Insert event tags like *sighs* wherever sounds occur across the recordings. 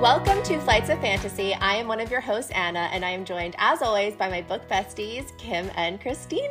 Welcome to Flights of Fantasy. I am one of your hosts, Anna, and I am joined, as always, by my book besties, Kim and Christina.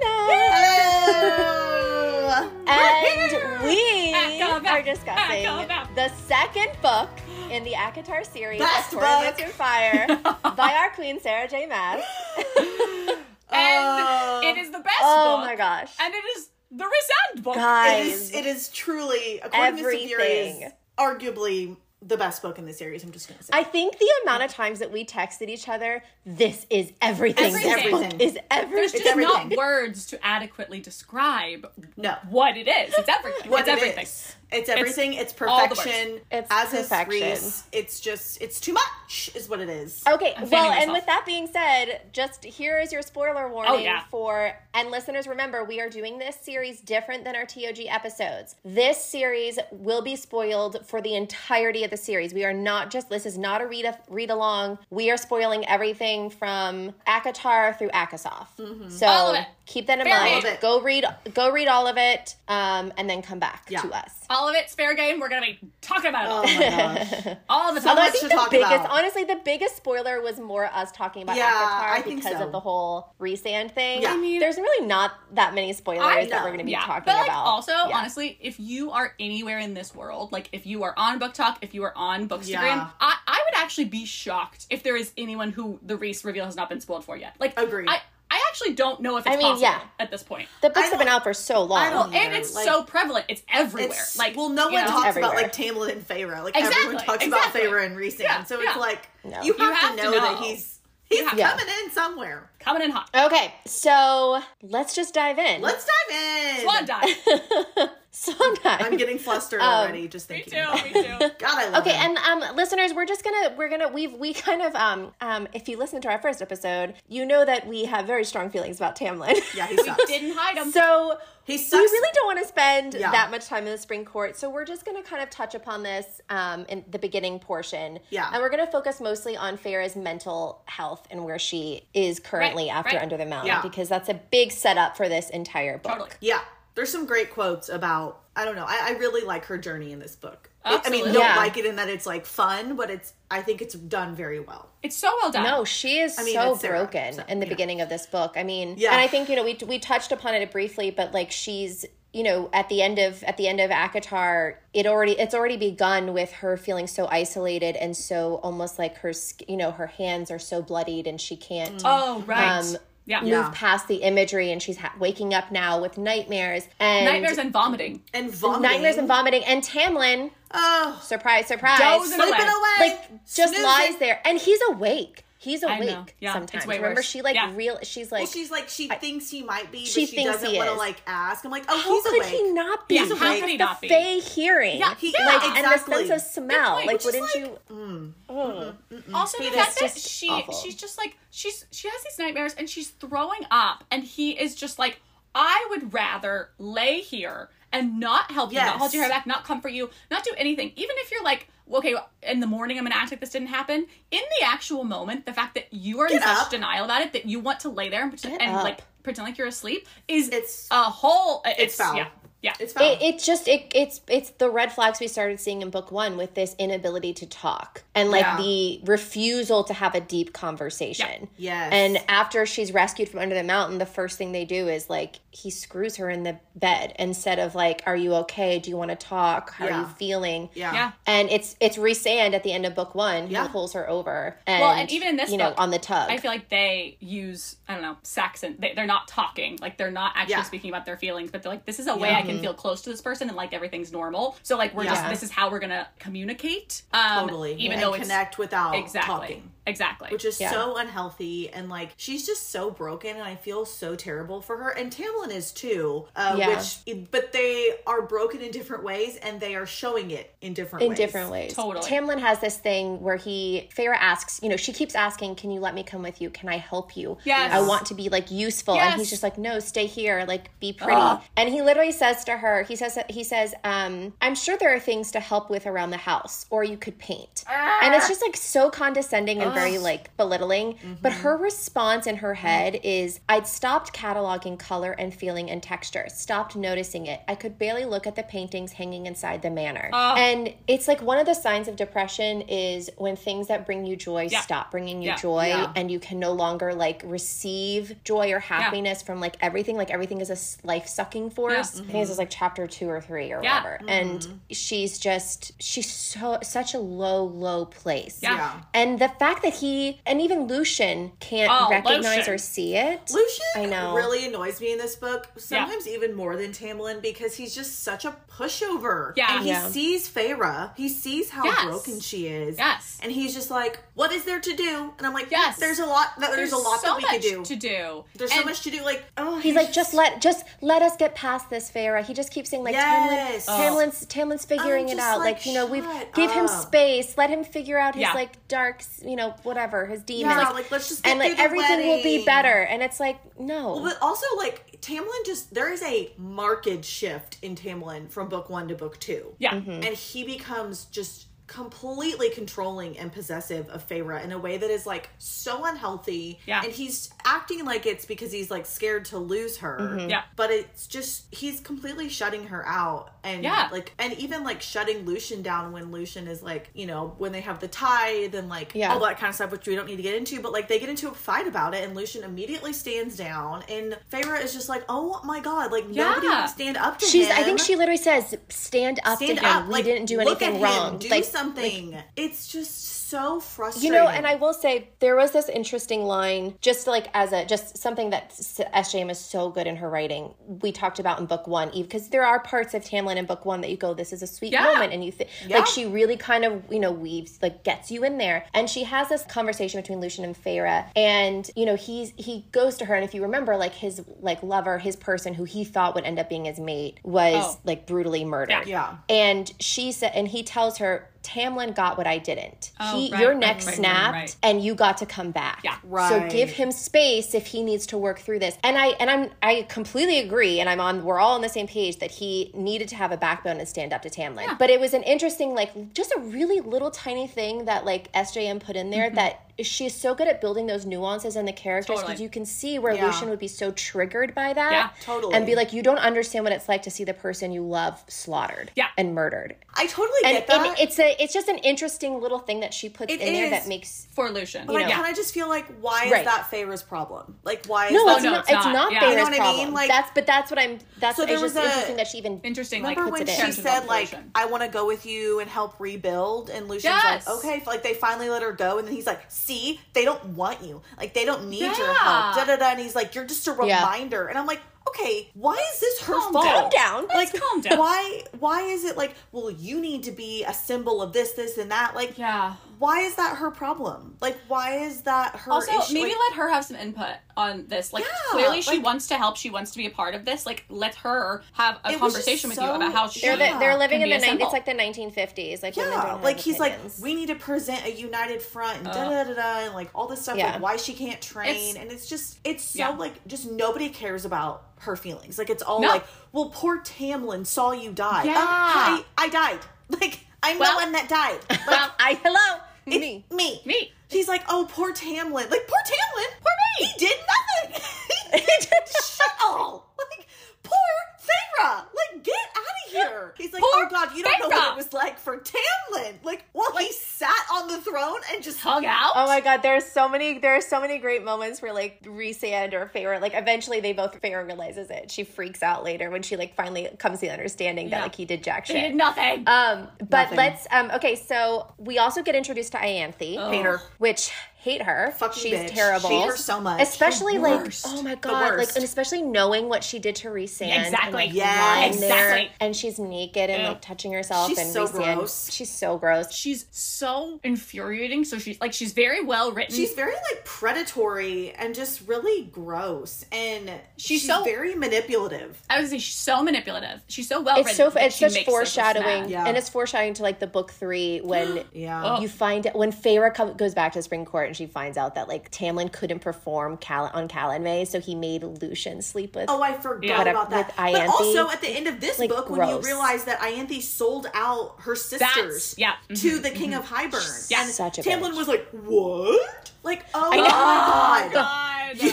Hello. And we Come back. are discussing back. the second book in the ACOTAR series, Best Victorious book. and Fire, *laughs* by our queen, Sarah J. Maas. *laughs* And Oh. it is the best Oh book. my gosh. And it is the Rhysand book. It Guys, is, it is truly, according to Severi, Everything. arguably the best book in the series. I'm just going to say. I think the amount of times that we texted each other, this is everything. Everything. This book Everything. is There's everything. just not words to adequately describe no. what it is. It's everything. What it's it everything. is. It's everything. It's, all the words. perfection. It's As perfection. is Rhys. It's just, it's too much, is what it is. Okay, I'm well, and myself. with that being said, just here is your spoiler warning Oh, yeah. for and listeners remember we are doing this series different than our TOG episodes. This series will be spoiled for the entirety of the series. We are not just this is not a read a, read along. We are spoiling everything from ACOTAR through ACOSF. So Mm-hmm. All of it. Keep that in Fair mind. game. Go read go read all of it um, and then come back Yeah. to us. All of it's fair game. We're going to be talking about it all. Oh my gosh. *laughs* all the So time. Although I think to the talk biggest, about. honestly, the biggest spoiler was more us talking about Yeah, ACOTAR I because so. of the whole rhysand thing. Yeah. I mean- there's really not that many spoilers that we're going to be yeah, talking but like about. also, Yeah. honestly, if you are anywhere in this world, like if you are on BookTok, if you are on Bookstagram, Yeah. I, I would actually be shocked if there is anyone who the Rhys reveal has not been spoiled for yet. Like, Agreed. I, I actually don't know if it's I mean, possible yeah. at this point. the books have been out for so long. I don't And it's Like, so prevalent; it's everywhere. It's, like, well, no one know? talks Everywhere. about like Tamlin and Feyre. Like Exactly, everyone talks exactly. about Feyre and Rhys, Yeah, so yeah. it's like No. you, have You have to to know, that he's he's have to. coming in somewhere. coming in hot. okay, so let's just dive in. Let's dive in. Swan dive. *laughs* Swan *laughs* dive. I'm getting flustered Um, already just me thinking. too. about Me it. too. *laughs* God, I love it. Okay, him. and um, listeners, we're just gonna we're gonna we've we kind of um um if you listen to our first episode, you know that we have very strong feelings about Tamlin. *laughs* yeah, he sucks. Didn't hide them. so he sucks. we really don't want to spend Yeah. that much time in the spring court so we're just going to kind of touch upon this um, in the beginning portion Yeah. and we're going to focus mostly on Feyre's mental health and where she is currently Right, after right. Under the Mountain Yeah. because that's a big setup for this entire book Totally. Yeah, there's some great quotes about. I don't know. I, I really like her journey in this book. I- I mean, Absolutely. don't Yeah. like it in that it's like fun, but it's. I think it's done very well. It's so well done. No, she is mean, so Sarah, broken so, in the yeah. beginning of this book. I mean, Yeah. and I think you know we we touched upon it briefly, but like she's you know at the end of at the end of ACOTAR, it already it's already begun with her feeling so isolated and so almost like her you know her hands are so bloodied and she can't. Oh right. Um, yeah. Move Yeah. past the imagery, and she's ha- waking up now with nightmares and Nightmares and vomiting. And vomiting. nightmares and vomiting. And Tamlin, Oh, surprise, surprise, Dozing away. away. like just snoozing. lies there, and he's awake. He's awake Yeah, it's sometimes. way Remember, worse. she like Yeah. real. She's like, Well, she's like she thinks he might be, but she she, thinks doesn't he want to like ask. I'm like, oh, how he's could awake. he not be? Yeah, He's how awake. could he the not be? Fey hearing. Yeah, He- yeah. like exactly. and the sense of smell. Like, Which wouldn't like- you? Mm, mm-hmm. Mm-hmm. Mm-hmm. Also, the fact that she awful. she's just like she's she has these nightmares and she's throwing up, and he is just like, I would rather lay here and not help you, not hold your hair back, not comfort you, not do anything. Even if you're like, okay, in the morning I'm gonna act like this didn't happen. In the actual moment, the fact that you are in Get such denial about it that you want to lay there and pretend, and like pretend like you're asleep is It's- a whole. It's, foul. Yeah, yeah. It's foul. It, it just it it's it's the red flags we started seeing in book one with this inability to talk and like Yeah. the refusal to have a deep conversation. Yes. And after she's rescued from under the mountain, the first thing they do is like he screws her in the bed instead of like, "Are you okay? Do you want to talk? How are you feeling?" yeah. yeah. And it's it's Rhysand at the end of book one Yeah. who pulls her over. And, Well, and even in this you know, on the tug. I feel like they use I don't know Saxon. They, they're not talking like they're not actually Yeah. speaking about their feelings, but they're like this is a way Yeah. I can feel close to this person and like everything's normal. So like we're Yeah. just this is how we're gonna communicate. Um, Totally. even and though it's connect without exactly talking. Exactly Which is Yeah. so unhealthy and like she's just so broken and I feel so terrible for her and Tamlin is too. Uh, Yeah. which but they are broken in different ways and they are showing it in different in ways. different ways. Totally. Tamlin has this thing where he Feyre asks, you know, she keeps asking, "Can you let me come with you? Can I help you? Yes. I want to be like useful." And he's just like, "No, stay here. Like be pretty." Ugh. And he literally says says to her, he says he says, um, "I'm sure there are things to help with around the house, or you could paint." And it's just like so condescending and very like belittling. But mm-hmm. her response in her head is, "I'd stopped cataloging color and feeling and texture, stopped noticing it. I could barely look at the paintings hanging inside the manor." Oh. And it's like one of the signs of depression is when things that bring you joy Yeah. stop bringing you Yeah. joy, Yeah. and you can no longer like receive joy or happiness from like everything. Like everything is a life sucking force. Yeah. I think this is like chapter two or three or Yeah. whatever. And mm-hmm. she's just she's so such a low low place. Yeah. Yeah. And the fact that he and even Lucien can't Oh, recognize Lucien. or see it. Lucien I know. really annoys me in this book, sometimes even more than Tamlin, because he's just such a pushover. Yeah. And he Yeah. sees Feyre. He sees how Yes. broken she is. Yes. And he's just like, what is there to do? And I'm like, Yes. there's a lot that there's, a lot so that we much could do. to do. there's so much to do. Like, oh, He's like, just let just let us get past this, Feyre. He just keeps saying like Yes. Oh. Tamlin, Tamlin's Tamlin's figuring I'm it out. like, Like, you know, we've shut give him space, let him figure out his Yeah. like dark, you know, whatever, his demons. yeah, like, let's just get and like through the everything will be better. And it's like, no. But also, like Tamlin, just there is a marked shift in Tamlin from book one to book two. Yeah. Mm-hmm. and he becomes just completely controlling and possessive of Feyre in a way that is like so unhealthy. Yeah. And he's acting like it's because he's like scared to lose her. Mm-hmm. Yeah. But it's just he's completely shutting her out and Yeah. like and even like shutting Lucien down when Lucien is like, you know, when they have the tithe and like Yeah. all that kind of stuff, which we don't need to get into, but like they get into a fight about it and Lucien immediately stands down and Feyre is just like, Oh my god, like nobody Yeah. stand up to She's him I think she literally says, stand up stand to him. up. we like, didn't do look anything at him, wrong. Do like, something. it's just so frustrating. You know, and I will say there was this interesting line, just like as a just something that SJM is so good in her writing. We talked about in book one, Eve, because there are parts of Tamlin in book one that you go, "This is a sweet Yeah. moment," and you think Yeah. like she really kind of you know weaves like gets you in there, and she has this conversation between Lucien and Feyre, and you know he's he goes to her, and if you remember, like his like lover, his person who he thought would end up being his mate was Oh. like brutally murdered. Yeah. and she said, and he tells her. Tamlin got what I didn't. Oh, he, right, your neck right, right, snapped, right. and you got to come back. Yeah. Right. So give him space if he needs to work through this. And I and I'm I completely agree and I'm on we're all on the same page that he needed to have a backbone and stand up to Tamlin. But it was an interesting like just a really little tiny thing that like SJM put in there mm-hmm. that she's so good at building those nuances in the characters because Totally. you can see where Yeah. Lucien would be so triggered by that. Yeah, totally. And be like, you don't understand what it's like to see the person you love slaughtered Yeah. and murdered. I totally And, get that. and it's a it's just an interesting little thing that she puts It in there is. that makes for Lucien. but I yeah. kind of just feel like, why is Right. that Feyre's problem? Like, why is No, that? it's, no, not, it's it's not. not. Yeah. Feyre's You know what I problem. mean? Like- that's but that's what I'm. That's So it's there just was a- interesting that she even Interesting. Remember like when it she in. said like, "I want to go with you and help rebuild," and Lucien's Yes. like, "Okay." Like they finally let her go, and then he's like, "See, they don't want you. Like they don't need your help." Da da da. And he's like, "You're just a Yeah. reminder." And I'm like, "Okay, why is this her Calm fault?" down. down. Let's calm down. Why? Why is it like? Well, you need to be a symbol of this, this, and that. Like, Yeah. Why is that her problem? Like, why is that her Also, issue? maybe Like, let her have some input on this. Like, Yeah, clearly she like- wants to help. She wants to be a part of this. Like, let her have a It was just conversation with you about how she. They're the, they're living can in the be a night. symbol. It's like the 1950s. Like Yeah, like he's like, we need to present a united front, and da da da da, and like all this stuff, Yeah. like why she can't train, It's- and it's just, it's so Yeah. like, just nobody cares about her feelings. Like it's all No. like, well, poor Tamlin saw you die. Yeah. Um, hi, I died. *laughs* Like I'm Well- the one that died. *laughs* Like well, I hello it's me. me, Me. He's like, oh, poor Tamlin. Like poor Tamlin. Poor me. He did nothing. *laughs* he did *laughs* shit all. Like poor Feyre. Like get out of here. *laughs* He's like, Poor oh god, you don't know what it was like for Tamlin. Like, well, he sat on the throne and just Hung out. Oh my god, there's so many there are so many great moments where like Rhysand or Feyre like eventually they both Feyre realizes it. She freaks out later when she like finally comes to the understanding that Yeah. like he did jack shit. She shit. did nothing. Um, but Nothing. let's um okay, so we also get introduced to Ianthe, Oh. hate which hate her. Fucking She's bitch. terrible. Hate her so much. Especially The like worst. oh my god, like and especially knowing what she did to Rhysand. And, Exactly. like, Yes. lying there, and she's naked and Ew. like touching herself She's and so Rhysand- gross. She's so gross. she's so infuriating. So she's like, she's very well written. She's very like predatory and just really gross, and She's she's, so- very manipulative. I would say she's so manipulative. She's so well It's so that it's she such foreshadowing. Yeah. and it's foreshadowing to like the book three when *gasps* Yeah. You find when Feyre come, goes back to Spring Court and she finds out that like Tamlin couldn't perform Cal- on Calanmai, so he made Lucien sleep with. Oh, I forgot Yeah. Uh, about that. With But also at the end of this like, book, when you gross. realize that Ianthe sold out her sisters yeah, to mm-hmm, the King mm-hmm. of Hybern. Yeah. And Such a Tamlin bitch. was like, What? Like, oh know. Oh my god. God. You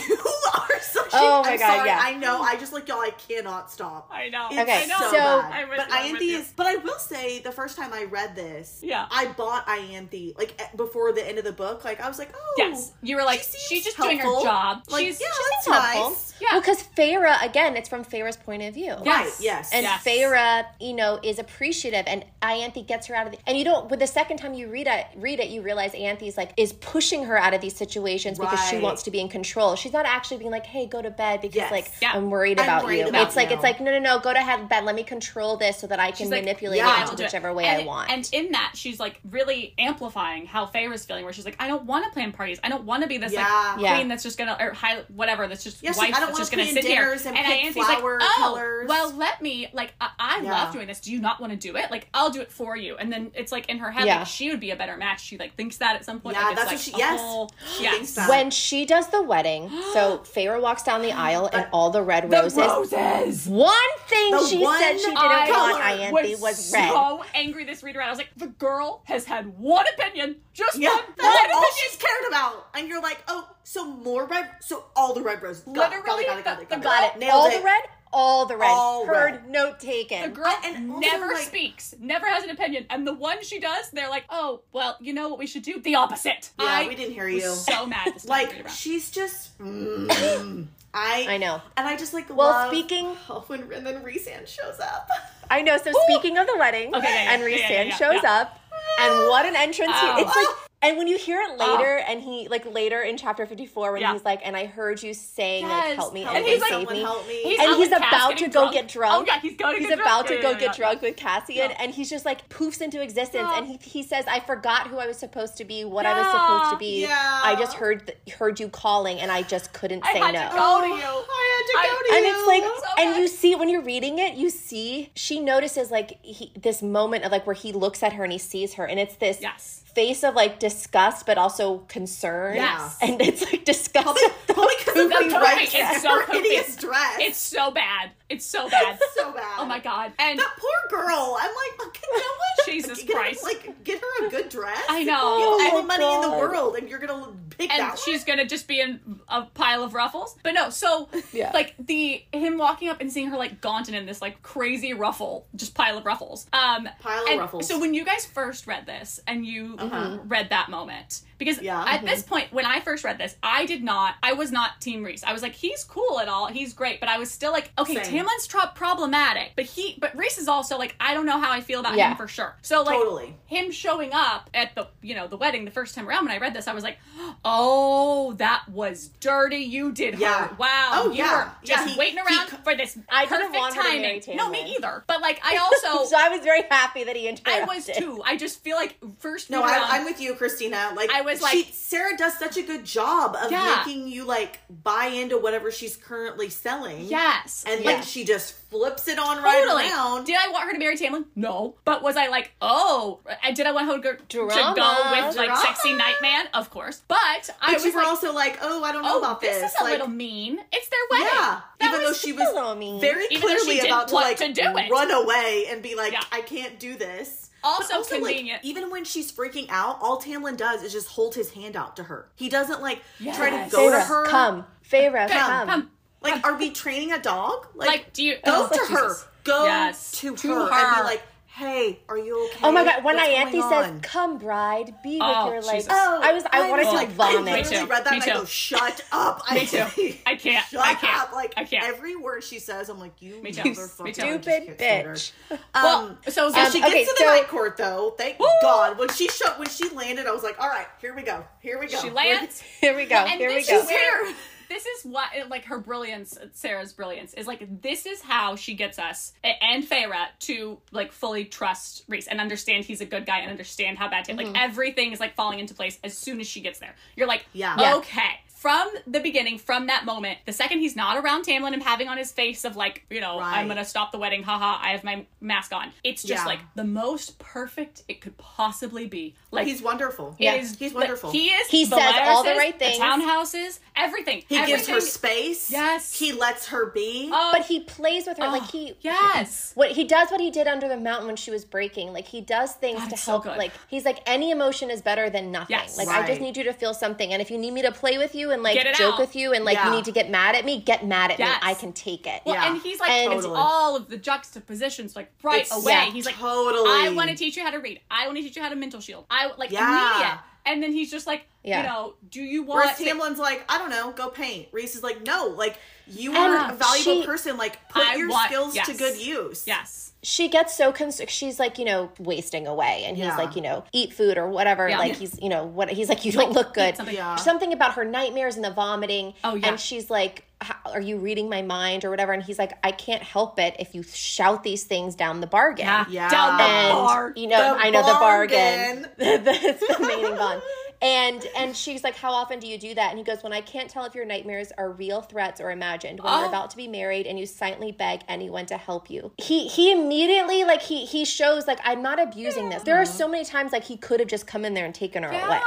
are such a Oh my I'm God, sorry, yeah. I know. I just like y'all, I cannot stop. I know. It's Okay, I know. so, so- bad. I'm with but you, I'm with Ianthe is. But I will say, the first time I read this, Yeah. I bought Ianthe like before the end of the book. Like I was like, oh, Yes, you were like, she she's seems just doing her helpful. job. Like, she's, yeah, she's that's helpful. nice. Yeah. Well, because Feyre, again, it's from Feyre's point of view. Yeah. Right. Yes. Yes. And Yes. Feyre, you know, is appreciative, and Ianthe gets her out of the. And you don't. With the second time you read it, read it, you realize Ianthe's like is pushing her out of these situations because she wants to be in control. She's not actually being like, "Hey, go to bed," because Yes. like Yeah. I'm worried I'm about worried you. about it's like it's like no, no, no, go to have bed. Let me control this so that I can She's like, manipulate yeah, it into will do it. whichever way and, I want. And in that, she's like really amplifying how Feyre's feeling, where she's like, I don't want to plan parties. I don't want to be this Yeah. like Yeah. queen that's just gonna or high, whatever that's just Yeah, wife like, I don't that's just wanna gonna sit here. dinners and pick Ianthe's flower like, oh, colors. well, let me like I, I Yeah. love doing this. Do you not want to do it? Like I'll do it for you. And then it's like in her head, Yeah. like she would be a better match. She like thinks that at some point. Yeah, like, it's that's like what she- yes. *gasps* whole- yes. when she does the wedding, *gasps* so Feyre walks down the aisle and *gasps* all the red The roses. roses. One thing The she one said she didn't I want Ianthe was, red. so angry this reader. I was like, the girl has had one opinion, just Yeah, one, that's all she's cared about. And you're like, oh, so more red, so all the red roses. Got it, got Literally, it, got it, got it, got it. Got it. All it. the red. All the red. All Heard. red. Note taken. The girl And never like- speaks, never has an opinion, and the one she does, they're like, "Oh, well, you know what we should do? The opposite." Yeah, I we didn't hear was you. so mad. *laughs* Like she's just. Mm, *coughs* I I know. and I just like Well, love speaking- *laughs* oh, when and then Rhysand shows up. *laughs* I know. So speaking of the wedding, Okay, yeah, yeah, and yeah, yeah, yeah, shows yeah. up, and what an entrance! Oh. He, it's like, and when you hear it oh. later, and he like later in chapter fifty four, when Yeah. he's like, "And I heard you saying like, help me, help and, me, and like, save me." help me. He's and he's about getting to go drunk. get drunk. Oh yeah, he's going to He's get about drunk. to Yeah, go yeah, get yeah, drunk with Cassian, Yeah. and he's just like poofs into existence, Yeah. and he he says, "I forgot who I was supposed to be, what I was supposed to be. Yeah. I just heard th- heard you calling, and I just couldn't I say had no." to go to you. Oh, I had to I- go to and you. it's like So and bad. you see when you're reading it you see she notices like he, this moment of like where he looks at her and he sees her and it's this Yes. Face of like disgust but also concern Yes. and it's like disgust Probably, probably because of The the poofy, dress. it's so *laughs* hideous dress. It's so bad. It's so bad. so *laughs* bad. oh my god. And That poor girl. I'm like, okay, you know what? Jesus Get her- Christ. like, get her a good dress. I know. You have all Oh the my money in the world, and you're gonna pick and that And she's gonna just be in a pile of ruffles. But no, so *laughs* Yeah. like the him walking up and seeing her like gaunt and in this like crazy ruffle, just pile of ruffles. Um Pile of ruffles. So when you guys first read this and you Uh-huh. read that moment, because Yeah. at this point when I first read this, I did not I was not Team Rhys. I was like, he's cool at all, he's great, but I was still like, okay, Same. Tamlin's tro- problematic. But he but Rhys is also like, I don't know how I feel about Yeah. him for sure. So like Totally. him showing up at the you know the wedding the first time around when I read this, I was like, oh, that was dirty. You did Yeah. her. Wow. Oh, you yeah. were just Yeah, he- waiting around c- for this I didn't perfect want her to marry timing. No, me either. But like I also *laughs* so i was very happy that he interviewed. I was too. I just feel like first No, I, around- I'm with you, Christina. Like I was like she, like- Sarah does such a good job of Yeah. making you like buy into whatever she's currently selling. yes. and Yeah. then she just flips it on right Totally. around. Did I want her to marry Tamlin? No. But was I like, oh, I- did I want her to go, to go with like Drama. sexy Nightman? Of course. But, I but was you were like, also like, oh, I don't know oh, about this, this. is a like, little mean. It's their wedding. yeah. That Even though she was mean. very Even though she clearly about to like to do it. run away and be like, Yeah. I can't do this. Also But convenient. Like, even when she's freaking out, all Tamlin does is just hold his hand out to her. He doesn't like Yes. try to go to her. come Feyre, Come, come, Come. Like, are we training a dog? Like, do you go oh, to her. Jesus. Go Yes. to, To her, and her. be like, "Hey, are you okay?" Oh my god! When What's Ianthe going says, "Come, bride, be Oh, with your like," Jesus. Oh, I was, I, wanted was to like, vomit. I Me literally too. read that Me and too. I go, "Shut up!" *laughs* Me too. *laughs* I can't. Shut I can't. up! Like I can't. every word she says, I'm like, "You Me too. motherfucker, Me too. I just Stupid can't bitch. Well, Um, so so then- she okay, gets to the so- night court though. Thank God. When she showed, when she landed, I was like, "All right, here we go. Here we go." she lands. Here we go. Here we go. is where- This is what, like, her brilliance, Sarah's brilliance, is like, this is how she gets us and Feyre to, like, fully trust Rhys and understand he's a good guy and understand how bad, Mm-hmm. like, everything is, like, falling into place as soon as she gets there. You're like, Yeah. Yeah. okay, from the beginning, from that moment, the second he's not around Tamlin and having on his face of like, you know, Right. I'm gonna stop the wedding, haha, I have my mask on. It's just Yeah. like the most perfect it could possibly be. Like he's wonderful. it is- he's wonderful. He is. He the says all the right things. The townhouses, everything. he gives her space. Yes. He lets her be. Oh, but he plays with her like oh, he Yes. what he does what he did under the mountain when she was breaking like he does things God, to it's so help good. like he's like any emotion is better than nothing Yes. like i just need you to feel something and if you need me to play with you and like joke out. with you and like Yeah. you need to get mad at me get mad at Yes. me i can take it Well, Yeah. and he's like, And- it's Totally. all of the juxtapositions, like right It's- away. yeah, he's like, totally. I want to teach you how to read. I want to teach you how to mental shield. I like Yeah. immediate. And then he's just like, Yeah. you know, do you want? Whereas to- Tamlin's like, I don't know, go paint. Rhys is like, no, like you And are a valuable she- person. Like put I your want- skills to good use. yes. she gets so cons- she's like you know wasting away and he's Yeah. like you know eat food or whatever Yeah. like he's you know what he's like you don't look good something. Yeah. something about her nightmares and the vomiting Oh, yeah. and she's like are you reading my mind or whatever and he's like i can't help it if you shout these things down the bargain Yeah. Yeah. Down the and bar. you know The i know the bargain bargain. that's *laughs* the mating bond *laughs* and and she's like how often do you do that? And he goes when i can't tell if your nightmares are real threats or imagined. When you're Oh. about to be married and you silently beg anyone to help you. He he immediately like he he shows like i'm not abusing this. There are so many times like he could have just come in there and taken her away.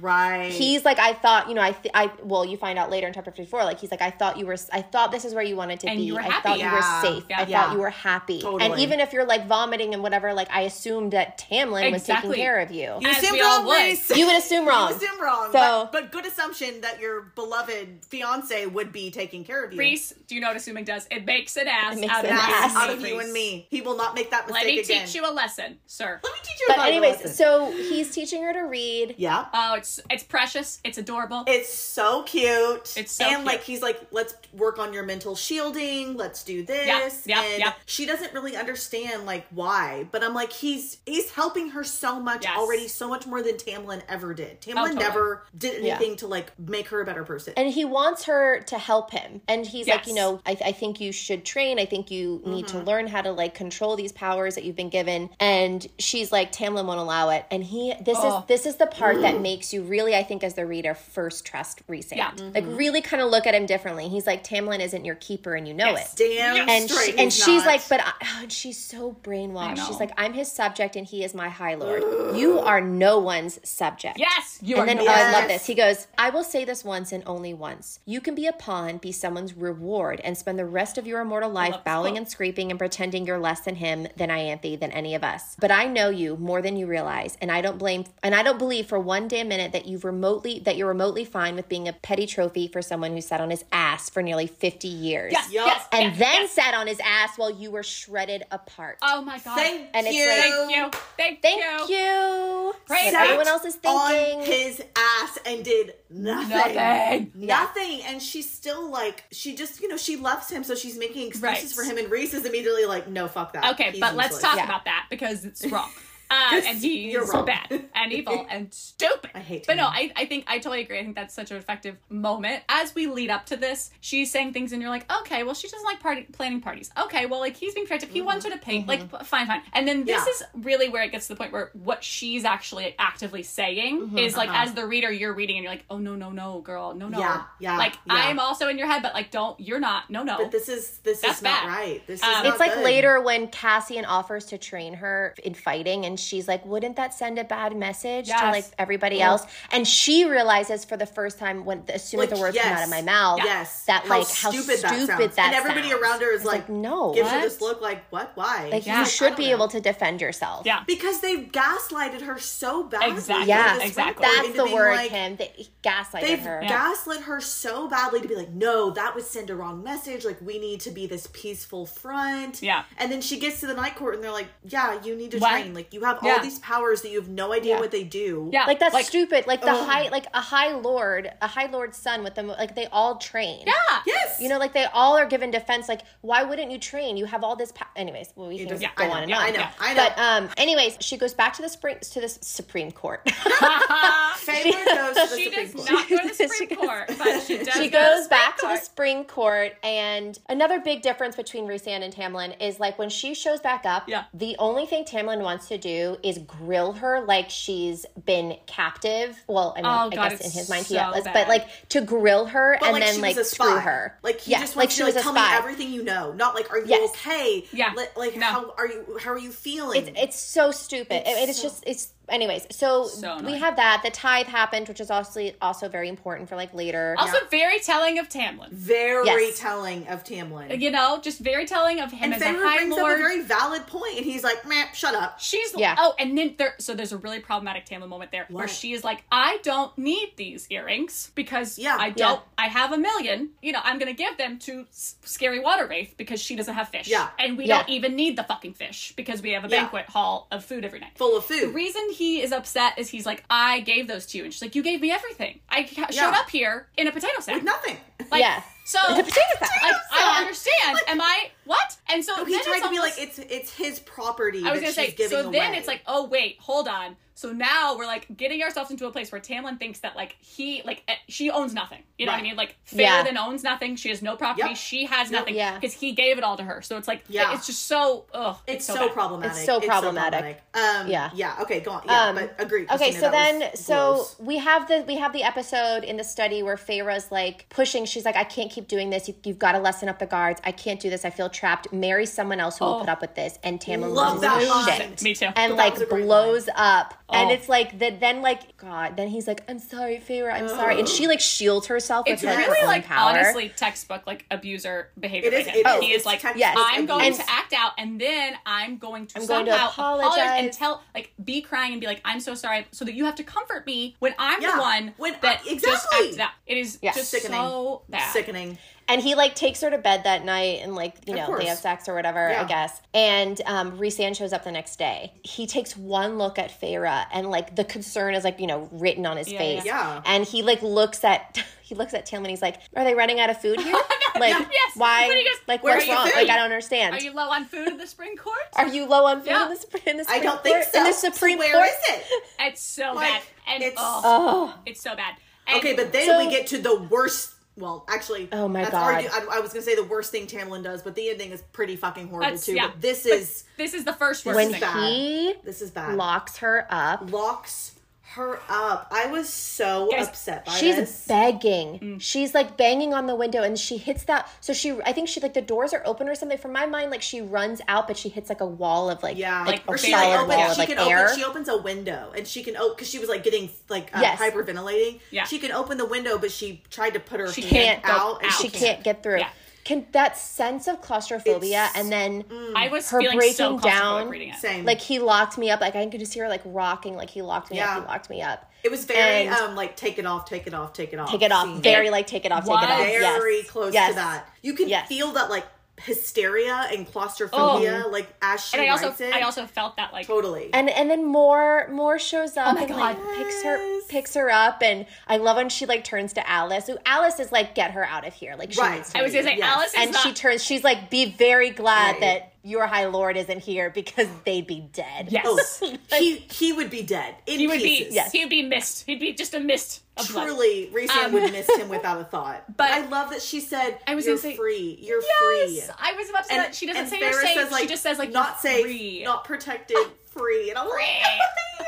Right. he's like i thought you know i th- i well you find out later in chapter 54 like he's like i thought you were i thought this is where you wanted to And be. you were i happy. thought you were safe. Yeah. i Yeah. thought you were happy. And even if you're like vomiting and whatever like i assumed that tamlin was taking care of you. You As assumed we all wrong, would. You would assume wrong You assume wrong. So- but, but good assumption that your beloved fiance would be taking care of you. Rhys, do you know what assuming does? It makes an ass makes out of an you ass. and out of me, you and me. He will not make that mistake Let me again. teach you a lesson, sir. Let me teach you. but a valuable anyways so he's teaching her to read yeah. Oh, it's it's precious. It's adorable. It's so cute. It's so and cute. like he's like, let's work on your mental shielding. Let's do this. yeah, and yeah. she doesn't really understand like why. But I'm like, he's he's helping her so much Yes. already, so much more than Tamlin ever did. Tamlin Oh, totally. never did Yeah. anything to like make her a better person. and he wants her to help him and he's like you know I, I think you should train i think you need Mm-hmm. to learn how to like control these powers that you've been given and she's like tamlin won't allow it and he this Oh. is this is the part that makes you really i think as the reader first trust Rhys Yeah. like really kind of look at him differently he's like tamlin isn't your keeper and you know Yes. it Damn and straight. she, and he's she's not. like, but I, oh, and she's so brainwashed. She's like, I'm his subject and he is my high lord. You are no one's subject. yes, you And are then no- oh, I love this. He goes, I will say this once and only once. You can be a pawn, be someone's reward, and spend the rest of your immortal life bowing and scraping and pretending you're less than him, than Ianthe, than any of us. But I know you more than you realize, and I don't blame and I don't believe for one damn minute that you've remotely that you're remotely fine with being a petty trophy for someone who sat on his ass for nearly 50 years. Yes, Yup. yes, And yes, then yes. sat on his ass while you were shredded apart. Oh my god. Thank And it's you. like- Thank you. Thank, Thank you. you. Praise What everyone else is thinking. On his ass and did nothing. Nothing. Nothing. And she's still like, she just, you know, she loves him, so she's making excuses Right. for him. And Rhys is immediately like, no, fuck that. Okay, He's but let's useless. talk Yeah. about that because it's wrong. *laughs* Uh, and he's You're wrong. bad and evil *laughs* and stupid. I hate But no. I, I think I totally agree. I think that's such an effective moment. As we lead up to this, she's saying things and you're like, okay, well, she doesn't like party planning parties. Okay, well, like he's being productive. He wants her to paint. Like, fine, fine. And then this Yeah. is really where it gets to the point where what she's actually actively saying is like, uh-huh. as the reader, you're reading and you're like, oh, no, no, no, girl. No, no. Yeah, yeah, Like, yeah. I am also in your head, but like, don't, you're not. No, no. But this is this That's is not bad. right. This is Um, not It's like good. later when Cassian offers to train her in fighting, and she's like, "Wouldn't that send a bad message to like everybody else?" And she realizes for the first time when as soon as the words come out of my mouth, Yes. that like how stupid that, sounds. and everybody sounds. around her is It's like, "No, gives her this look like, what? Why? like Yeah. you should be know. able to defend yourself." yeah. because they've gaslighted her so badly. Exactly. Yeah, exactly. That's the word, like- Kim. They gaslighted They've her. Yeah. gaslit her so badly to be like, no, that would send a wrong message. Like, we need to be this peaceful front. Yeah. And then she gets to the night court and they're like, yeah, you need to What? train. Like, you have Yeah. all these powers that you have no idea Yeah. what they do. Yeah. Like that's stupid. Like the Ugh. high, like a high lord, a high lord's son with them. Like they all train. Yeah. Yes. You know, like they all are given defense. Like, why wouldn't you train? You have all this. Pa- anyways, well, we can doesn't- go I know, on and yeah, on. I know, Yeah. I know. But um, anyways, she goes back to the spring to the Supreme Court. *laughs* Favorite goes to the she Supreme does Court. not go to the Supreme goes- Court, but she does. she goes to back to the Supreme Court, and another big difference between Rhysand and Tamlin is like when she shows back up. Yeah. The only thing Tamlin wants to do do is grill her like she's been captive. Well, I mean, Oh, I guess in his mind he so was, but like to grill her But and like then like screw her. Like he yeah, just like wants she to was like, a tell spy. me everything you know. Not like are you Yes. okay? Yeah. Like, like No. how are you how are you feeling? It's it's so stupid. It's It- it's so- just it's anyways. So, So we have that. The tithe happened, which is also also very important for like later. Also, very telling of Tamlin. very Yes. telling of Tamlin. You know, just very telling of him and as a Feyre high brings lord. up a very valid point, and he's like, "Man, shut up." She's Yeah. oh, and then there. So there's a really problematic Tamlin moment there where she is like, I don't need these earrings because Yeah. I don't. I have a million. You know, I'm gonna give them to S- Scary Water Wraith because she doesn't have fish. Yeah. and we Yeah. don't even need the fucking fish because we have a Yeah. banquet hall of food every night. Full of food. The food. reason he is upset is he's like, I gave those to you, and she's like, you gave me everything. I ca- showed Yeah. up here in a potato sack. With nothing. Like, Yeah. So The potato sack. like, I don't understand. Am I what? And so No, he then tried it's to be like, "It's it's his property." I was gonna say, she's giving so then away. it's like, oh wait, hold on. So now we're like getting ourselves into a place where Tamlin thinks that like he like eh, she owns nothing. You know what I mean? Like Yeah. Fair owns nothing. She has no property. Yep. She has Yep. nothing Yeah. because he gave it all to her. So it's like Yeah. it's just so ugh. It's, so, bad. problematic. It's so problematic. Um, Yeah. yeah. Okay, go on. Yeah, Um, but agree. Okay, Christina, so then so gross. we have the we have the episode in the study where Feyre's like pushing. She's like, I can't keep doing this. You, you've got to lessen up the guards. I can't do this. I feel trapped. Marry someone else who will Oh. put up with this. And Tamlin Love loses that shit. Me too. and That like was a great blows up and Oh. it's like that then like god then he's like i'm sorry Feyre, i'm sorry and she like shields herself It's with her really own like power honestly textbook like abuser behavior. It is- by him. it is. Oh, he is like, Yes. I'm going And- to act out, and then I'm going to I'm going to somehow apologize. and tell, like, be crying and be like, I'm so sorry, so that you have to comfort me when I'm Yeah. the one When- that just exactly. acted out. It is Yeah. just Sickening. so bad. Sickening. And he like takes her to bed that night and like you know they have sex or whatever Yeah. i guess and um Rhysand shows up the next day he takes one look at Feyre and like the concern is like you know written on his Yeah, face yeah. and he like looks at *laughs* he looks at Tim and he's like are they running out of food *laughs* here *laughs* like Yes. why he goes, like "Where what's are you wrong food? like i don't understand Are you low on food in the spring court? Are you low on food Yeah. in, the, spring in the I don't think Court? so. In the So Supreme where Court? is it? It's so Like, bad. And it's- oh, Oh, it's so bad. And Okay, but then So- we get to the worst. Well, actually, Oh my that's God. argu- I, I was gonna say the worst thing Tamlin does, but the ending is pretty fucking horrible That's- too. yeah. But this But is this is the first worst when thing. he this is bad. locks her up, Locks her up. I was so Guys, upset by she's this. begging. Mm. She's like banging on the window, and she hits that. So she, I think she like the doors are open or something. From my mind, like she runs out, but she hits like a wall of like Yeah, like, or a she solid like opens, wall of she like can air. open. She opens a window and she can open because she was like getting like uh, Yes. hyperventilating. Yeah. she can open the window, but she tried to put her She hand can't go out and out. she can't get through. Yeah. Can that sense of claustrophobia It's- and then I was her feeling breaking so down, reading it. Same. like he locked me up. Like I could just hear her like rocking. Like he locked me Yeah. up. He locked me up. It was very And- um like take it off, take it off, take it off. Take it off. scene. Very like take it off. Take it off. very yes. close yes. to that. You can Yes. feel that like hysteria and claustrophobia, oh. like as she And I also it. I also felt that like totally. And and then more more shows up Oh my and like God. picks her picks her up and I love when she like turns to Alis. So Alis is like get her out of here. Like she Right. needs to I was gonna say Yes. Alis is and not, she turns she's like be very glad Right. that your high lord isn't here because *laughs* they'd be dead. Yes. oh, *laughs* he he would be dead in he would pieces. be Yes. he would be missed. He'd be just a mist of blood. Truly, Rhys Um, would miss him without a thought. but- *laughs* But I love that she said, I was "You're say- free. You're Yes, free." I was about to say that. She doesn't and say you're safe. says, like, she just says like not you're safe, free. not protected, free. And I'm like, oh my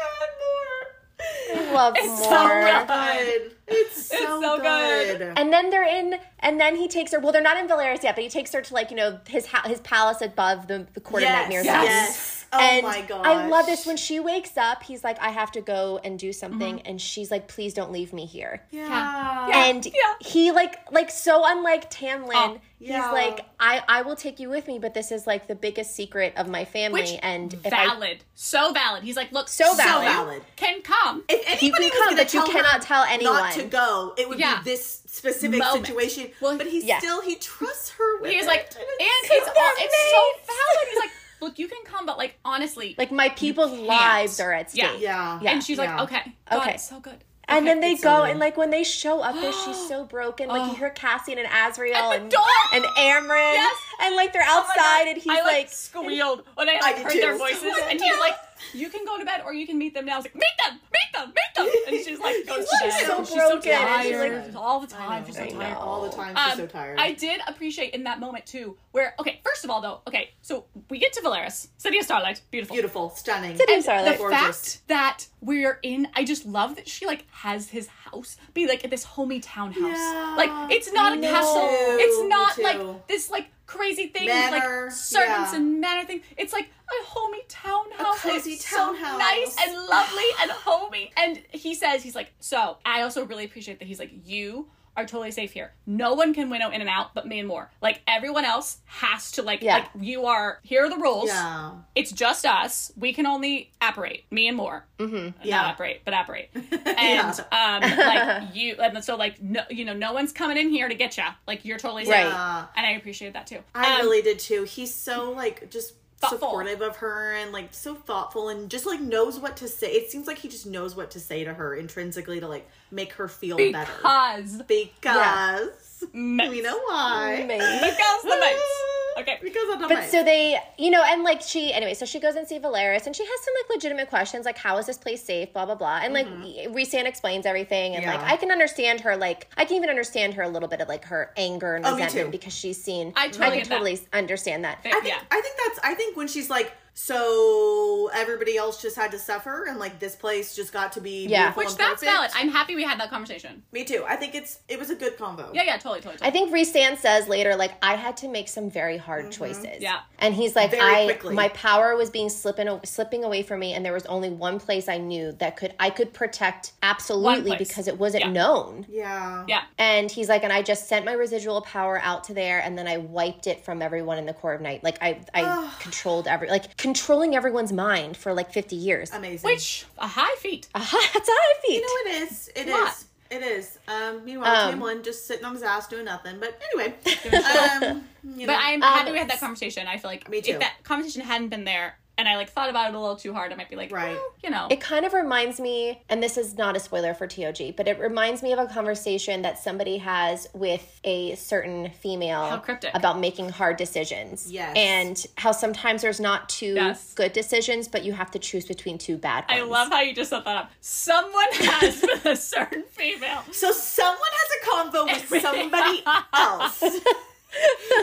god, more. Love It's so more. good. Good. It's so, so good. good. And then they're in, and then he takes her. Well, they're not in Velaris yet, but he takes her to like you know his ha- his palace above the, the court yes, of nightmares. Yes. yes. Oh and my god. I love this when she wakes up. He's like, I have to go and do something, Mm-hmm. and she's like, please don't leave me here. Yeah. Yeah. and yeah. he like like so unlike Tamlin. Oh, yeah. He's like, I I will take you with me, but this is like the biggest secret of my family, Which and if I valid, so valid. He's like, look, So So valid. valid. can come. If You anybody can was come, but you cannot tell anyone. not to go, it would Yeah. be this specific Moment. situation. Well, but he yeah. still he trusts her. With He's it, like, and and it's so all, it's so valid. He's like, look, you can come, but like honestly, like my people's lives are at stake. Yeah. Yeah. Yeah. and she's Yeah. like, okay, God, Okay. so good. And Okay. then they it's so go and like when they show up there, she's *gasps* so broken. Like you oh. hear Cassian and Azriel At the and and Amren, Yes. and like they're Oh outside, God. and he's I, like, like, squealed when I I like, did heard too. their voices, *laughs* and did he's like, "You can go to bed, or you can meet them now." I was like, "Meet them, meet them, meet them. And she's like, goes to She's bed. so she's broken. so And she's tired like- all the time. She's so I tired. know. All the time, she's Um, so tired. I did appreciate in that moment too, where okay, first of all though, okay, so we get to Velaris, City of Starlight, beautiful. Beautiful, stunning. City of And Starlight. the Gorgeous. fact that we're in, I just love that she like has his house be like this homey townhouse. Yeah, like it's not a castle. It's not like this like crazy thing Manor, with like servants yeah. and manor thing. It's like a homey townhouse. and cozy it's so townhouse. nice and lovely and homey. And he says he's like, so I also really appreciate that he's like you. Are totally safe here. No one can winnow in and out but me and Mor. Like everyone else has to like Yeah. like you are here are the rules yeah. it's just us. We can only apparate, me and Mor. Mm-hmm. Yeah. Not apparate, but apparate. *laughs* And um, *laughs* like you, and so like no, you know, no one's coming in here to get you. Like you're totally safe. Right. And I appreciate that too. I Um, really did too. He's so like just Thoughtful. supportive of her and like so thoughtful and just like knows what to say. It seems like he just knows what to say to her intrinsically to like make her feel better. because Because Mates. we know why. Amazing. because the mates. *laughs* Okay. Because of the But mice. so they, you know, and like she, anyway, so she goes and see Velaris, and she has some like legitimate questions, like how is this place safe, blah blah blah, and like Rhysand explains everything, and like Mm-hmm. I can understand her, like I can even understand her a little bit of like her anger and Oh, me resentment too. because she's seen. I totally can get that. totally understand that. I think yeah. I think that's I think when she's like so everybody else just had to suffer and like this place just got to be Yeah. Which and that's perfect. valid. I'm happy we had that conversation. Me too. I think it's it was a good combo. Yeah, yeah, totally, totally. I totally. think Rhysand says later, like I had to make some very hard choices. Yeah. and he's like, Mm-hmm. Very I quickly. my power was being slipping slipping away from me, and there was only one place I knew that could I could protect absolutely because it wasn't Yeah. known. Yeah. yeah. And he's like, and I just sent my residual power out to there, and then I wiped it from everyone in the core of night. Like I, I controlled every, like controlling everyone's mind for like fifty years. Amazing. Which a high feat. Aha, that's how I feet. You know it is. It lot. is. It is. Um, meanwhile, Um, Tamlin just sitting on his ass doing nothing. But anyway, *laughs* um, you know, But I'm Um, happy we had that conversation. I feel like Me too. if that conversation hadn't been there and I like thought about it a little too hard, I might be like, Right. well, you know. It kind of reminds me, and this is not a spoiler for TOG, but it reminds me of a conversation that somebody has with a certain female How cryptic. about making hard decisions. Yes. And how sometimes there's not two Yes. good decisions, but you have to choose between two bad ones. I love how you just set that up. Someone has *laughs* with a certain female. so someone has a convo with *laughs* somebody else.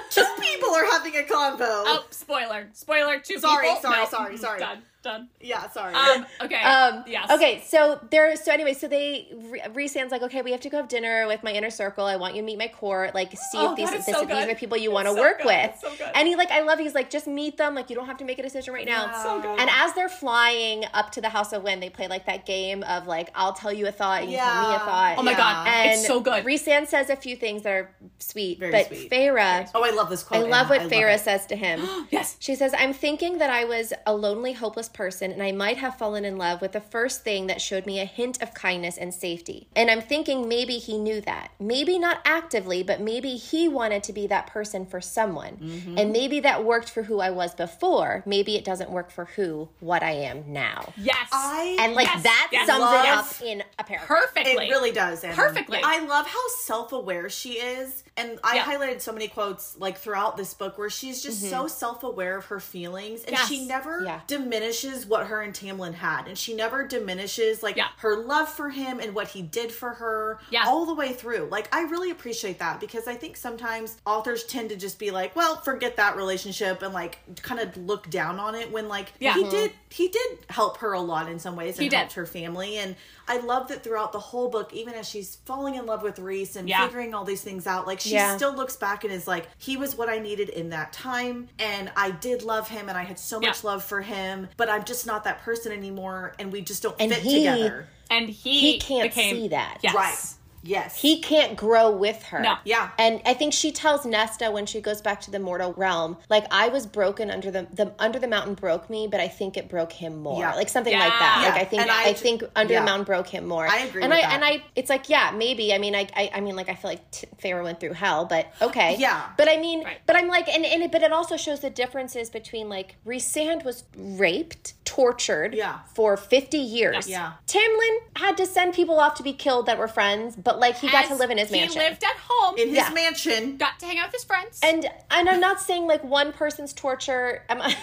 Two people are having a convo. Oh, spoiler. Spoiler, two Sorry, people. sorry, No. sorry, sorry. Done. Done. Yeah, sorry. Um, okay. Um, yes. Okay, so there. So anyway, so they Rhysand's like, okay, we have to go have dinner with my inner circle. I want you to meet my core. Like, see Oh, if these that is this, so if these good. are people you want to so work good. with. So good. And he like, I love. He's like, just meet them. Like, you don't have to make a decision right now. Yeah. So good. And as they're flying up to the House of Wind, they play like that game of like, I'll tell you a thought, and you tell me a thought. Oh my Yeah. god, And it's so good. Rhysand says a few things that are sweet, Very but sweet. Feyre, oh, I love this I love Anna. what I Feyre it. says to him. *gasps* yes. She says, I'm thinking that I was a lonely, hopeless person, and I might have fallen in love with the first thing that showed me a hint of kindness and safety. And I'm thinking maybe he knew that. Maybe not actively, but maybe he wanted to be that person for someone. Mm-hmm. And maybe that worked for who I was before. Maybe it doesn't work for who, what I am now. Yes. I And like Yes, that yes, sums love- it up in a paragraph. perfectly. It really does. Anna. Perfectly. I love how self-aware she is, and I Yeah. highlighted so many quotes like throughout this book where she's just so self-aware of her feelings, and Yes. she never Yeah. diminishes what her and Tamlin had, and she never diminishes like Yeah. her love for him and what he did for her, Yeah. all the way through. Like I really appreciate that because I think sometimes authors tend to just be like, well, forget that relationship and like kind of look down on it when like Yeah. he did he did help her a lot in some ways and He did. helped her family and I love that throughout the whole book, even as she's falling in love with Rhys and Yeah. figuring all these things out, like she Yeah. still looks back and is like, he was what I needed in that time, and I did love him, and I had so much Yeah. love for him, but I'm just not that person anymore, and we just don't And fit he- together. and he He can't became, see that. Yes. Right? Yes. He can't grow with her. No. Yeah. And I think she tells Nesta when she goes back to the mortal realm, like I was broken under the the under the mountain broke me, but I think it broke him more. Yeah. Like something Yeah. like that. Yeah. Like I think I, I- think under yeah. the mountain broke him more. I agree And with I that. and I it's like yeah maybe I mean I I, I mean like I feel like T- Feyre went through hell, but okay. Yeah. But I mean, Right. but I'm like and and it, but it also shows the differences between like Rhysand was raped, tortured, Yeah. for 50 years. Yeah. Tamlin had to send people off to be killed that were friends, but but like he got to live in his mansion. He lived at home. in his Yeah. mansion. got to hang out with his friends. and and I'm not saying like one person's torture. I'm, *laughs*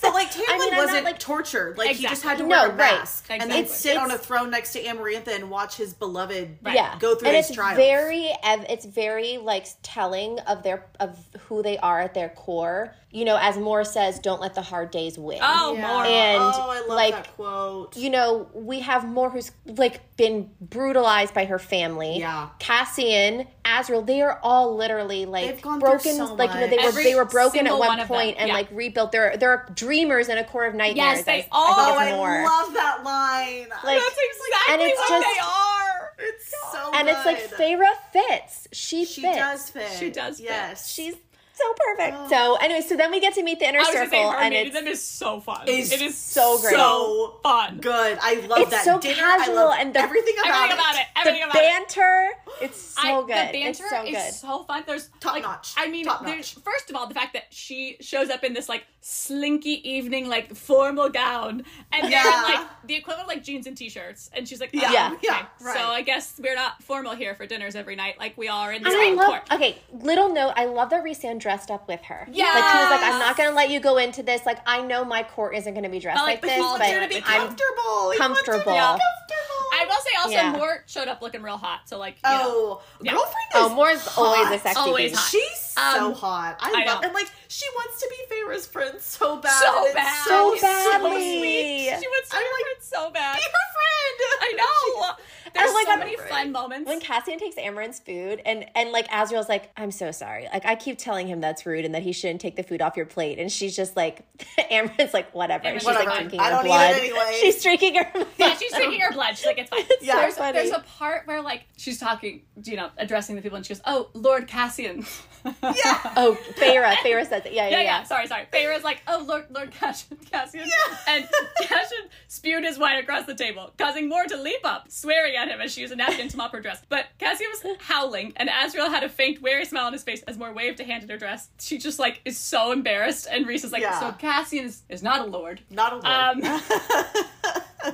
But like Tamlin I mean, I'm wasn't not, like tortured. Like he just had to No, wear a right. mask and then Exactly. sit on a throne next to Amarantha and watch his beloved Right. yeah go through and his it's trials. very ev- it's very like telling of their of who they are at their core you know as Mor says don't let the hard days win oh, Yeah. more. And, oh, I love like, that quote. you know we have Mor who's like been brutalized by her family Yeah. cassian azriel they are all literally like They've gone through broken so like you know they much. were they were broken at one one of them, point and like rebuilt they're they're dreamers in a core of nightmares Yes, they as- oh, I are. think oh, it's I love that line. Like, That's exactly and it's what just- they are. it's so and it's like good. Feyre fits she, She fits does fit. She does fit. Yes. she's so perfect so anyway so then we get to meet the inner I was say circle her and meeting it's them is so fun. Is it is so great. so fun. good. I love It's that so dinner. casual I love and the- everything about it. Everything it. about it. the Everything about it. Banter it's so I, good The banter it's so is so fun. There's Top like, notch. I mean, Top there's notch. first of all the fact that she shows up in this like slinky evening like formal gown, and Yeah. they're like the equivalent of like jeans and t-shirts, and she's like, oh, Yeah, okay. yeah, right. So I guess we're not formal here for dinners every night like we are in the and I same love court. okay little note I love that Rhysand dressed up with her like he was like I'm not gonna let you go into this like I know my court isn't gonna be dressed But, like, like, this he He wants wants but her to be I'm comfortable. He wants to be comfortable. comfortable. I will say also Yeah. Mor showed up looking real hot, so like you know. Oh, Yeah. girlfriend is oh Mor's always a sexy Always hot. She's so Um, hot. I, I love know. and like she wants to be Feyre's friend so bad. So bad. So So badly. sweet. She wants to I'm be like, friends so bad. Be her friend. I know. *laughs* There's like, so many afraid. fun moments. when Cassian takes Amaranth's food and and like Azriel's like, I'm so sorry. Like I keep telling him that's rude and that he shouldn't take the food off your plate. And she's just like *laughs* Amaranth's like, whatever. And she's like like, drinking I her don't eat it blood. anyway. *laughs* She's drinking her yeah, she's drinking her blood. She's like, it's fine. *laughs* Yeah. there's, funny. there's a part where like she's talking, you know, addressing the people, and she goes, "Oh, Lord Cassian." Yeah. Oh, Feyre. Feyre says it. Yeah, yeah, yeah, yeah. yeah. Sorry, sorry. Feyre's like, "Oh, Lord, Lord Cassian, Cassian," Yeah. and Cassian spewed his wine across the table, causing Mor to leap up, swearing at him as she used a napkin to mop her dress. But Cassian was howling, and Azriel had a faint, wary smile on his face as Mor waved a hand at her dress. She just like is so embarrassed, and Rhys is like, Yeah. "So Cassian is, is not a lord." Not a lord. Um, *laughs*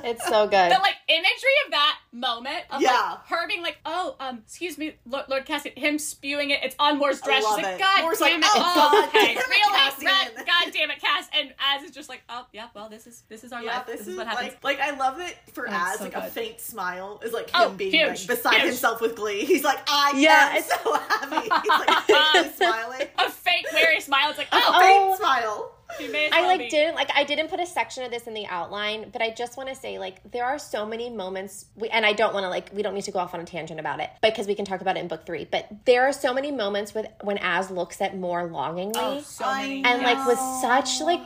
It's so good. the like imagery of that moment of Yeah. like her being like, "Oh, um, excuse me, Lord, Lord Cassian," him spewing it. It's on Mor's dress. love She's like, it. "God Mor's damn like, it! "Oh, Oh, God okay, damn it, really? Cassian." God damn it, Cass!" And Az is just like, "Oh, yeah, well, this is this is our yeah, life. this, is what happens." like like I love it for Oh, Az so like a faint smile is like Oh, him being huge, like beside huge. himself with glee. He's like I Yeah, am *laughs* it's- so happy. *laughs* He's like *laughs* um, smiling. a fake, weary smile. It's like, A "Oh, faint Oh. smile. he I like be." didn't like I didn't put a section of this in the outline, but I just want to say like there are so many moments we, and I don't want to like we don't need to go off on a tangent about it because we can talk about it in book 3, but there are so many moments with when Az looks at Mor longingly Oh, so many. and like with such like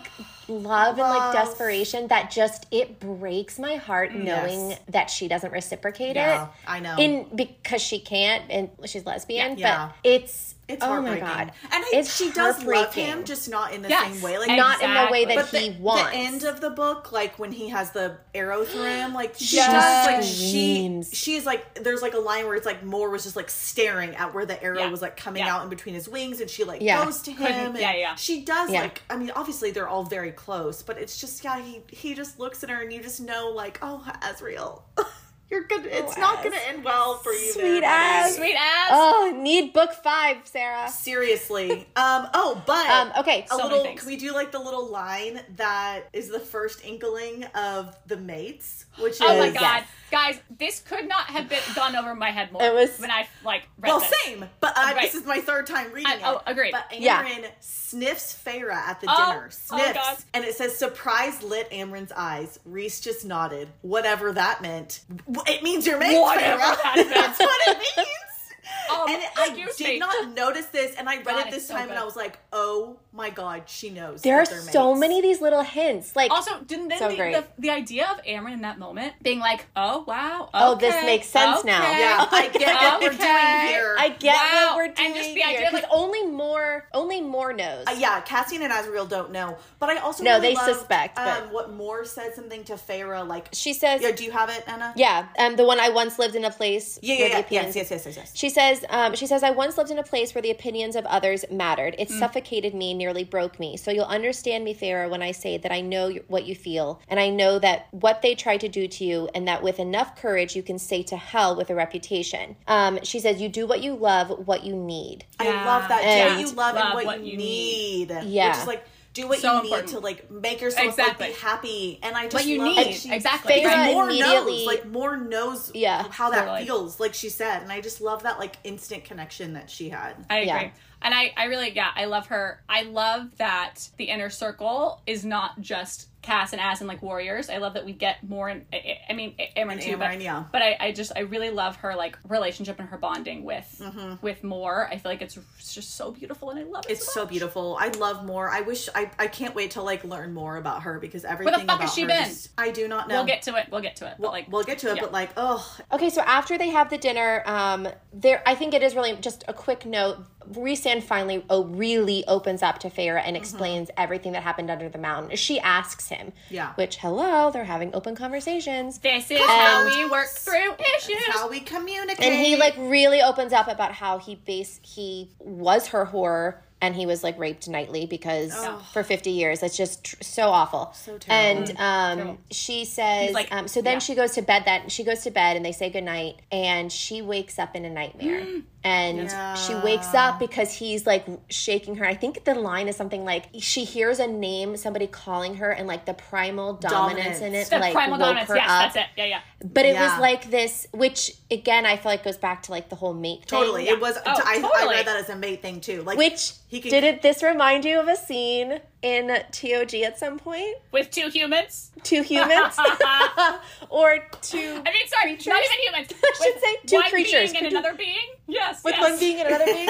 love, and like desperation that just it breaks my heart knowing Yes. that she doesn't reciprocate Yeah, it. I know. In because she can't and she's lesbian, Yeah. but it's It's oh my heartbreaking. god. And I, It's she does love him, just not in the Yes. same way. Like not in the way that but he the, wants. the end of the book, like when he has the arrow through him, like she Yes. does, like she Screams. she's like there's like a line where it's like Mor was just like staring at where the arrow Yeah. was like coming Yeah. out in between his wings, and she like Yeah. goes to him. And yeah, yeah. She does Yeah. like I mean, obviously they're all very close, but it's just yeah, he he just looks at her and you just know like oh Azriel, *laughs* you're good. It's not gonna end well for you, Sweet there, buddy. Az. Sweet ass. Oh, need book 5, Sarah. Seriously. *laughs* Um. Oh, but Um, okay, a so many little. things. Can we do like the little line that is the first inkling of the mates, which is Oh my Yes. God, guys, this could not have been gone over my head more. It was- when I like read Well, this. same, but uh, Right. this is my third time reading I- it. oh, agreed. But Amren Yeah. sniffs Feyre at the Oh, dinner. oh, Sniffs. God. and it says, surprise lit Amren's eyes. Rhys just nodded. Whatever that meant. It means you're mates, Whatever Feyre. that *laughs* meant. That's what it means. Um, and I did me. not notice this, and I read God, it this it's so time, and. I was like, "Oh my god, she knows." There are so mates. many of these little hints. Like Also, didn't then So the, great. the the idea of Amren in that moment being like, "Oh wow, Oh, this makes sense now. Yeah, I *laughs* get what we're doing here. I get Wow. what we're And doing just the here idea, because like- only Mor, only Mor knows. Uh, yeah, Cassian and Azriel don't know, but I also No, really they loved, suspect, but- Um, what Mor said something to Feyre, like, She says, yeah, do you have it, Anna? yeah, um, the one I once lived in a place. yeah, where yeah, the yeah. opinions- yes, yes, yes, yes, yes. She says, um, she says, I once lived in a place where the opinions of others mattered. It Mm. suffocated me nearly broke me. So you'll understand me, Feyre, when I say that I know what you feel, and I know that what they tried to do to you, and that with enough courage, you can say to hell with a reputation. Um, she says, You do what you love, what you need. I love that. And- do what you love, Love and what, what you you need. Yeah. Which is like do what So you important. need to like make yourself Exactly. like be happy. And I just What you love need. that she- Exactly. Feyre Because Mor immediately- knows, like Mor knows Yeah, how that totally. feels, like she said. And I just love that like instant connection that she had. I agree. Yeah. And I, I really, yeah, I love her. I love that the inner circle is not just Cass and Az and like warriors. I love that we get more. In, I, I mean, Amren And too, but yeah. but I, I just I really love her like relationship and her bonding with Mm-hmm. with Mor. I feel like it's, it's just so beautiful and I love it. It's so much. beautiful. I love Mor. I wish I I can't wait to like learn more about her because everything fuck about has she her been? just- I do not know. We'll get to it. We'll get to it. But like, we'll get to it, yeah. but like, oh, Okay, so after they have the dinner, um, there I think it is really just a quick note. Rhysand finally oh, really opens up to Feyre and explains everything that happened under the mountain. She asks him, Yeah. which hello, they're having open conversations. this is how we work through issues. how we communicate. and he like really opens up about how he base he was her whore and he was like raped nightly because for 50 years it's just tr- so awful So terrible. and um she says like- um so then yeah. she goes to bed that she goes to bed and they say goodnight and she wakes up in a nightmare and Yeah. she wakes up because he's like shaking her i think the line is something like she hears a name somebody calling her and like the primal dominance, in it Dominance. the like primal woke dominance. her Yes, up that's it. Yeah, yeah. but it was like this which again i feel like goes back to like the whole mate thing totally. It was. Oh, I, I totally. read that as a mate thing too. Like Which he could, didn't this remind you of a scene in TOG at some point? With two humans. Two humans *laughs* *laughs* or two I mean, sorry, not even humans. *laughs* I should With say two one creatures. being and another being. Yes. with yes. one being and another being?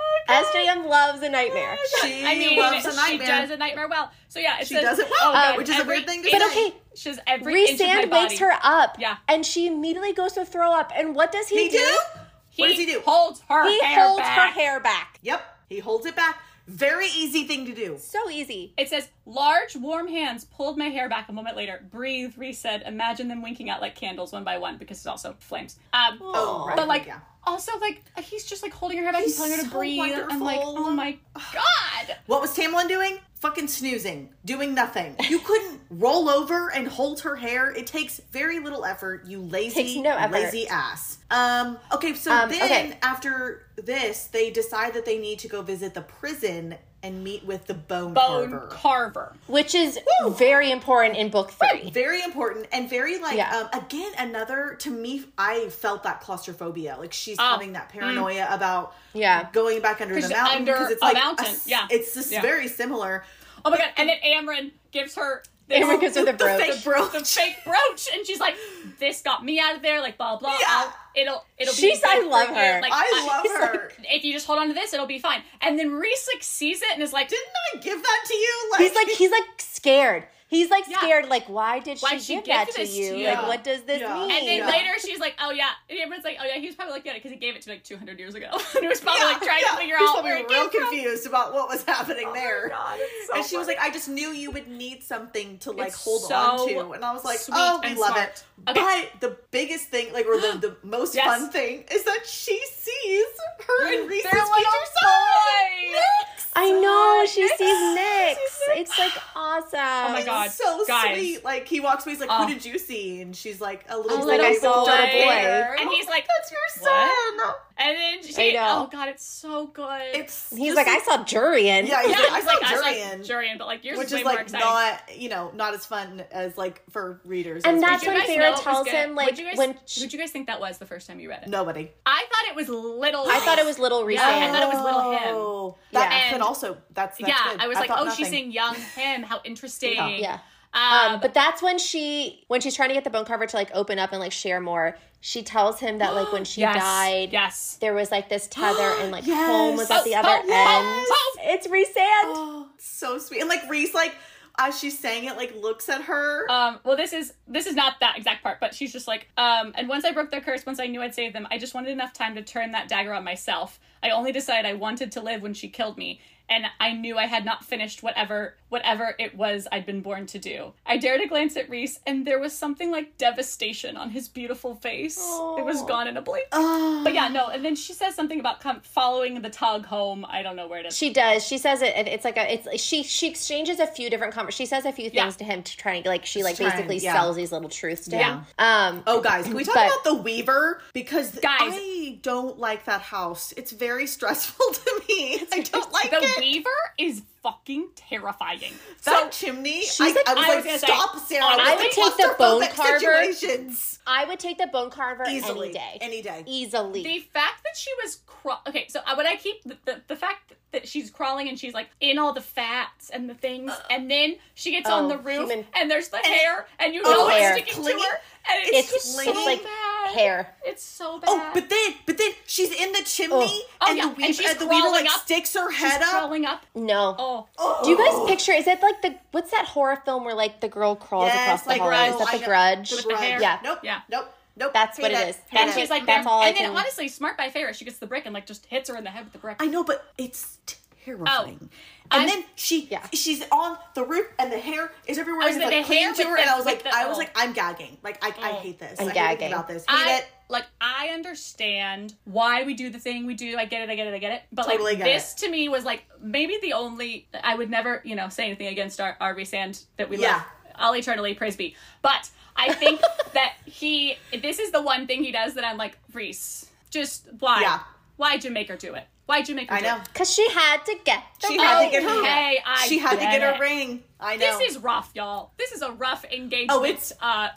Oh, SJM loves a nightmare. She I mean, loves a nightmare. she does a nightmare well. So yeah, it She says, does it oh, well, oh, God, which is a every weird thing to inch- But okay, She says every inch of my Rhysand wakes her up. Yeah. And she immediately goes to throw up. And what does he, He do? What does he do? Holds her hair back. He hair holds back. her hair back. Yep. He holds it back. Very easy thing to do. So easy. It says, large, warm hands pulled my hair back a moment later. Breathe, reset. Imagine them winking out like candles one by one because it's also flames. Um, Oh, right. but like, yeah. Also like, he's just like holding her hair back He's and telling her to so breathe. I'm like, oh my god. What was Tamlin doing? Fucking snoozing, doing nothing. You couldn't roll over and hold her hair. It takes very little effort. You lazy, no effort. lazy ass. Um. Okay. So Um, then okay. after this, they decide that they need to go visit the prison and meet with the bone, Bone carver. carver. Which is very important in book three. very important and very like Yeah. um again another to me i felt that claustrophobia like she's Oh, having that paranoia about Yeah. going back under the mountain because it's a like mountain, s- yeah. it's just Yeah. very similar Oh my god. And then Amren gives her this, Amren gives her the *laughs* the brooch. fake brooch. the fake brooch, and she's like, "This got me out of there." Like blah blah. Yeah. I'll, it'll it'll be. She's- I love her. You. Like i love her If you just hold on to this, it'll be fine. And then Rhys like sees it and is like, didn't i give that to you like He's like he's like scared. He's like Yeah. scared. Like, why did Why'd she she give give that to this to you? you? Like, what does this Yeah. mean? And then Yeah. later *laughs* she's like, "Oh yeah," and everyone's like, "Oh yeah," he was probably looking at it because he gave it to me like 200 years ago, and *laughs* he was probably like trying yeah. to figure He's out probably where it real came from. confused about what was happening oh there God, it's so and she was like i just knew you would need something to like It's hold so on to and i was like oh we love smart. it Okay. but the biggest thing like or the, the *gasps* most Yes. fun thing is that she sees her and Rhys's Their future little son boy. Nyx. I know she *laughs* Nyx. sees Nyx. Nyx. It's like awesome. Oh my God. so guys. sweet like he walks away he's like Oh. who did you see and she's like a little I was boy like, I a little boy. hair. And he's like, that's your What? Son and then she, oh god, it's so good. it's He's just like, I saw Jurian. yeah he's yeah, like, I saw like, I was Jurian Jurian, but like yours which is way is more like exciting. not you know not as fun as like for readers And that's Did you when guys Feyre know it was tells him, like, What'd you guys, when who'd you guys think that was the first time you read it? nobody I thought it was little. I thought it was little Rhysand. Yeah, I thought it was little him. Oh, that Yeah. could And- also that's, that's yeah, good. I was like, oh, nothing. she's saying young him. How interesting. Yeah. Yeah. Um, Um, but that's when she, when she's trying to get the bone carver to like open up and like share more, she tells him that like when *gasps* she yes, died, Yes. there was like this tether and like *gasps* Yes. home was at the Oh, other oh, end. Oh. It's Rhysand. Oh, so sweet. And like Rhys, like as she's saying it, like looks at her. Um, well, this is this is not that exact part, but she's just like, um, and once I broke their curse, once I knew I'd saved them, I just wanted enough time to turn that dagger on myself. I only decided I wanted to live when she killed me, and I knew I had not finished whatever whatever it was I'd been born to do. I dared to glance at Rhys, and there was something like devastation on his beautiful face. It was gone in a blink. But yeah, no. And then she says something about come, following the tug home. I don't know where it is. She does. She says it. and It's like a. It's like she she exchanges a few different conver She says a few things Yeah. to him to try and like she like trying, basically yeah. sells these little truths to Yeah. him. Um. Oh, guys, can we talk But- about the Weaver? Because Guys. I don't like that house. It's very stressful *laughs* to me. I don't like the it. Weaver is fucking terrifying. that chimney. I, like- I was I like, was gonna say, stop, Sarah. I would the take the bone carver. Situations. I would take the bone carver Easily. any day. Any day. Easily. the fact that she was craw- okay so uh, what i keep the, the, the fact that she's crawling and she's like in all the fats and the things and then she gets on Oh, the roof human- and there's the hair and you Oh, know hair. it's sticking Clinging. to her and it's, it's so like bad hair. it's so bad Oh, but then, but then she's in the chimney, Oh. Oh, and yeah, the and Weaver, she's and the Weaver like up. sticks her she's head up. crawling up No. Oh Do you guys picture? Is it like the what's that horror film where like the girl crawls Yes, across the like hallway? Grudge. Is that the. Grudge? With the hair. Yeah. Nope. Yeah. Nope. Nope. That's Hate what it it. is. Hate and it. she's like That's there- all I and then can- honestly smart by Feyre she gets the brick and like just hits her in the head with the brick I know, but it's terrifying. Oh. and I'm- then she, Yeah. she's on the roof, and the hair is everywhere. I was and like, like the hair to her, the- and I was like, the- I was oh. like, I'm gagging. Like, I, I Oh. hate this. I'm I hate gagging. about this. Hate I it. Like I understand why we do the thing we do. I get it, I get it, I get it. But Totally like get this to me was like maybe the only I would never, you know, say anything against our, our Sand that we Yeah. love. I'll eternally praise be. But I think *laughs* that he this is the one thing he does that I'm like, Rhys, just why? Yeah. Why'd you make her do it? Why'd you make her I do know. it? Because she had to get. She had to get her. Okay, I she had to get get her ring. I know. This is rough, y'all. This is a rough engagement. Oh, it's- uh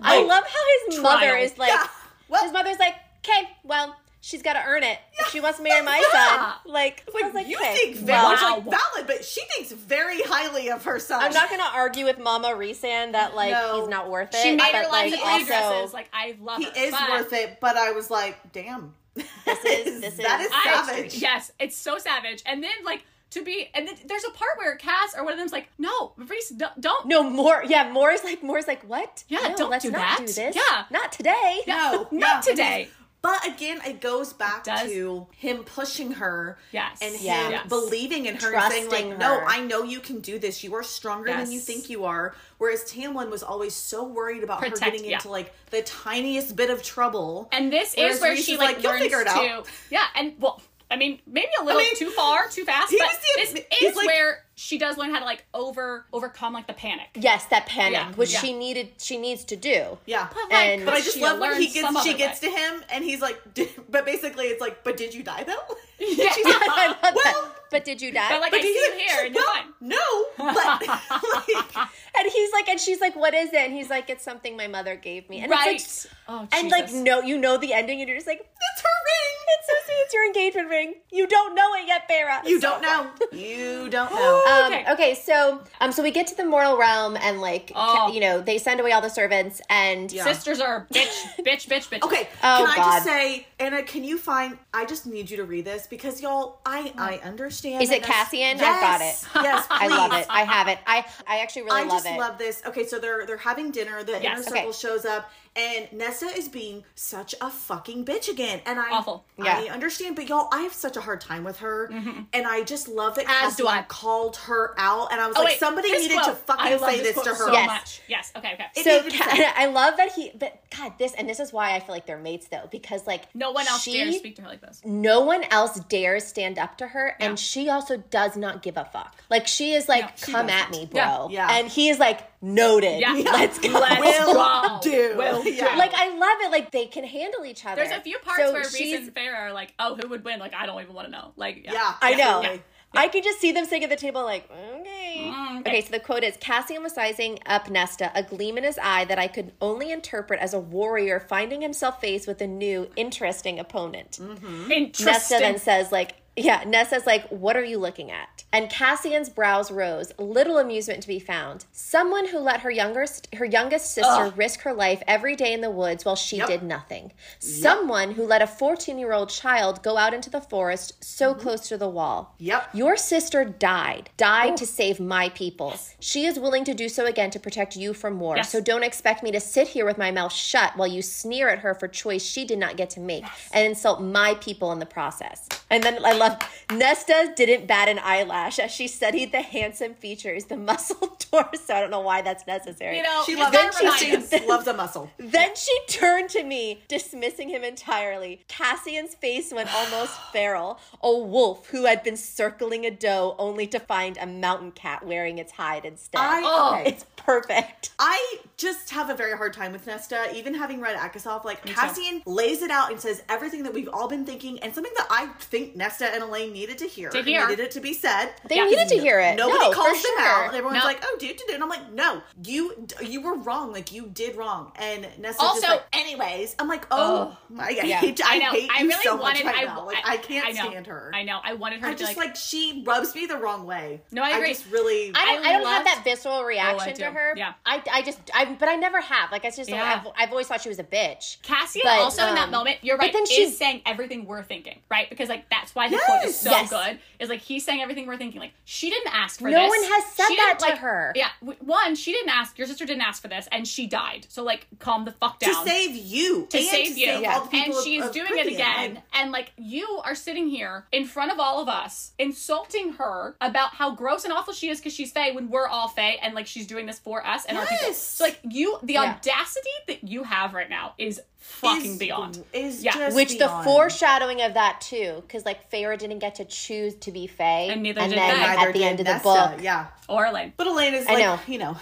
I like, love how his mother is like. Yeah. Well- his mother's like, okay, well, she's got to earn it. If she wants to marry my Yeah. son, like, I was like, like, you okay, think very well, like valid, but she thinks very highly of her son. I'm not gonna argue with Mama Rhysand that like No. he's not worth it. she made but, her life like, like, also, dresses. Like I love He her. is but- worth it, but I was like, damn. This is- this *laughs* that is- is I- savage. yes, it's so savage. And then like to be, and then there's a part where Cass or one of them's like, "No, Rhys, don't." don't. No, more. Yeah, Mor's like Mor's like what? Yeah, no, don't let's do not that. do this. Yeah. not today. No, *laughs* Not yeah, today. But again, it goes back does. to him pushing her Yes. and Yeah. him Yes. believing in her and saying Trusting like, "No, her. I know you can do this. You are stronger than you think you are." Whereas Tamlin was always so worried about her getting yeah. into like the tiniest bit of trouble. And this Whereas is where Rhys she is like, like, "You'll learns figure it to, out." yeah, and well. I mean, maybe a little mean, too far, too fast, but was the- this is like- where she does learn how to like over overcome like the panic. Yes, that panic, Yeah, which yeah. she needed, she needs to do. yeah. But, And- But I just love when he gets she gets way. to him and he's like, *laughs* but basically it's like, "But did you die though?" *laughs* Yeah. She's like, I love that. well, But did you die? But like but I did see you you here and you're well, fine. No, but *laughs* like, and he's like, and she's like, what is it? And he's like, it's something my mother gave me. And Right. It's like, oh, and like, no, you know the ending, and you're just like, it's her ring. it's so sweet. It's your engagement ring. You don't know it yet, Feyre. *laughs* You don't know. You don't know. Um, Okay. okay. so um, so we get to the mortal realm, and like, Oh. you know, they send away all the servants, and Yeah. sisters are bitch, *laughs* bitch, bitch, bitch. Okay, Oh, can I God. just say, Anna, can you find? I just need you to read this because y'all, I I understand. Is that it that's- Cassian? I've got it. Yes, *laughs* I love it. I have it. I I actually really I love just it. love this. Okay, so they're they're having dinner. The inner circle Okay. shows up, and Nesta is being such a fucking bitch again. And I Awful. I understand, but y'all, I have such a hard time with her, mm-hmm. and I just love that As do I. called her out. And I was Oh, like, wait, somebody needed quote. to fucking say this, quote to her. so Yes. much. Yes. Okay. Okay. So needed Ca- *laughs* I love that he, but God, this and this is why I feel like they're mates though, because like no one else she, dares speak to her like this. No one else dares stand up to her, Yeah. and she also does not give a fuck. Like she is like, No, she "Come doesn't. at me, Yeah. bro," Yeah. and he is like, "Noted, Yeah. *laughs* let's go." Let's Will go. do. Will do. Like I love it. Like they can handle each other. There's a few parts So where Rhys she's- and Feyre are like, "Oh, who would win?" Like, I don't even want to know. Like, yeah. Yeah, I know. definitely. I can just see them sitting at the table like, okay. Mm, okay. okay. so the quote is Cassian was sizing up Nesta, a gleam in his eye that I could only interpret as a warrior finding himself faced with a new, interesting opponent. Interesting. Nesta then says, like, Yeah, Nesta's like, What are you looking at? And Cassian's brows rose, little amusement to be found. Someone who let her youngest her youngest sister risk her life every day in the woods while she Yep. did nothing. Someone who let a 14-year-old child go out into the forest so mm-hmm. close to the wall. Yep. Your sister died, died to save my people. She is willing to do so again to protect you from war. Yes. So don't expect me to sit here with my mouth shut while you sneer at her for choice she did not get to make and insult my people in the process. And then I love Nesta didn't bat an eyelash as she studied the handsome features, the *laughs* muscled torso. I don't know why that's necessary. You know, She loves gotta She us. loves a muscle. Then she turned to me, dismissing him entirely. Cassian's face went almost *sighs* feral. A wolf who had been circling a doe only to find a mountain cat wearing its hide instead. I Oh. okay. it's perfect. I just have a very hard time with Nesta, even having read ACOSF. Like too. Cassian lays it out and says everything that we've all been thinking, and something that I think Nesta and Elain needed to hear. To hear. needed it to be said. They Yeah. needed to hear it. Nobody no, calls them sure. out, and everyone's No. like, "Oh, dude, dude," and I'm like, "No, you you were wrong. Like you did wrong." And Nesta's Also- just like, "Anyways," I'm like, "Oh, oh. my, *laughs* I Yeah. hate, I, I know. hate I you really so wanted. much right I, now. Like I, can't know, stand her. I know. I wanted her I to just like, like, she rubs me the wrong way. No, I agree. just really. I don't, I I don't have that visceral oh, reaction do. to her. Yeah. I, I just, I, but I never have. Like, I just, Yeah. like, I've, I've always thought she was a bitch. Cassian But, also in that um, moment, you're right, but right, then is she- saying everything we're thinking, right? Because like that's why the quote is so Yes. good. Is like he's saying everything we're thinking. Like she didn't ask for No this. No one has said She that to like- her. Yeah, one, she didn't ask. Your sister didn't ask for this, and she died. So like, calm the fuck down. to save you to and save you. save all the and people of- she's of doing it again. Like, and like you are sitting here in front of all of us, insulting her about how gross and awful she is because she's Fae when we're all Fae, and like she's doing this for us and our people. So like you, the Yeah. audacity that you have right now is fucking is- beyond. Is Yeah. just Which beyond. the foreshadowing of that too, because like Feyre didn't get to choose to be Fae, And neither and did then Fae. at the did end of the Nesta, book, yeah. Or Elain. But Elain is I like, know. you know,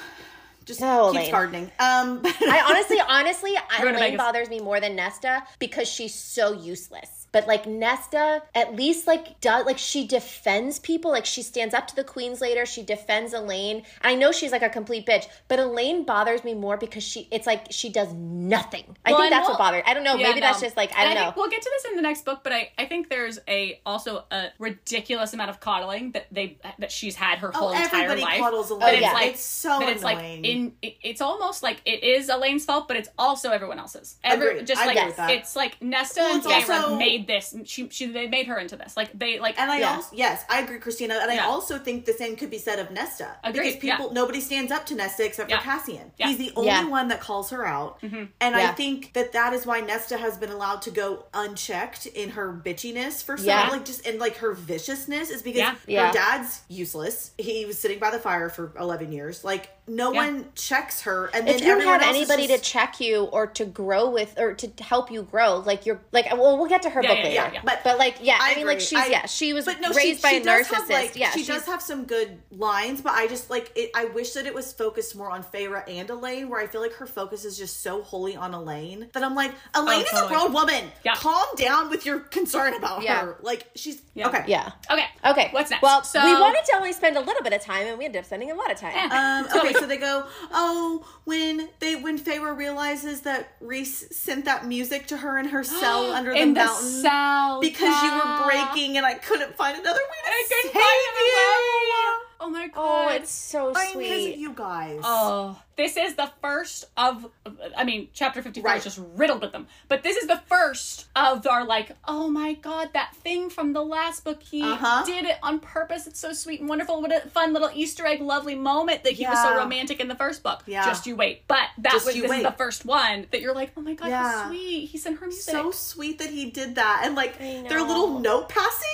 just No, keeps Elain. gardening. Um, *laughs* I honestly, honestly, Elain bothers me more than Nesta because she's so useless. But like Nesta, at least like does like she defends people. Like she stands up to the queens later. She defends Elain. And I know she's like a complete bitch, but Elain bothers me more because she. It's like she does nothing. I think that's we'll- what bothers. I don't know. Yeah, maybe that's just like I don't know. think we'll get to this in the next book, but I, I think there's a also a ridiculous amount of coddling that they that she's had her oh, whole oh, entire everybody life. coddles But Elain. it's yeah. like it's so but it's like in it, it's almost like it is Elain's fault, but it's also everyone else's. Every, Agreed. just I like agree with that. it's like Nesta Well, and it's also- made this. She she they made her into this. Like they like And I Yeah. also yes, I agree, Christina. And I also think the same could be said of Nesta Agreed, because people yeah. nobody stands up to Nesta except Yeah. for Cassian. Yeah. He's the only Yeah. one that calls her out, Mm-hmm. and I think that that is why Nesta has been allowed to go unchecked in her bitchiness for so Yeah. like just and like her viciousness is because Yeah. her Yeah. dad's useless. He was sitting by the fire for eleven years. Like no Yeah. one checks her, and then if you don't have anybody just- to check you or to grow with or to help you grow, like you're like well, we'll get to her Yeah, book yeah, later. yeah, yeah. But but like yeah, I, I mean like agree. she's I- yeah she was But no, raised she, by she a does narcissist. Have, like, yeah, she she's- does have some good lines, but I just like it. I wish that it was focused more on Feyre and Elain, where I feel like her focus is just so wholly on Elain that I'm like, Elain is Oh, totally. a grown woman. Yeah. Calm down with your concern about Yeah. her. Like she's Yeah. okay. yeah. okay Okay. What's next? Well, So- we wanted to only spend a little bit of time, and we ended up spending a lot of time. Eh. Um, okay, so they go. Oh, when they when Feyre realizes that Rhys sent that music to her in her cell *gasps* under the in the mountain cell because you were breaking, and I couldn't find another way to I save you. Another way. Oh my god! oh, it's so I'm sweet. his- you guys. Oh, this is the first of. I mean, chapter fifty-four Right. is just riddled with them. But this is the first of our like. Oh my god, that thing from the last book. He Uh-huh. did it on purpose. It's so sweet and wonderful. What a fun little Easter egg, lovely moment that he was so romantic in the first book. Yeah. Just you wait. But that Just was you this is the first one that you're like, oh my god, Yeah. how sweet. He sent her music. so sweet that he did that and like their little note passing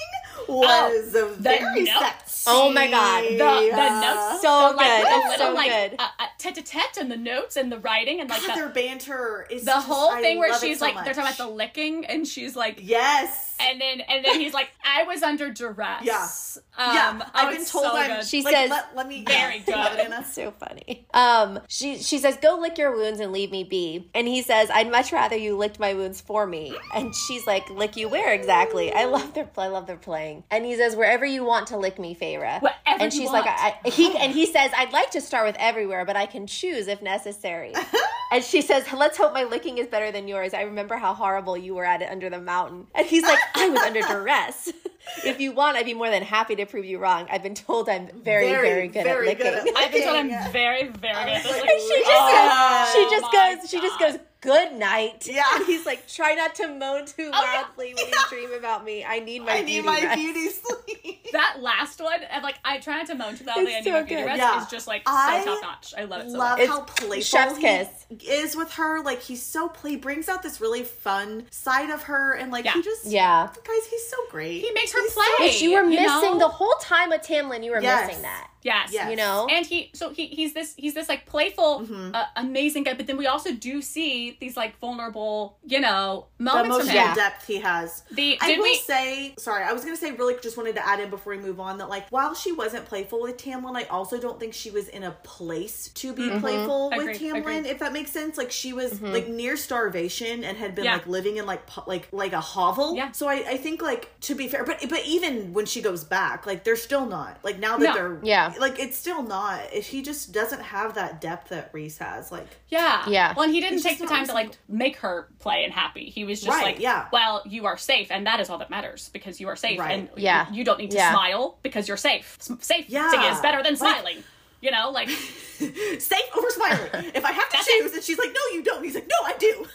was a very notes. sexy Oh my God. the the notes, So the, like, good. the It's little so like good. uh, uh, tete-a-tete and the notes and the writing and like God, the, their banter is the just- whole I thing where she's so like they're talking about the licking and she's like yes and then and then he's like I was under duress. Yeah. Um, yeah oh, I've been told so I'm good. She like, says- let, let me Very yeah. good. Love it, Anna. That's *laughs* so funny. Um, she she says, "Go lick your wounds and leave me be." And he says, "I'd much rather you licked my wounds for me." And she's like, "Lick you where exactly?" I love their I love their playing. And he says, "Wherever you want to lick me, Feyre." Wherever and she's want. like, I, I- "He and he says, I'd like to start with everywhere, but I can choose if necessary." *laughs* and she says, "Let's hope my licking is better than yours. I remember how horrible you were at it under the mountain." And he's like, "I was under duress." *laughs* if you want, I'd be more than happy to prove you wrong. I've been told I'm very, very, Very, good very at good licking. I've been told I'm very, very good at this. like, Like, she just Oh, goes, she just goes, she just goes, good night. Yeah. And he's like, try not to moan too Oh, yeah. loudly when you dream about me. I need my beauty. I need my rest." beauty *laughs* sleep. that last one, and like I try not to moan too loudly. It's I need so my beauty good. rest Yeah. is just like I so top notch. I love it so love much. How playful chef's he kiss. is with her. Like he's so play. He brings out this really fun side of her, and like Yeah. he just Yeah. guys, he's so great. He makes her He's play. so- Which you were You missing know? the whole time with Tamlin. You were Yes. missing that. Yes. Yes. You know? And he, so he, he's this, he's this like playful, Mm-hmm. uh, amazing guy. But then we also do see these like vulnerable, you know, moments from emotional. Yeah. depth he has. The- I will we- say, sorry, I was gonna say, really, just wanted to add in before we move on that, like, while she wasn't playful with Tamlin, I also don't think she was in a place to be playful with Agreed, Tamlin, agreed. if that makes sense. Like, she was like near starvation and had been Yeah. like living in like pu- like like a hovel. Yeah. So I, I think like to be fair, but but even when she goes back, like they're still not like now that No. they're Yeah. Like it's still not. If he just doesn't have that depth that Rhys has, like Yeah. Yeah. Well, and he didn't He's take the not time to like make her play and happy. He was just Right, like, yeah. well, you are safe, and that is all that matters because you are safe, Right. and Yeah. you, you don't need to Yeah. smile because you're safe. S- safe Yeah. is better than Like- smiling. You know, like *laughs* safe over smiling. if I have to That's choose, and she's like, no, you don't. He's like, no, I do.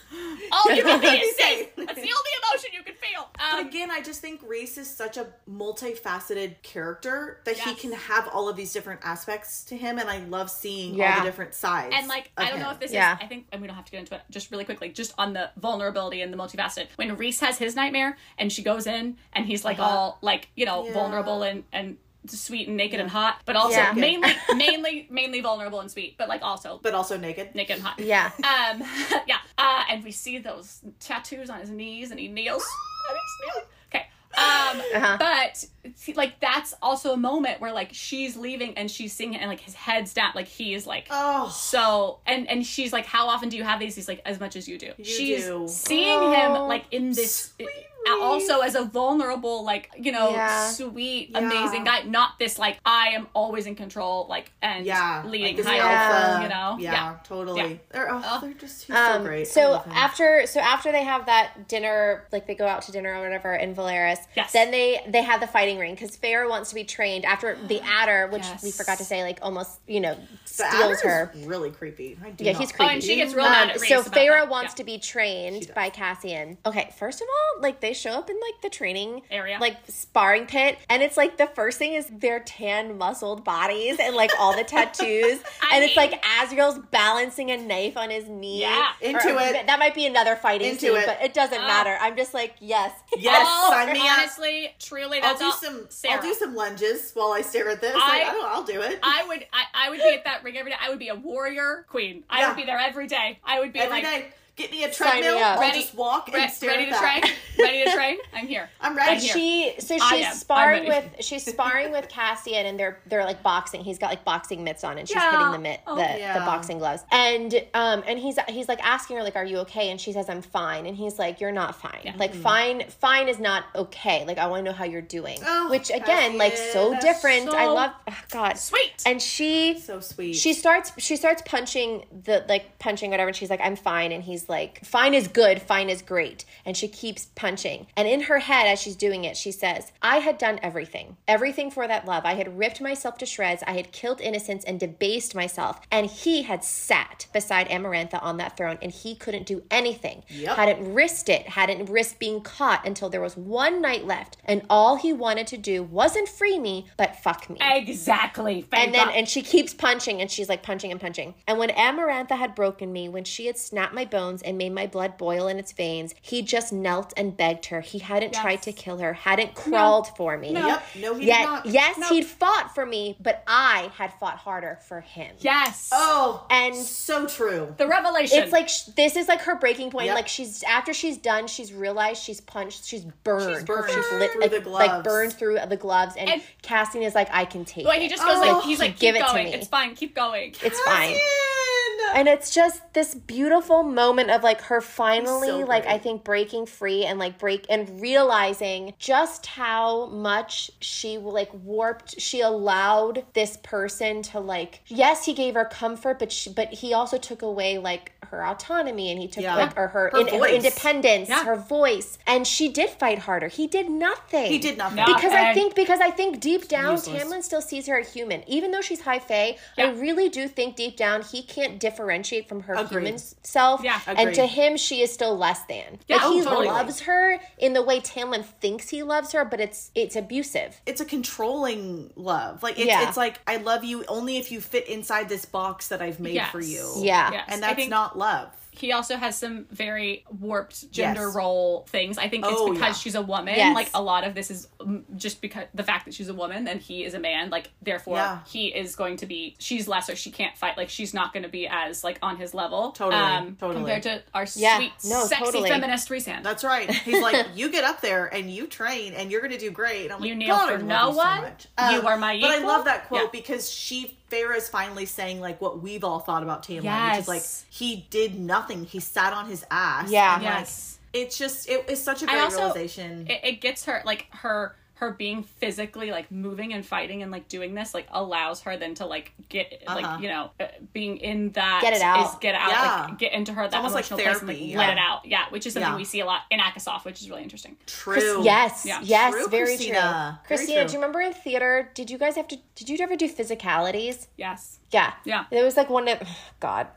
all you can *laughs* be is Safe. safe. That's the only emotion you can feel. But Um, again, I just think Rhys is such a multifaceted character that he can have all of these different aspects to him, and I love seeing all Yeah. the different sides. and like of I don't know if this Yeah. is I think and we don't have to get into it just really quickly just on the vulnerability and the multifaceted when Rhys has his nightmare and she goes in and he's like Uh-huh. all like you know Yeah. vulnerable and and sweet and naked and hot but also Yeah. mainly *laughs* mainly mainly vulnerable and sweet but like also but also naked. naked and hot Yeah. um *laughs* yeah uh and we see those tattoos on his knees and he kneels *gasps* And he's kneeling. okay um Uh-huh. but see, like that's also a moment where like she's leaving and she's seeing it and like his head's down like he is like Oh, so and and she's like, how often do you have these? He's like, as much as you do. she's do. seeing Oh, him like in this. sweet Also, as a vulnerable, like you know, Yeah. sweet, Yeah. amazing guy, not this like I am always in control, like and yeah, leading like high Yeah. alpha, you know, yeah, totally. Yeah. They're, oh, Oh. they're just he's so Um, great. So after so after they have that dinner, like they go out to dinner or whatever in Velaris. Yes. Then they they have the fighting ring because Feyre wants to be trained after the *gasps* Attor, which Yes. we forgot to say, like almost you know steals her. really creepy. I do Yeah, not he's Oh, creepy. and she gets real Um, mad at Rhys so about Feyre wants Yeah. to be trained by Cassian. Okay, first of all, like they show up in like the training Area. like sparring pit, and it's like the first thing is their tan, muscled bodies and like all the *laughs* tattoos, I and it's like Azriel's balancing a knife on his knee. Yeah. Into Or- it. That might be another fighting Into scene, it. but it doesn't Oh. matter. I'm just like, yes, Yes, Oh, sign me up. honestly, truly, I'll that's do all. Some. Sarah. I'll do some lunges while I stare at this. I- like, I don't. I'll do it. I would, I, I would be at that ring every day. I would be a warrior queen. I Yeah. would be there every day. I would be Every like day. Get me a Sign me treadmill. I'll Ready- just walk and stare ready at to that. train, *laughs* ready to train. I'm here. *laughs* I'm I'm ready. here. she so she's sparring with she's sparring with Cassian and they're they're like boxing. He's got like boxing mitts on and she's Yeah. hitting the mitt Oh. the, Yeah. the boxing gloves. And um and he's he's like asking her like are you okay? And she says I'm fine. And he's like you're not fine. Like fine fine is not okay. Like I want to know how you're doing. Oh, Which again like so Cassian. different. I love oh, god. Sweet. And she So sweet. she starts she starts punching the like punching whatever and she's like i'm fine and he's like fine is good fine is great. And she keeps punching. And in her head as she's doing it she says i had done everything. Everything for that love. I had ripped myself to shreds. I had killed innocence and debased myself. And he had sat beside amarantha on that throne and he couldn't do anything. Yep. hadn't risked it. Hadn't risked being caught until there was one night left and all he wanted to do wasn't free me but fuck me. Exactly. Thank and then God. and she keeps punching and she's like punching and punching. And when Amarantha had broken me, when she had snapped my bones and made my blood boil in its veins, he just knelt and begged her. He hadn't Yes. tried to kill her, hadn't crawled for me. Yep. No, he Yet, did not. yes, No. he'd fought for me, but I had fought harder for him. yes. Oh, And so true. the revelation. it's like sh- this is like her breaking point. Yep. Like she's after she's done, she's realized she's punched, she's burned, She's burned she's through like, the gloves. like burned through the gloves, and, And- Cassian is like, I can take Well, it. he just goes Oh. like he's like Give keep it to me. It's fine. Keep going. it's fine. Cassian! and it's just this beautiful moment of like her finally So like i think breaking free and like break and realizing just how much she like warped she allowed this person to like yes he gave her comfort but she, but he also took away like her autonomy and he took Yeah. like or her, Her in, her independence Yeah. her voice and she did fight harder he did nothing He did nothing. No. because I think because I think deep down Useless. Tamlin still sees her as human, even though she's high fae. I really do think deep down he can't differentiate from her Agreed. human self. Yeah. and to him, she is still less than. Yeah, like, oh, he totally. loves her in the way Tamlin thinks he loves her, but it's it's abusive. it's a controlling love. Like it's, Yeah. it's like I love you only if you fit inside this box that I've made for you. Yeah. Yes. And that's think not love. He also has some very warped gender Yes. role things. I think it's Oh, because yeah. she's a woman. Yes. Like a lot of this is um, just because the fact that she's a woman and he is a man. Like therefore Yeah. he is going to be. She's lesser. She can't fight. Like she's not going to be as like on his level. um, Totally, totally. Compared to our Yeah. sweet, No, sexy totally. feminist Rhysand. That's right. He's like, *laughs* you get up there and you train and you're gonna do great. And I'm You like, kneel God, for no you so one? You are my Equal? But I love that quote because she Feyre's finally saying like what we've all thought about Tamlin, which is like he did nothing. He sat on his ass. Yeah. and, like, Yes. it's just it, it's such a great also- realization. it, it gets her like her her being physically like moving and fighting and like doing this like allows her then to like get Uh-huh. like you know uh, being in that Get it out. is get out Yeah. like get into her that almost like emotional place and like yeah. let it out yeah which is something Yeah. we see a lot in ACOSF which is really interesting True. Yes, Yeah. yes, True, very Christina. true. Very Christina, true. do you remember in theater? Did you guys have to? Did you ever do physicalities? yes Yeah. Yeah. It was like one of *sighs* God,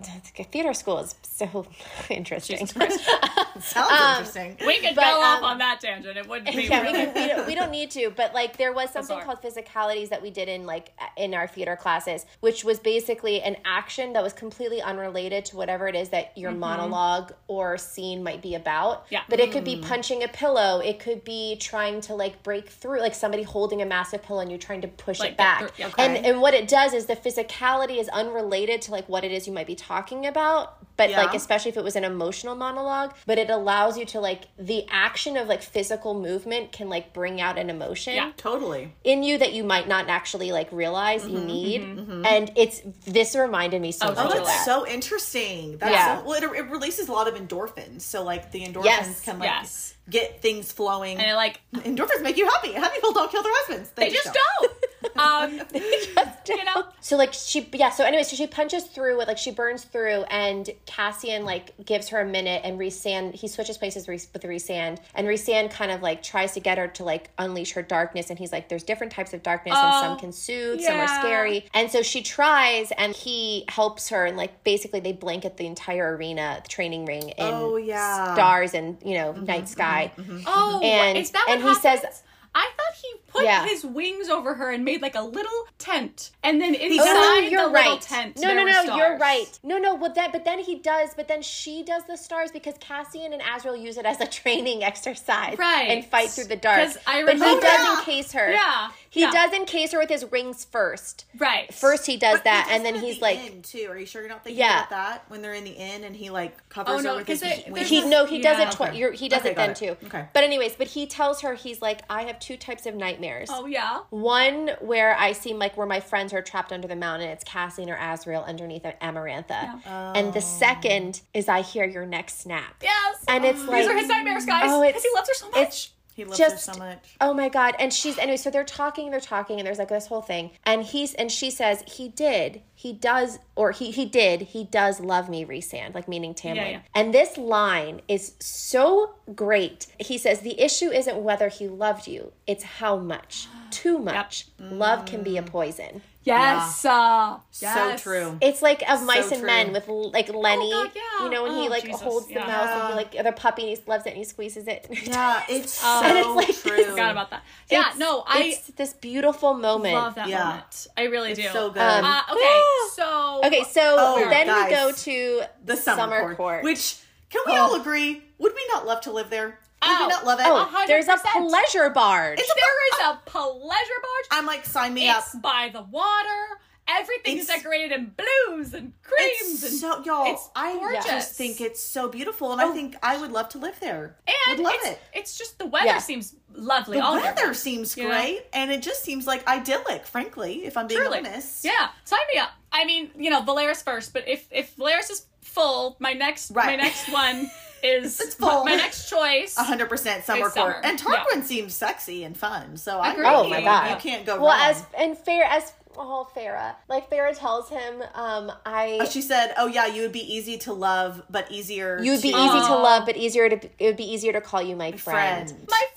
theater school is so *laughs* interesting. Jesus Christ. *laughs* Sounds um, interesting. we could But, go off um, on that tangent it wouldn't *laughs* be yeah, we, really don't, we, don't, we don't need to, but like there was something Bizarre. called physicalities that we did in like in our theater classes, which was basically an action that was completely unrelated to whatever it is that your mm-hmm. monologue or scene might be about. Yeah. But it could be mm. punching a pillow, it could be trying to like break through, like somebody holding a massive pillow and you're trying to push Like, it back. through- yeah. And and what it does is the physicality is unrelated to like what it is you might be talking about, but Yeah. like especially if it was an emotional monologue, but it allows you to like the action of like physical movement can like bring out an emotion Yeah. Totally. in you that you might not actually like realize you mm-hmm, need. Mm-hmm, mm-hmm. And it's this reminded me so Oh, much Oh, of that's that. so interesting. That's Yeah. so, well, it, it releases a lot of endorphins. So like the endorphins Yes. can like Yes. get things flowing. and it like endorphins make you happy. Happy people don't kill their husbands. they just don't um *laughs* you know So like she yeah, so anyway, so she punches through it, like she burns through and Cassian like gives her a minute and Rhysand he switches places with Rhysand, and Rhysand kind of like tries to get her to like unleash her darkness and he's like there's different types of darkness and some Oh, can soothe, some are scary. And so she tries and he helps her and like basically they blanket the entire arena, the training ring in Oh, yeah. stars and you know, night mm-hmm, sky. Mm-hmm, mm-hmm. Oh, And- is that what and he says- happens? I thought he put Yeah. his wings over her and made like a little tent, and then inside Oh, no, no, the you're little right. tent, no, there no, were no, stars. you're right. No, no, well, that, but then he does, but then she does the stars because Cassian and Azriel use it as a training *laughs* exercise, Right. And fight through the dark. I but he does Yeah. encase her. Yeah, he yeah. does encase her with his rings first. Right. First, he does But he that, does and then he's the like, inn, too. Are you sure you're not thinking Yeah. about that when they're in the inn and he like Oh, covers no, her with his 'cause it- wings? he no, he does it. Twi- Okay. you're, he does Okay, it then got too. Okay. But anyways, but he tells her he's like, I have two types of nightmares. Oh yeah. One where I seem like where my friends are trapped under the mountain. It's Cassian or Azriel underneath Amarantha. And the second is I hear your neck snap. Yes. And it's like these are his nightmares, guys. Oh, because it's- he loves her so much. it's he loves just- her so much. Oh my god! And she's anyway. So they're talking, they're talking, and there's like this whole thing. And he's and she says he did, he does, or he he did, he does love me, Rhysand, like meaning Tamlin. Yeah, yeah. And this line is so great. He says the issue isn't whether he loved you; it's how much. Too much. Love can be a poison. Yes. Uh, So true. It's like of mice and true. men with like Lennie, God, yeah. you know, when he Oh, like Jesus, holds yeah. the mouse and he like the puppy and he loves it and he squeezes it. *laughs* Yeah, it's so And it's like this- true. Forgot about that. Yeah. It's- no, I it's this beautiful moment. I love that Yeah. moment. I really do. so good. Um, Uh, okay. *gasps* So. Okay, so Oh, then we go to the summer, court, court. Which can we all agree? Would we not love to live there? Oh, would Oh. we not love it? oh, hundred there's a pleasure barge. there is a pleasure barge. I'm like, sign me up. It's by the water. everything is It's- decorated in blues and creams It's and so y'all. it's I just think it's so beautiful, and I oh. think I would love to live there. and would love it's, it. it's just the weather Yeah. seems lovely. The all weather round. seems you know? great, and it just seems like idyllic. Frankly, if I'm being Truly. honest. Yeah, sign me up. I mean, you know, Velaris first, but if if Velaris is full, my next my next *laughs* one is It's full. My, my next choice. Hundred percent summer court, summer. and Tarquin seems sexy and fun. So I Agreed. agree. Oh my God. you can't go wrong. Well, wrong. as and fair as oh Feyre, like Feyre tells him, um, I Oh, she said, "Oh yeah, you would be easy to love, but easier. you'd be to easy to love, but easier to it would be easier to call you my friend. friend." my friend.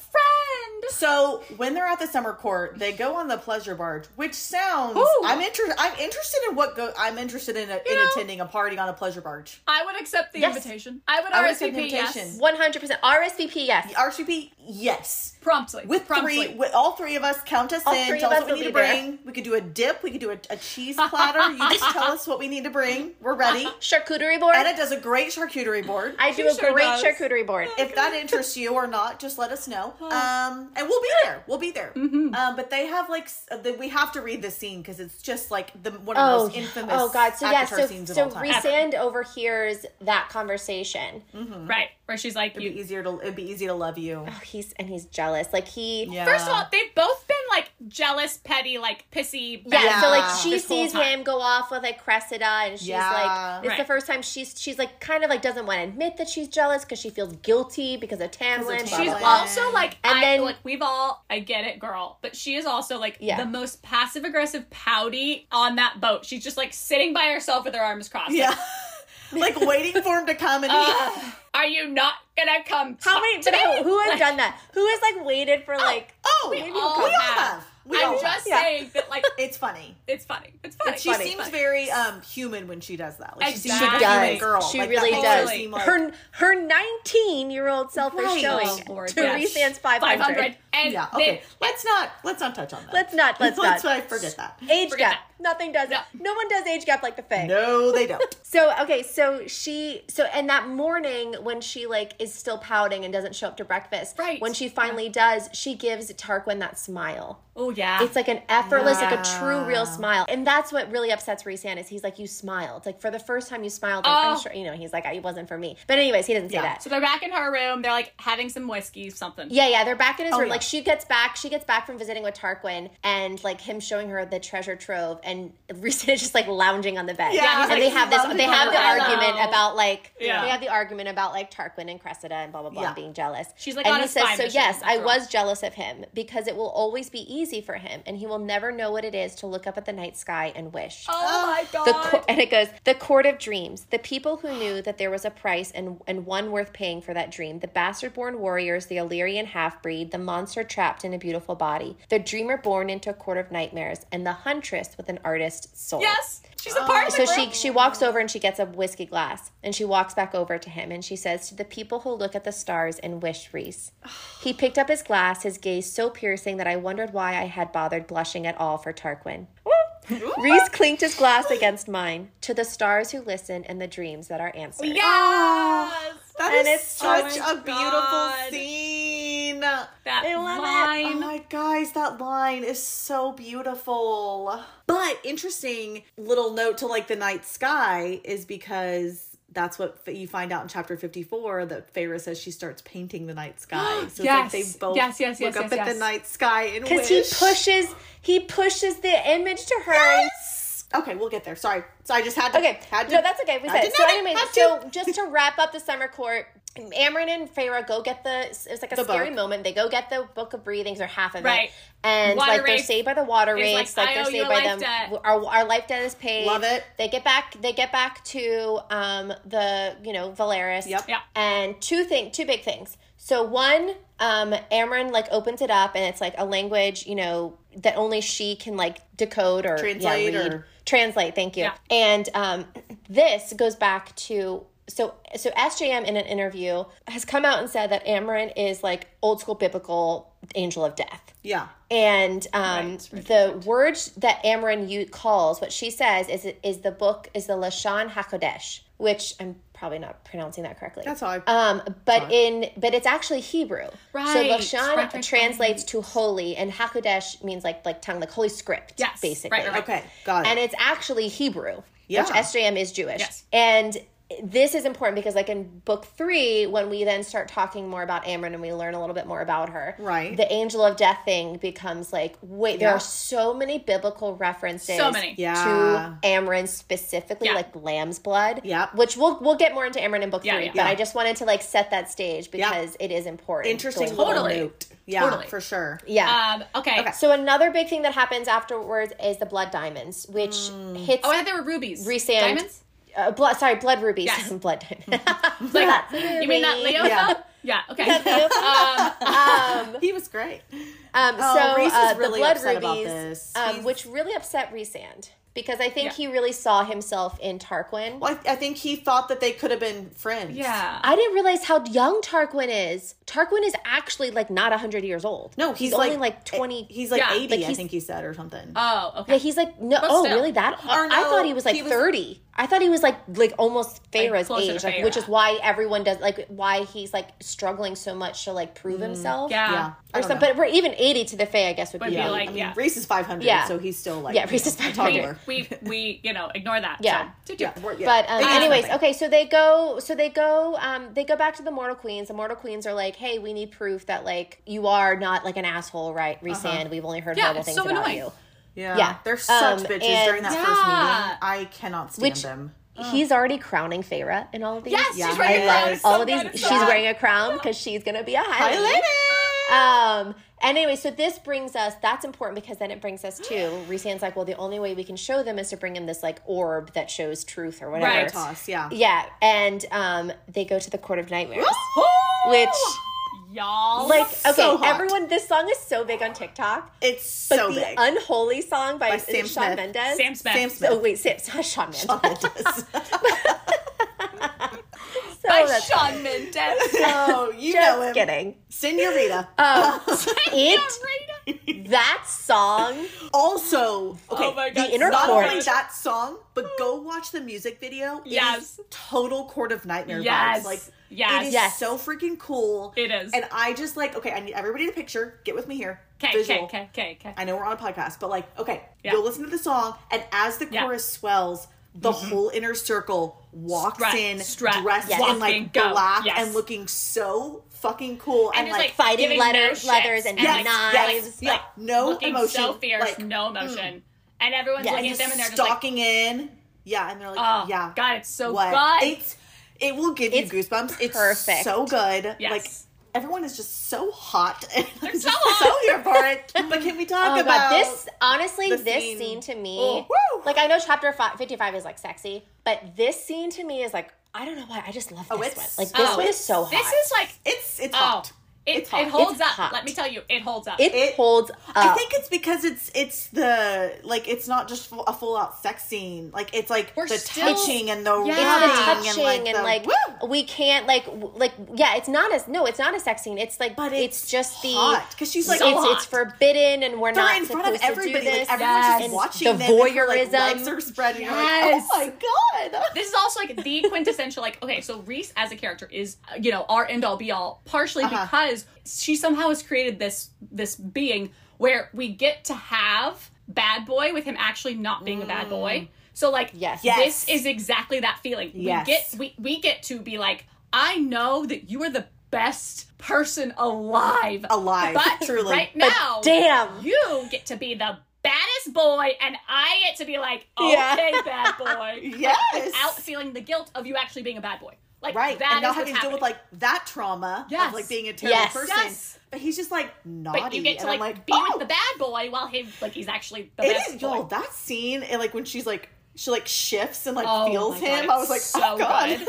So when they're at the summer court, they go on the pleasure barge, which sounds. Ooh. I'm interested. I'm interested in what go. I'm interested in, a, in know- attending a party on a pleasure barge. I would accept the Yes. invitation. I would I would accept the RSVP. Yes. invitation. One hundred percent RSVP. Yes. RSVP, yes. Promptly. With Promptly. three, with all three of us, count us All in. Tell us us what we need to be there. bring. We could do a dip. We could do a, a cheese *laughs* platter. you just tell us what we need to bring. We're ready. *laughs* Charcuterie board. Anna does a great charcuterie board. I do She a sure great does. charcuterie board. if that interests you or not, just let us know. Um, and we'll be there. We'll be there. Mm-hmm. Um, but they have like the, we have to read this scene because it's just like the one of the Oh, most infamous. oh God! So yeah, so scenes of so all time. Rhysand overhears that conversation. Right. Where she's like, It'd you. be easier to it'd be easy to love you. Oh, he's and he's jealous. Like he, Yeah. First of all, they've both been like jealous, petty, like pissy. Yeah, bad so like she this sees him go off with like Cressida, and she's Yeah. like, it's the Right. first time she's she's like kind of like doesn't want to admit that she's jealous because she feels guilty because of Tamlin. blah, She's blah, blah. also like, And I, then- like we've all, I get it, girl, but she is also like Yeah. the most passive aggressive, pouty on that boat. She's just like sitting by herself with her arms crossed. like, Yeah. *laughs* like waiting for him to come and *laughs* uh, he, "Ugh, are you not gonna come? How talk many? to But who, me?" who has Like, done that? Who has like waited for oh, like? oh, We we all all have. Have. We I'm just have. saying that like *laughs* It's funny. it's funny. It's funny. She funny. seems very um human when she does that. Like she seems Exactly. like She a human does. girl. She Like, really does. her like- her her nineteen year old self is showing Oh, Lord, to yes. Rhysand's five 500. hundred. And yeah. they- Okay. let's not let's not touch on that. Let's not. Let's *laughs* let's not. not forget that. Age Forget gap. Nothing does No. it. No one does age gap like the Fae. No, they don't. *laughs* So okay, so she so and that morning when she like is still pouting and doesn't show up to breakfast, Right. When she finally does, she gives Tarquin that smile. Oh yeah. It's like an effortless, like a true, real smile, and that's what really upsets Rhysand is he's like, you smiled, like for the first time you smiled. Like, I'm Oh. sure you know he's like, it wasn't for me. But anyways, he doesn't say Yeah. that. so they're back in her room. They're like having some whiskey, something. Yeah, yeah, they're back in his Oh, room. yeah. Like she gets back, she gets back from visiting with Tarquin, and like him showing her the treasure trove, and *laughs* Rhysand is just like lounging on the bed. Yeah, and he's, they have this. They have the the argument about like Yeah. they have the argument about like Tarquin and Cressida and blah blah blah Yeah. and being jealous. She's, like, and on he a says, so yes, I after all." was jealous of him because it will always be easy for him, and he will never know what it is to look up at the night sky and wish. Oh my god. The co- and it goes the court of dreams. The people who knew that there was a price and and one worth paying for that dream. The bastard-born warriors, the Illyrian half-breed, the monster trapped in a beautiful body, the dreamer born into a court of nightmares, and the huntress with an artist's soul. yes, she's a oh. part of So the she she walks over and she gets a whiskey glass and she walks back over to him and she says to the people who look at the stars and wish Rhys. *sighs* He picked up his glass, his gaze so piercing that I wondered why I had bothered blushing at all for Tarquin. *laughs* Rhys clinked his glass against mine. To the stars who listen and the dreams that are answered. Yes. That And is it's such so- a beautiful God. scene. That I love it. line. Oh my guys, that line is so beautiful. But interesting little note to like the night sky is because that's what you find out in chapter 54 that Feyre says she starts painting the night sky. *gasps* So Yes. it's like they both Yes, yes, look yes, up yes, at the night sky and Because he pushes he pushes the image to her. Yes! Okay, we'll get there. Sorry. So I just had to. Okay, Had to no, that's okay. We said so. Anyway, so just to wrap up the summer court, Amren and Feyre go get the. It's like a The scary book. moment. They go get the book of breathings or half of Right. it, and Water like they're saved by the water is like. Like, "I they're owe saved a by life them. debt. Our, our life debt is paid. Love it. They get back. They get back to um the you know Velaris. Yep. Yeah. And two thing, two big things. So one, um, Amren like opens it up, and it's like a language, you know, that only she can like decode or Translate yeah, read. or- translate. Thank you. Yeah. And um, this goes back to so so SJM in an interview has come out and said that Amren is like old school biblical angel of death. Yeah. And um, Right, right, the words that Amren you calls what she says is is the book is the Lashon Hakodesh, which I'm probably not pronouncing that correctly. That's how I- Um, but Sorry. in but it's actually Hebrew. Right. So Right. Lashon Right, right, translates to holy, and Hakodesh means like like tongue, like holy script. Yes. basically. Right, right, right. Okay, got it. And it's actually Hebrew, Yeah. which SJM is Jewish. Yes. And this is important because, like in book three, when we then start talking more about Amren and we learn a little bit more about her, Right. The angel of death thing becomes like, wait, there Yeah. are so many biblical references, So many. Yeah. to Amren specifically, Yeah. like lamb's blood. yeah Which we'll we'll get more into Amren in book Yeah, three, yeah. but Yeah. I just wanted to like set that stage because it is important. Interesting going little forward. Totally. Yeah, Totally. for sure. Yeah. Um, okay. so another big thing that happens afterwards is the blood diamonds, which hits Oh, I thought they were rubies. Rhysand. Diamonds? Uh, blood. Sorry, blood rubies. Yes. blood. *laughs* Like, you mean that Leo Yeah. felt? Yeah, okay. um, um, He was great. um, Oh, so Rhys is uh, really the blood upset about rubies, this. Um, which really upset Rhysand because I think Yeah. he really saw himself in Tarquin. Well, I, I think he thought that they could have been friends. yeah. I didn't realize how young Tarquin is. Tarquin is actually like not hundred years old. No, he's, only like, like twenty. He's like Yeah, eighty, like I think he said, or something. oh, okay. yeah, he's like no. Oh, really? That Or I thought he was like he was- thirty. I thought he was like like almost Feyre's closer to age, like Feyre. which is why everyone does like why he's like struggling so much to like prove himself. yeah. yeah. I or don't know. but we're even eighty to the Fae, I guess would Would be be yeah, like- I mean, yeah. Rhys is five hundred, Yeah. so he's still like Yeah, Rhys is you know, 500. toddler. We, we, you know, ignore that. Yeah. So, Yeah, yeah. But um, It anyways, okay, so they go, so they go, um, they go back to the Mortal Queens. The Mortal Queens are like, "Hey, we need proof that like you are not like an asshole, right, Rhysand? We've only heard Yeah, horrible things so about annoying. you." Yeah, Yeah. they're such Um, bitches and- during that first Yeah. meeting. I cannot stand Which them. he's already crowning Feyre in all of these. Yes, Yeah, she's wearing I a crown. like- all so of these. She's so good. wearing a crown because she's gonna be a Hi, Highlander. lady. Um. Anyway, so this brings us. That's important because then it brings us to *gasps* Rhysand's like, well, the only way we can show them is to bring him this like orb that shows truth or whatever. Right. Toss, yeah. Yeah, and um, they go to the Court of Nightmares, Woo! which Y'all. like okay, So everyone. This song is so big on TikTok. It's But so the big. unholy song by, By Sam Shawn Smith. Mendes. Sam Smith. Sam oh, Smith. Oh wait, Sam, it's *laughs* not Shawn *laughs* Mendes. *laughs* So By that's Shawn Mendes. *laughs* oh, you know just him. kidding. Senorita. *laughs* Um, *laughs* it Rita. that song. also, okay, Oh my God, the inner not chord. only that song, but go watch the music video. It is Yes. total Court of Nightmare Yes. vibes. Like, Yes. it is Yes. so freaking cool. It is. And I just like, okay, I need everybody to picture. Get with me here. Okay, okay, okay, okay, okay. I know we're on a podcast, but like, okay, Yeah. you'll listen to the song, and as the Yeah. chorus swells, the whole inner circle walks Strut, in, strut, dressed yes. in like go. black Yes. and looking so fucking cool, and, And like, like fighting letters- no leathers shits and Yes, knives. yeah, like no emotion, so fierce, like, mm. no emotion, and everyone's Yeah, looking and at them and they're just like, stalking in, yeah, and they're like, "Oh, yeah, God, it's so what? good." It's it will give It's you goosebumps. It's perfect. so good. Yes. Like everyone is just so hot. *laughs* And I'm so just hot. so here for it. *laughs* But can we oh talk Oh about god, this honestly, this scene. scene, to me, oh, like I know chapter fi- fifty-five is like sexy, but this scene to me is like I don't know why I just love Oh, this one. Like this oh, one is so hot. This is like, It's it's oh, hot. It, It's hot. it holds It's up. hot. Let me tell you, it holds up. it, it- holds up. I think it's because it's it's the like it's not just a full out sex scene. Like it's like We're the still- touching and the Yeah. it's the touching and like, the- woo! we can't like like yeah it's not as no it's not a sex scene it's like But it's, it's just the hot, 'cause she's, like, it's, so it's hot. forbidden and we're They're not in front of supposed to do everybody. this Like everyone's Yes. just watching The them. and her, like, voyeurism. legs are spread. And you're Yes. like, oh my god. this is also like the quintessential like okay so Rhys as a character is uh, you know our end all be all partially Uh-huh. because she somehow has created this this being where we get to have bad boy with him actually not being a bad boy mm. so like Yes. Yes. this is exactly that feeling Yes. we get we, we get to be like i know that you are the best person alive Alive, but truly. right But now damn. you get to be the baddest boy and i get to be like okay Yeah. bad boy *laughs* Yes. without feeling the guilt of you actually being a bad boy. Like Right, that and not having to deal with like that trauma Yes. of like being a terrible Yes. person. Yes. But he's just like naughty, but you get to and like, I'm like be oh, with the bad boy while he like he's actually the It best is, boy. yo, that scene, and like when she's like, she like shifts and like Oh feels my God, him. I was like, it's oh so god. good.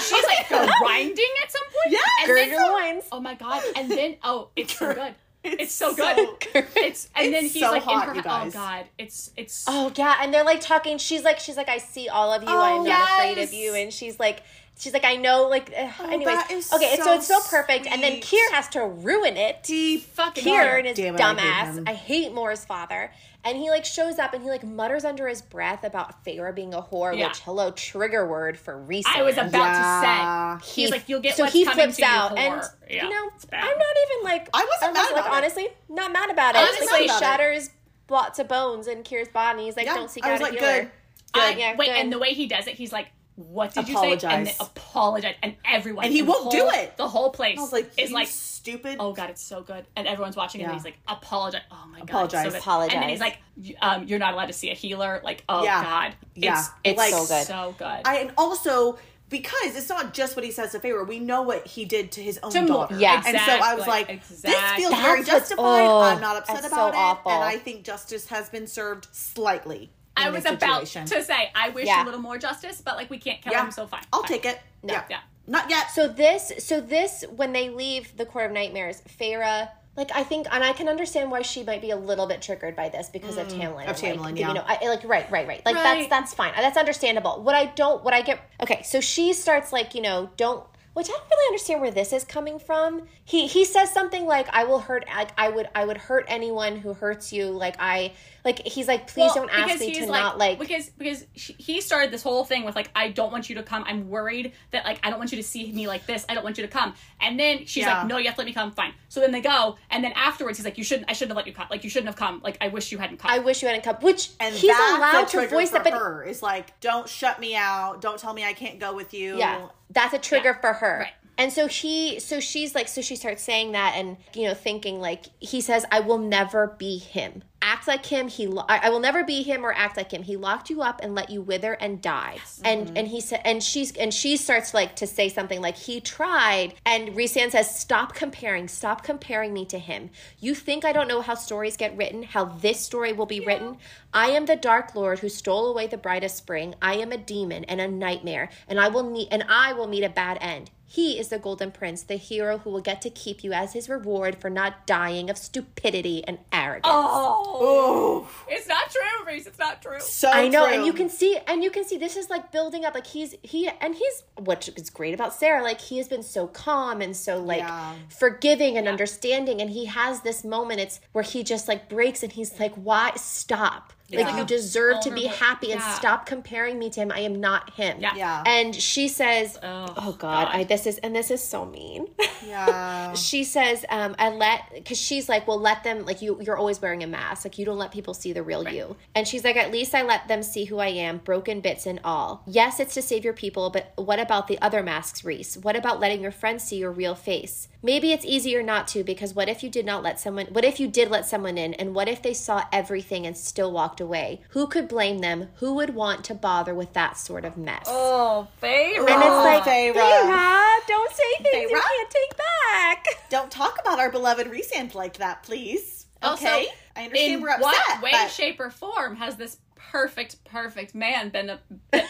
She's like *laughs* grinding at some point. Yeah, and gird then, your loins oh my god, and then oh, it's so good. It's It's so so- good. It's and then he's so like hot, in her. you Oh god, it's it's. Oh yeah, and they're like talking. She's like, she's like, I see all of you. Oh, I'm not oh, afraid of you. And she's like, she's like, I know. Like, oh, ugh. anyways, that is okay. so so it's so perfect, and then. Kier has to ruin it. Deep fucking Kier and his Damn it, I hate dumbass. I hate Mor's father. And he like shows up and he like mutters under his breath about Feyre being a whore, Yeah. which hello trigger word for Rhysand. I was about Yeah. to say. He's like, you'll get so what's he flips to out, whore. and yeah, you know. I'm not even like I wasn't mad like it. honestly not mad about it. Honestly, like, he about it. shatters lots of bones in Kier's body. He's like, Yeah, don't seek I out was a like, healer. good. I- Yeah, wait, good. and the way he does it, he's like, "What did you say?" And Apologize. apologize, and everyone And he won't do it. The whole place I was like, is like, stupid. "Oh god, it's so good," and everyone's watching, and he's like, "Apologize." Oh my god, Apologize. so. Apologize. And then he's like, um, "You're not allowed to see a healer." Like, oh Yeah. god, Yeah. it's it's Like- So good. so good. I and also because it's not just what he says to Feyre, we know what he did to his own To daughter. Yeah. and so I was like, Exactly. this feels very That's what's- justified. oh, I'm not upset that's about so it, awful. and I think justice has been served slightly. I was about to say, I wish Yeah. a little more justice, but like we can't kill Yeah, him, so fine. I'll fine. take it. No. yeah. Yeah. not yet. So this, so this, when they leave the Court of Nightmares, Feyre, like I think, and I can understand why she might be a little bit triggered by this because of mm. Tamlin. of Tamlin, like, yeah. You know, I, like right, right, right. Like Right. that's that's fine. That's understandable. What I don't, what I get, okay. So she starts like you know, don't. Which I don't really understand where this is coming from. He he says something like, "I will hurt. Like I would I would hurt anyone who hurts you. Like I like he's like, please Well, don't ask because me he's to not like." because because she, he started this whole thing with like I don't want you to come. I'm worried that like I don't want you to see me like this. I don't want you to come. And then she's Yeah. like, no, you have to let me come. Fine. So then they go, and then afterwards he's like, you shouldn't. I shouldn't have let you come. Like you shouldn't have come. Like I wish you hadn't come. I wish you hadn't come. Which and he's that's allowed a to voice that, but her. Is like, don't shut me out. Don't tell me I can't go with you. Yeah, that's a trigger for her. Right. And so he, so she's like, so she starts saying that, and you know, thinking like he says, "I will never be him. Act like him. He, lo- I, I will never be him or act like him. He locked you up and let you wither and die." And mm-hmm. and he said, and she's and she starts like to say something like he tried, and Rhysand says, "Stop comparing. Stop comparing me to him. You think I don't know how stories get written? How this story will be written? I am the Dark Lord who stole away the brightest spring. I am a demon and a nightmare, and I will meet and I will meet a bad end. He is the Golden Prince, the hero who will get to keep you as his reward for not dying of stupidity and arrogance. oh, Oh, it's not true, Rhys. It's not true. so I know, true. and you can see, and you can see this is like building up. Like he's he, and he's what is great about Sarah. Like he has been so calm and so like Yeah. forgiving and understanding, and he has this moment. It's where he just like breaks, and he's like, "Why stop? Like Yeah. you deserve to be Vulnerable. happy and Yeah. stop comparing me to him. I am not him." Yeah. Yeah. And she says, Oh, "Oh God, I this is and this is so mean." *laughs* Yeah. she says, um, "I let because she's like, well, let them like you. You're always wearing a mask. Like you don't let people see the real you." And she's like, "At least I let them see who I am, broken bits and all. Yes, it's to save your people, but what about the other masks, Rhys? What about letting your friends see your real face? Maybe it's easier not to because what if you did not let someone? What if you did let someone in, and what if they saw everything and still walked away? Who could blame them? Who would want to bother with that sort of mess?" Oh, Feyre. and it's like, Feyre. Feyre, don't say things you Feyre? can't take back. Don't talk about our beloved Rhysand like that, please. Also, Okay, I understand in we're upset. what way, but shape, or form has this perfect, perfect man been a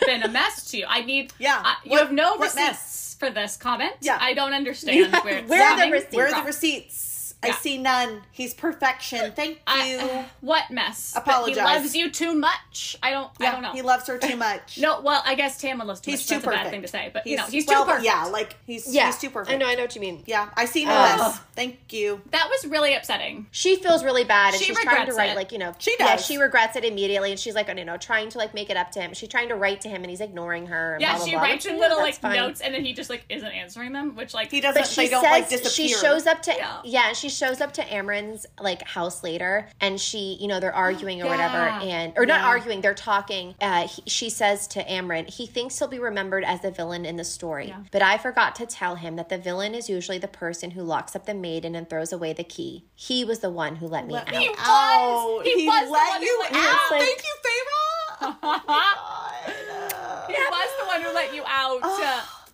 been a mess to you? I need. *laughs* Yeah. uh, you What- have no receipts mess? for this comment. Yeah. I don't understand where it's Where are the receipts? where are the receipts? I Yeah. see none. He's perfection. Thank you. I, *sighs* what mess? That Apologize. He loves you too much. I don't. I don't know. He loves her too *laughs* much. no, well, I guess Tamlin loves too he's much. too That's perfect. a bad thing to say, but he's, you know, he's well, too perfect. Yeah, like he's Yeah, he's too perfect. I know, I know what you mean. Yeah, I see no Ugh. less. Thank you. That was really upsetting. She feels really bad, and She she's trying to write it. like you know. She Yeah, does. she regrets it immediately, and she's like, you know, trying to like make it up to him. She's trying to write to him, and he's ignoring her. and Yeah, blah, blah, she blah, writes which, him yeah, little like fine. notes, and then he just like isn't answering them, which like He doesn't. But she don't says like disappear. she shows up to Yeah. yeah. she shows up to Amren's like house later, and she you know they're *gasps* arguing or whatever, and or not Yeah. arguing, they're talking. Uh, he, she says to Amron, he thinks he'll be remembered as the villain in the story, Yeah. but I forgot to tell him that the villain is usually the person who locks up the maiden and throws away the key. He was the one who let me Let out. He was! out. He was the one who you let out. you out. Thank you, Feyre. *laughs* Oh my God. he was the one who let you out.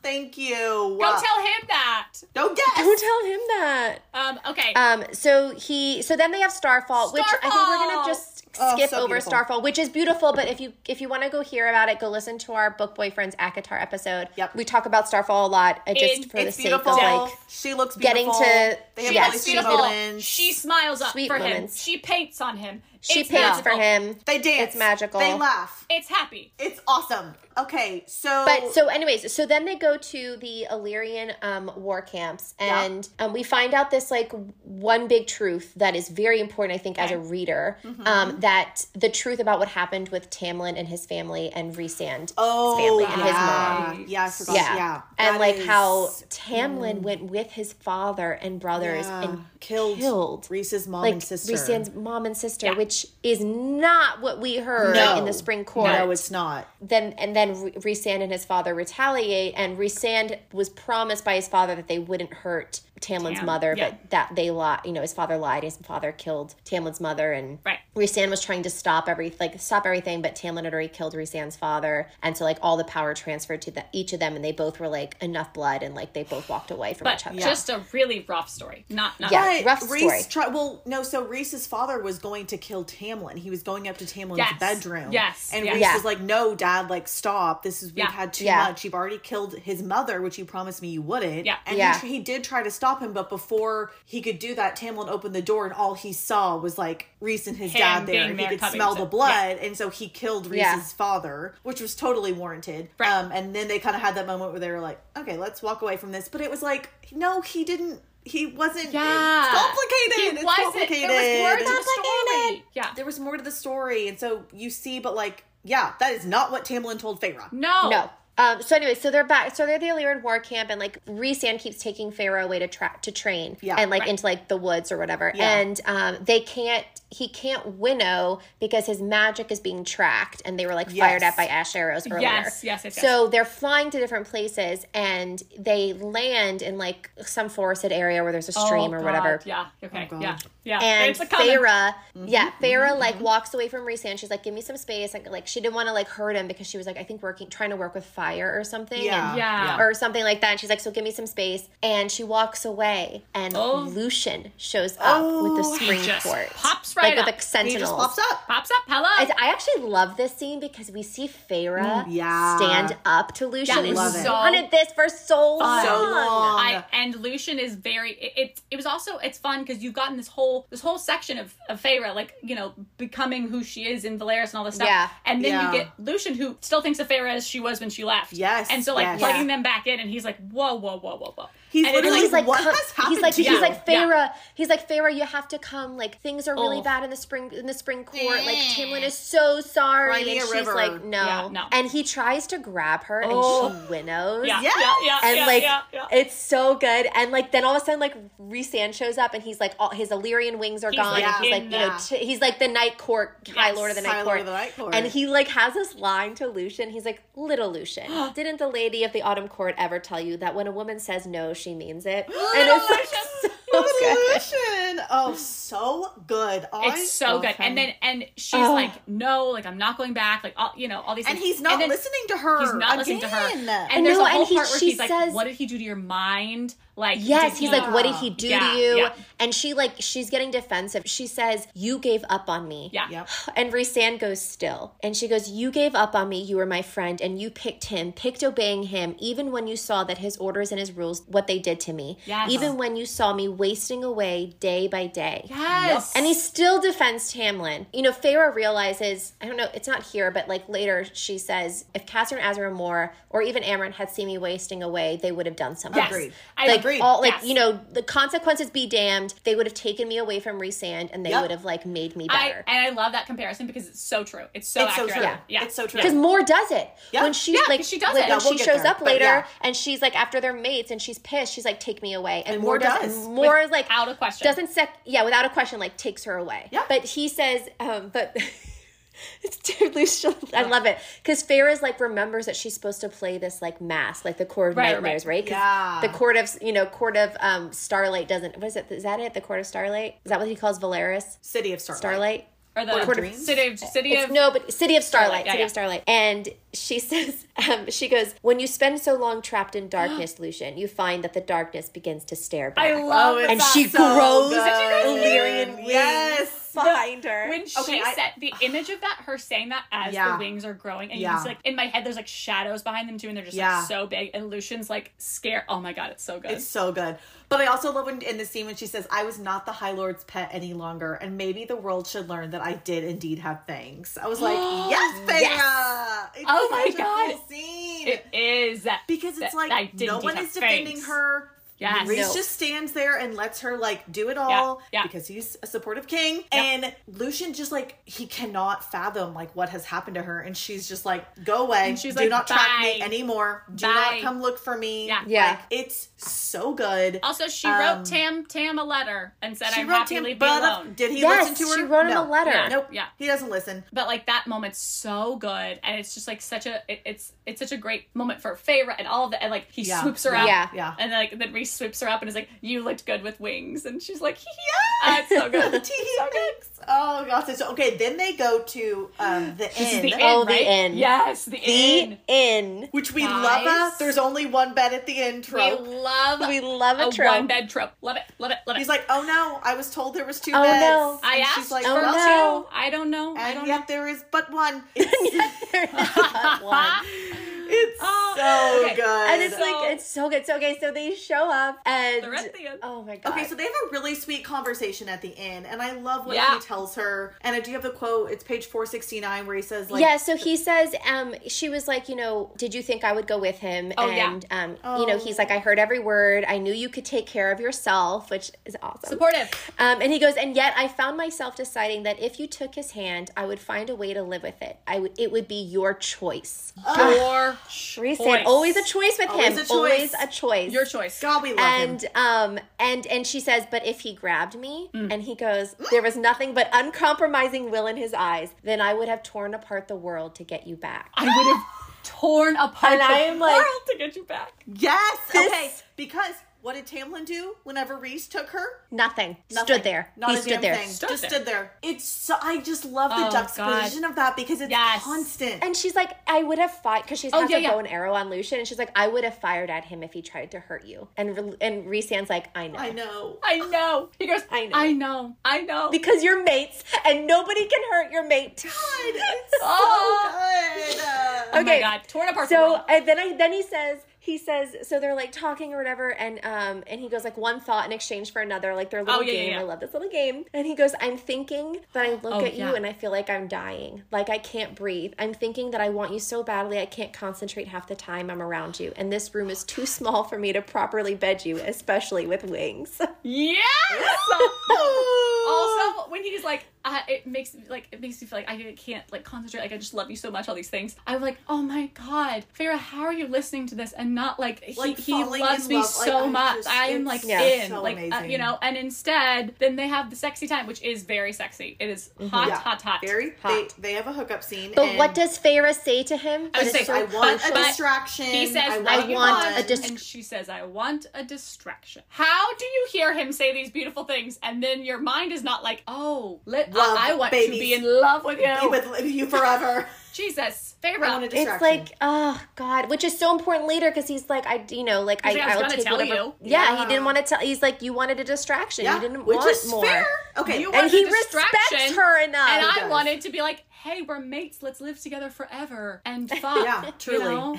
Thank you. Go tell him that. Don't guess. Don't tell him that. Um. Okay. Um. So he. So then they have Starfall, which I think we're gonna just Oh, skip so over beautiful. Starfall, which is beautiful. But if you if you want to go hear about it, go listen to our book boyfriends ACOTAR episode. Yep. We talk about Starfall a lot, uh, just It- for the sake beautiful. of like. she looks beautiful. getting to- They have yes, really sweet beautiful. moments. She smiles up Sweet for him. She paints on him. She It's pays magical. for him. They dance. It's magical. They laugh. It's happy. It's awesome. Okay, so But so, anyways, so then they go to the Illyrian um, war camps, and um, we find out this like one big truth that is very important, I think, as a reader, Mm-hmm. um, that the truth about what happened with Tamlin and his family and Rhysand oh, family and his yeah. mom. Yeah, Yeah. Yeah, and That like is- how Tamlin went with his father and brothers Yeah. and killed, killed Rhys's mom like and sister. Rhysand's mom and sister, Yeah. which is not what we heard No. in the spring court No, it's not. then and then Re- and his father retaliate, and Rhysand was promised by his father that they wouldn't hurt Tamlin's Tam, mother, yeah. but that they lied. You know, his father lied. His father killed Tamlin's mother, and Right. Rhysand was trying to stop every like stop everything, but Tamlin had already killed Rhysand's father, and so like all the power transferred to the, each of them, and they both were like enough blood, and like they both walked away from But each other. just a really rough story. Not not Yeah. But rough Rhys story. Tri- well, no. So Rhys's father was going to kill Tamlin. He was going up to Tamlin's Yes. bedroom. Yes. and Yes. Rhys Yeah. was like, "No, Dad, like stop. This is we've Yeah. had too Yeah. much. You've already killed his mother, which you promised me you wouldn't." Yeah. and Yeah. He, he did try to stop him, but before he could do that, Tamlin opened the door, and all he saw was like Rhys and his Him dad there. and he there could smell the blood, and so he killed Rhys's father, which was totally warranted. Right. Um, and then they kind of had that moment where they were like, "Okay, let's walk away from this," but it was like, no, he didn't. He wasn't. Yeah. It's complicated. He it's wasn't. complicated. There was more to the story. Yeah. There was more to the story, and so you see, but like, yeah, that is not what Tamlin told Feyre. No. No. Um, so anyway, so they're back. So they're at the Illyrian war camp, and like Rhysand keeps taking Feyre away to tra- to train, Yeah, and like right. into like the woods or whatever. Yeah. And um, they can't. He can't winnow because his magic is being tracked, and they were like fired at by ash arrows earlier. Yes, yes, yes, yes. So they're flying to different places, and they land in like some forested area where there's a stream Oh, or God. whatever. Yeah. Okay. God. yeah. Yeah. And it's a coming. Feyre, yeah, Mm-hmm, like walks away from Rhysand. She's like, "Give me some space." And, like she didn't want to like hurt him because she was like, I think working, trying to work with fire or something. Yeah. and- Yeah. or something like that. And she's like, "So give me some space." And she walks away, and Oh. Lucien shows up with the Oh, he spring just court, pops right like up. with the He just pops up. Pops up. Hello. I, I actually love this scene because we see Feyre mm, yeah. stand up to Lucien, Yeah, and love wanted this for so long. So long. I and Lucien is very it it, it was also it's fun because you've gotten this whole this whole section of, of Feyre like you know becoming who she is in Velaris and all this stuff Yeah. and then Yeah. you get Lucien who still thinks of Feyre as she was when she left Yes, and so like yes. plugging them back in and he's like whoa whoa whoa whoa whoa He's and literally he's like, what come- has happened he's like, to he's you? like Yeah. He's like Feyre. You have to come. Like things are really Oh. bad in the spring in the spring court. Like Tamlin is so sorry, Cry me and she's river. like, no. Yeah, no. And he tries to grab her, Oh. and she winnows. yeah Yeah. yeah yeah And yeah, like yeah, yeah. it's so good, and like then all of a sudden like Rhysand shows up, and he's like all his Illyrian wings are He's, gone, like, and he's like you know t- he's like the Night Court High Yes, Lord of the Night High Court, Lord of the Night Court. and he like has this line to Lucien. He's like, "Little Lucien, *gasps* didn't the Lady of the Autumn Court ever tell you that when a woman says no, she means it?" *gasps* and it's like so. Revolution. Oh, so good. I it's so good him. and then and she's Oh. like no like I'm not going back like all you know all these and things. he's not then- listening to her. He's not listening to her. again. And there's know, a whole and he- part where she he's like, says- "What did he do to your mind?" Like, Yes, he's he- like, "What did he do Yeah, to you?" yeah. And she like she's getting defensive. She says, "You gave up on me." Yeah. Yep. *sighs* And Rhysand goes still. And she goes, You gave up on me. You were my friend. And you picked him, picked obeying him, even when you saw that his orders and his rules, what they did to me. Yes. Even when you saw me wasting away day by day. Yes. And he still defends Tamlin. You know, Feyre realizes, I don't know, it's not here, but like later she says, if Cassian Azra Mor or even Amren had seen me wasting away, they would have done something. Yes. Agreed. I Like Agreed. all like Yes. you know, the consequences be damned. They would have taken me away from Rhysand and they Yep. would have like made me I better. and I love that comparison because it's so true. It's so It's so true. Yeah. yeah. It's so true. Because Mor does it Yeah. when she's Yeah, like 'cause she does when, it. when Yeah, we'll she shows there, up later yeah. and she's like after their mates and she's pissed. She's like, "Take me away," and, And Mor Mor does. does. Mor is like Without a question. doesn't sec yeah without a question like takes her away. Yeah. But he says, um, but. *laughs* It's dude, Lucia, I love it because Feyre's like remembers that she's supposed to play this like mask, like the court of Right, nightmares, right? Yeah. The court of you know court of um Starlight doesn't. What is it? Is that it? The court of Starlight? Is that what he calls Velaris? City of Starlight. Starlight. Or the Court of Dreams? city of city It's of no, but City of Starlight. Starlight, yeah, City yeah. of Starlight. And she *laughs* says, um, she goes, when you spend so long trapped in darkness, *gasps* Lucien, you find that the darkness begins to stare back. I love it. and she so grows good. Illyrian wings. Yes. Behind her. When she Okay, I- said the image of that, her saying that as Yeah. the wings are growing, and you Yeah. see like in my head, there's like shadows behind them too, and they're just Yeah. like so big. And Lucien's like scared. Oh my god, it's so good. It's so good. But I also love when in the scene when she says, I was not the High Lord's pet any longer, and maybe the world should learn that I did indeed have fangs. I was like, *gasps* yes, Feyre! It's Oh my God. cool scene. it is because it's that like no one is defending fangs. her. Yes. Rhys No. just stands there and lets her like do it all yeah. because he's a supportive king. And Lucien just like he cannot fathom like what has happened to her, and she's just like, "Go away! And she's do like, not track me anymore. Do Bye." not come look for me." Yeah. Yeah. Like, it's so good. Also, she Um, wrote Tam Tam a letter and said, She "I'm wrote happy him, to leave but alone." did he Yes, listen to her? she wrote him No. a letter. Yeah. Nope. Yeah. He doesn't listen. But like that moment's so good, and it's just like such a it, it's it's such a great moment for Feyre and all of that. And like he Yeah. swoops her Yeah. up, Yeah. Yeah. and then, like then Rhys swoops her up and is like, "You looked good with wings," and she's like, *laughs* "Yeah, it's so good." *laughs* so good. Oh gosh. So okay, then they go to um the This is inn. the inn, Oh, the right? inn. Yes, the, the inn. inn. which we Guys. love a there's only one bed at the inn Trope. We trope. love We love a *laughs* a trope. one bed trope. Love it, love it, love it. He's like, oh no, I was told there was two Oh, beds. no. I And asked she's like, for oh, well, no. two. I don't know. I and don't yet know. there is but one. It's, There is but one. It's Oh, so okay. good. And it's So- like it's so good. So okay, so they show up and They're at the inn. oh my god. Okay, so they have a really sweet conversation at the end, and I love what Yeah. he tells her. And I do have the quote. It's page four sixty nine where he says, "Like, yeah, so he says, um, she was like, you know, did you think I would go with him? Oh, yeah. and um, you know, he's like, I heard every word. I knew you could take care of yourself, which is awesome. Supportive. Um, and he goes, and yet I found myself deciding that if you took his hand, I would find a way to live with it. I would, it would be your choice. Your Rhys choice. always a choice with Always him. a choice. Always a choice. Your choice. God, we love and him." um and and she says but if he grabbed me Mm. and he goes there was nothing but uncompromising will in his eyes then i would have torn apart the world to get you back I would have torn apart And the I am like- world to get you back. Yes. This- Okay. Because what did Tamlin do whenever Rhys took her? nothing, Nothing. stood there Not he a stood damn there thing. Stood just there. stood there. It's so. I just love the Oh, juxtaposition of that because it's Yes. constant. and she's like i would have fired because she's Oh, has yeah, a yeah. bow and arrow on Lucien and she's like i would have fired at him if he tried to hurt you and Re- and Rhysand's like i know I know. I know. He goes, I know. I know. I know. because you're mates and nobody can hurt your mate God, it's *laughs* Oh. so good. Uh, oh okay. my god. Torn apart the so world. and then I then he says he says so they're like talking or whatever and um and he goes like one thought in exchange for another like their little Oh, yeah, yeah, game yeah. I love this little game and he goes I'm thinking that I look Oh, at yeah. you and I feel like I'm dying like I can't breathe I'm thinking that I want you so badly I can't concentrate half the time I'm around you and this room is too small for me to properly bed you especially with wings *laughs* Yes. *laughs* *laughs* also, when he's like, uh, it makes like it makes me feel like I can't like concentrate. Like I just love you so much. All these things. I'm like, oh my god, Feyre, how are you listening to this and not like he, Like, he falling loves me love. so Like, I much. just- I am like Yeah. in so like uh, you know. And instead, then they have the sexy time, which is very sexy. It is hot, Yeah. hot, hot. Very. Hot. They, they have a hookup scene. but and what does Feyre say to him I would say so I want a distraction. He says, I I want, want a dis- and she says, I want a distraction. How do you hear him say these beautiful things and then your mind is not like, oh, let, Love I, I want babies. to be in love with you. Be with you forever. *laughs* Jesus, I want a Feyre. It's like, oh God, which is so important later because he's like, I, you know, like I, like, I was I'll gonna take tell whatever. you. Yeah, Yeah. he didn't want to tell. He's like, you wanted a distraction. yeah, You didn't which want is more. fair. Okay. You And he a respects her enough. And I wanted to be like, hey, we're mates. Let's live together forever and *laughs* fuck. Yeah, you know?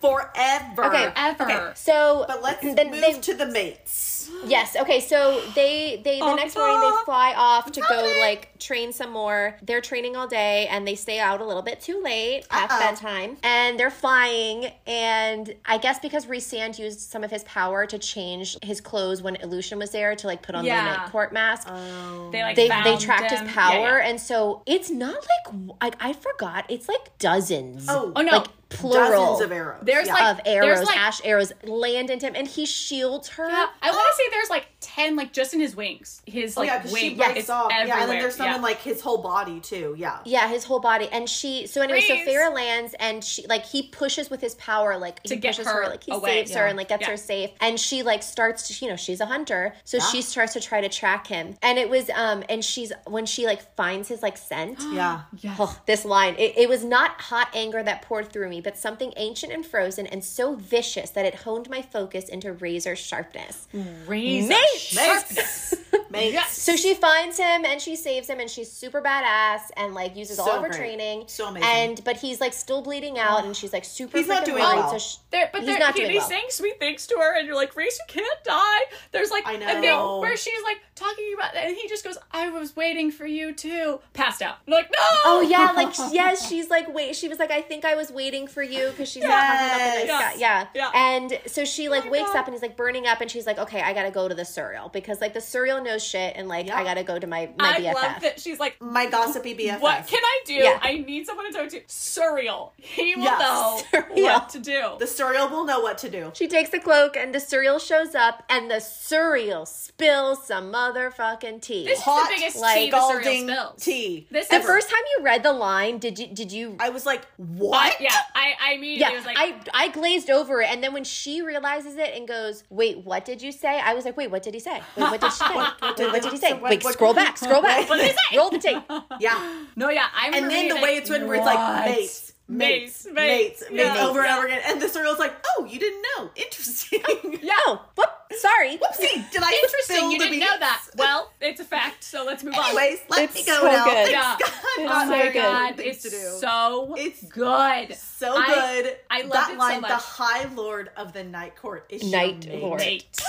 Forever. Okay. Forever. Okay. so, But let's then move they, to the mates. Yes. Okay. So they they the Oh, next morning they oh, fly off to go like train some more. They're training all day and they stay out a little bit too late past Uh-oh. bedtime. And they're flying. And I guess because Rhysand used some of his power to change his clothes when Illusion was there to like put on Yeah. the night court mask. Oh. They like they they found tracked his power, Yeah, yeah. and so it's not like like I forgot. It's like dozens. Oh. Oh, no. like plural Dozens of arrows. There's Yeah. like- of arrows, There's, like- ash arrows land into him, and he shields her. Yeah, I want say there's like ten, like just in his wings. His Oh like yeah, because she wing, breaks it's off. everywhere. Yeah, and then there's some yeah. in like his whole body too. Yeah. Yeah, his whole body, and she. So anyway, so Freeze. Feyre lands, and she like he pushes with his power, like To he get pushes her like he away. saves her and like gets Yeah. her safe, and she like starts to, you know, she's a hunter, so Yeah. she starts to try to track him, and it was um, and she's when she like finds his like scent. *gasps* Yeah. Yes. Oh, this line. It, it was not hot anger that poured through me, but something ancient and frozen and so vicious that it honed my focus into razor sharpness. razor Mace! sharpness. Mates. Yes. So she finds him and she saves him and she's super badass and like uses all of her great. training. So amazing. And but he's like still bleeding out and she's like super He's not freaking doing worried. well. So she, There, but He's there, not he, doing he's well. saying sweet things to her, and you're like, Rhys, you can't die. There's like I a know. thing where she's like talking about, and he just goes, "I was waiting for you too." Passed out. I'm like, no. Oh yeah, like yes, she's like wait. She was like, I think I was waiting for you because she's not talking about the nice Yes. guy. Yeah, Yeah. And so she like oh my wakes God. up and he's like burning up, and she's like, okay, I gotta go to the Suriel because like the Suriel knows shit, and like Yeah. I gotta go to my my I BFF. love that she's like, My gossipy BFF. what can I do? Yeah. I need someone to talk to. Suriel. He will Yes. know *laughs* Suriel. what to do. The Suriel will know what to do. She takes the cloak, and the Suriel shows up, and the Suriel spills some motherfucking tea. this Hot, is the biggest like, tea the Suriel Scalding spills. tea. This the is first time you read the line, did you did you I was like, I, what? yeah, I, I immediately Yeah, was like, I I glazed over it, and then when she realizes it and goes, "Wait, what did you say?" I was like, "Wait, what did he say? *laughs* Wait, what did she say? Wait, what did he say? So what- Wait, what- scroll back, scroll *laughs* back, What did he say? roll the tape." *laughs* Yeah. no, yeah, I And then the way like, it's written where it's like what? mates, mates, Mates, mates, mates, mates, yeah. over and Yeah. over again. And the Suriel's like, oh, you didn't know. Interesting. Yeah. Oh, whoop, sorry. Whoopsie. Did I Interesting, you didn't know that. Well, it's a fact, so let's move on. Anyways, let It's me go so now. good. Thanks, Yeah. God. It's Oh so my good. god, it's to do. so It's good. So good. I love that it so line. much. the High Lord of the Night Court is Night your mate.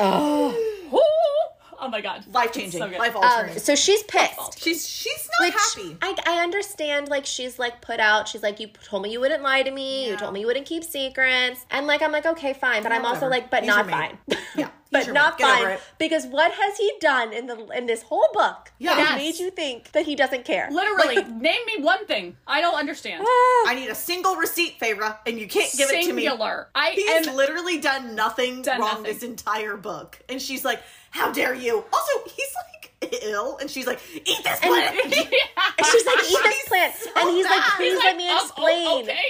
Lord. Nate. Oh. *gasps* Oh my god. Life changing. So good. Life Um, altering. so she's pissed. she's she's not Which happy. I, I understand, like she's like put out. She's like, you told me you wouldn't lie to me. You told me you wouldn't keep secrets. And like, I'm like, okay, fine. But I'm also like, but He's not fine. *laughs* Yeah, he's but your not mate. Fine because what has he done in the in this whole book Yeah. that Yes. made you think that he doesn't care? Literally, *laughs* name me one thing. I don't understand. Ah. I need a single receipt, Feyre, and you can't give it to me. Singular. I He am has literally done nothing Done wrong nothing. this entire book. And she's like, How dare you? Also, he's like ill, and she's like, Eat this And- plant. *laughs* And she's like, eat this plant. so and he's like, please He's let like, me "Oh, oh, explain. okay,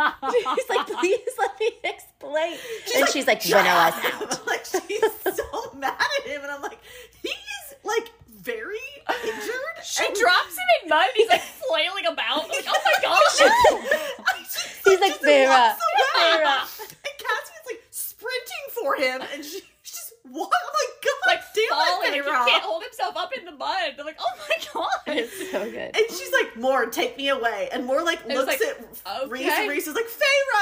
okay. He's like, *laughs* please let me explain. She's and like, she's like, "Shut Vanilla's up." out. *laughs* like she's so mad at him, and I'm like, he's like very injured. She and- drops him in mud and he's like flailing about. Like, oh my gosh. Just, He's like, just "Vera. Vera." And Cassie's like sprinting for him, and she, what? I'm like, God like damn falling. it, Like, he can't hold himself up in the mud. They're like, oh my *laughs* god. It's so good. And she's like, Mor, take me away. And Mor like was looks like, at Rhys, and Rhys is like!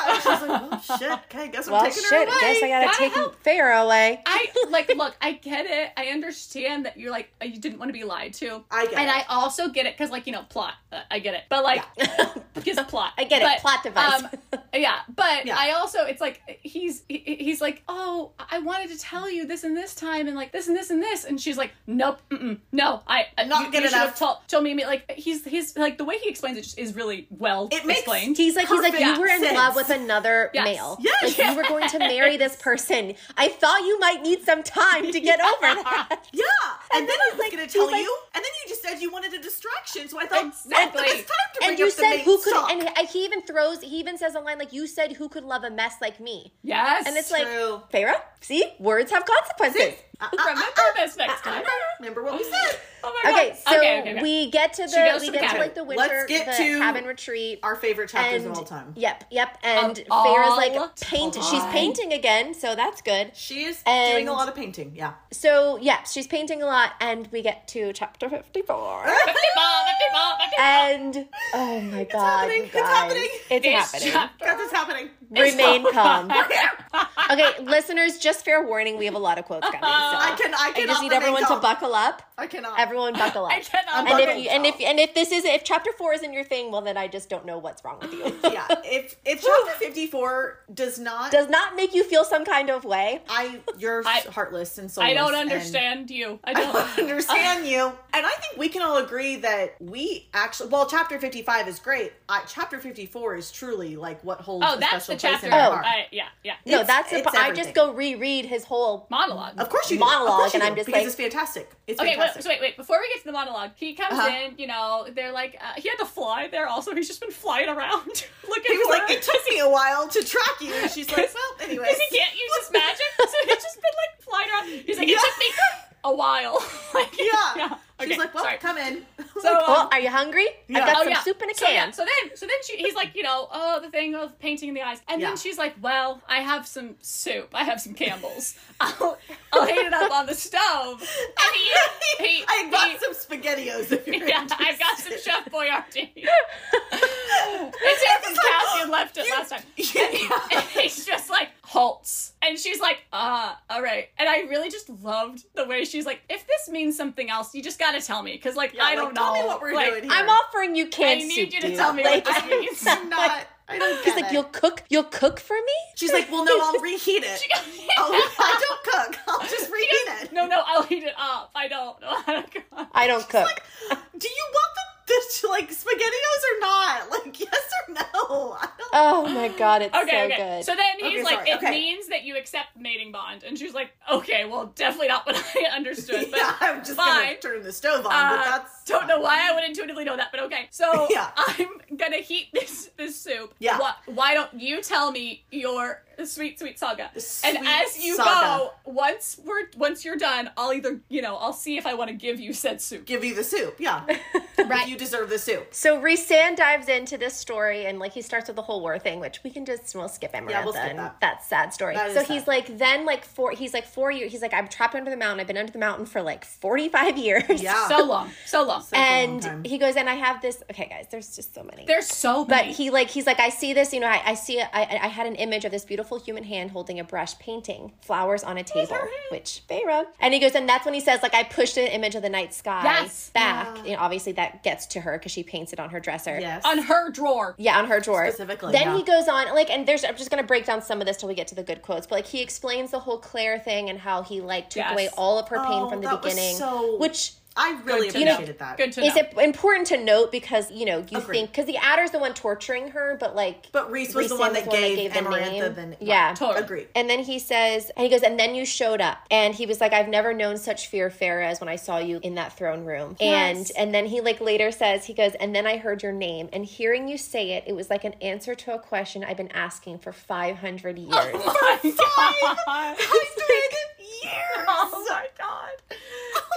And she's like, Oh *laughs* shit, okay, guess I'm taking shit. her away. Guess I gotta Gotta take help. Farrah away. I *laughs* like look, I get it. I understand that you're like you didn't want to be lied to. I get and it. And I also get it because like you know plot. Uh, I get it, but like because a plot. I get it. Plot device. Um, yeah, but Yeah. I also it's like he's he, he's like oh I wanted to tell you this and this time and like this and this and this and she's like nope mm-mm, no I am Not you, good you should have enough. told told me like he's he's like the way he explains it just is really well It makes- explained. He's like, he's like, you were in sense. love with another Yes. male. Yes. Like, you were going to marry this person. I thought you might need some time to get over that. Yeah. And, then I was like- gonna tell like- you, and then you just said you wanted a distraction, so I thought Exactly. it's time to bring And you up the said main who could, stock. and he- he even throws, he even says a line like, you said who could love a mess like me. yes, And it's like, True. Feyre, see, words have consequences. Uh, uh, remember this next uh, time. Remember what we said. Oh my Okay, God. so okay, okay, okay. we get to the goes we to the get to like the winter Let's get the to cabin retreat. Our favorite chapters and of all time. yep, yep, and fair is like all paint. She's painting again, so that's good. She is And- doing a lot of painting. Yeah. So yeah, she's painting a lot, and we get to chapter fifty-four. Fifty-ball, fifty-ball, fifty-ball. And oh my god, happening, you it's happening. it's This happening. chapter- Got this happening. Remain calm. *laughs* Okay, listeners, just fair warning: we have a lot of quotes coming. *laughs* So I can. I I just need everyone to buckle up. I cannot. Everyone buckle *laughs* up. I cannot. And if you, and if and if this is if chapter four isn't your thing, well then I just don't know what's wrong with you. *laughs* yeah. If if *laughs* chapter fifty four does not, Does not make you feel some kind of way. I you're I- heartless and soulless. I don't understand you. I I don't don't understand you. And I think we can all agree that we actually, well, chapter 55 is great. I, chapter 54 is truly like what holds Oh, a that's special the place chapter. in Oh. I, yeah, yeah. No, It's- that's the. I just go reread his whole. Monologue. Of course you do. Monologue, of you and I'm just because like- it's fantastic. It's Okay, wait, so wait, wait. Before we get to the monologue, he comes Uh-huh. in. You know, they're like, uh, he had to fly there. Also, he's just been flying around *laughs* looking he was for like, her. it took me a while to track you. And she's like, *laughs* well, anyway, Because he can't use his magic, so he's just been like flying around. He's like, it Yeah. took me a while. *laughs* like, Yeah. Okay, She's like, well, sorry. come in. *laughs* So, um, well, are you hungry? Yeah. I've got Oh, some yeah. soup in a So, yeah, can. So then, so then she, he's like, you know, oh, the thing of painting in the eyes, and Yeah. then she's like, well, I have some soup. I have some Campbell's. *laughs* I'll, I'll heat it up on the stove. *laughs* And he, he, I got he- some spaghettios if you're yeah, interested. I've got some Chef Boyardee. it's him from Cassian left it last time. Yeah. And he's just like halts, and she's like, "Ah, all right." And I really just loved the way she's like, "If this means something else, you just gotta tell me, because like Yeah, I like, don't tell know me what we're like, doing here. I'm offering you I need soup, you to dude. tell me Like, what this means." I'm not. I don't he's get like, it. you'll cook, you'll cook for me. She's like, well, no, I'll reheat it. *laughs* oh, I don't cook. *laughs* I'll just *laughs* reheat it. No, no, I'll heat it up. I don't know how to cook. I don't cook. Do you want the, *laughs* the like spaghettios or not? Like, *laughs* yes or no? Oh my god, it's Okay, so okay. good. So then he's Okay, like, sorry, it okay. means that you accept mating bond. And she's like, okay, well, definitely not what *laughs* I understood. But yeah, I'm just fine. gonna turn the stove on, Uh, but that's don't know why I would intuitively know that, but okay. So Yeah. I'm gonna heat this this soup. Yeah. Why, why don't you tell me your sweet sweet saga? The and as you saga. go, once we're once you're done, I'll either you know I'll see if I want to give you said soup. give you the soup. Yeah, *laughs* Right. You deserve the soup. So Rhysand dives into this story and like he starts with the whole war thing, which we can just we'll skip Amarantha Yeah, we'll skip that. that sad story. That is so sad. he's like then like four he's like four years he's like I'm trapped under the mountain. I've been under the mountain for like forty five years. Yeah. So long, so long. Such a long And he goes, and I have this. Okay, guys, there's just so many. There's so but he like he's like I see this. You know, I, I see. I, I had an image of this beautiful human hand holding a brush, painting flowers on a table, which Feyre. And he goes, and that's when he says like I pushed an image of the night sky Yes. back. Yeah. You know, obviously that gets to her because she paints it on her dresser. yes. on her drawer. Yeah, on her drawer. Specifically, Then yeah. he goes on, like, and there's, I'm just going to break down some of this till we get to the good quotes, but like, he explains the whole Clare thing and how he, like, took Yes. away all of her pain Oh, from the that was beginning. so- Which I really Good to know. appreciated that. Good to is know. it important to note because, you know, you Agreed. think, because the Attor's the one torturing her, but like, But Rhys was the Rhysand one that the one that gave, gave the Amarantha name. the Yeah. Totally. Agreed. And then he says, and he goes, and then you showed up, and he was like, "I've never known such fear of Feyre as when I saw you in that throne room." Yes. And and then he like later says, he goes, and then I heard your name, and hearing you say it, it was like an answer to a question I've been asking for five hundred years. Oh my god. *laughs* Years. Oh my god. *laughs*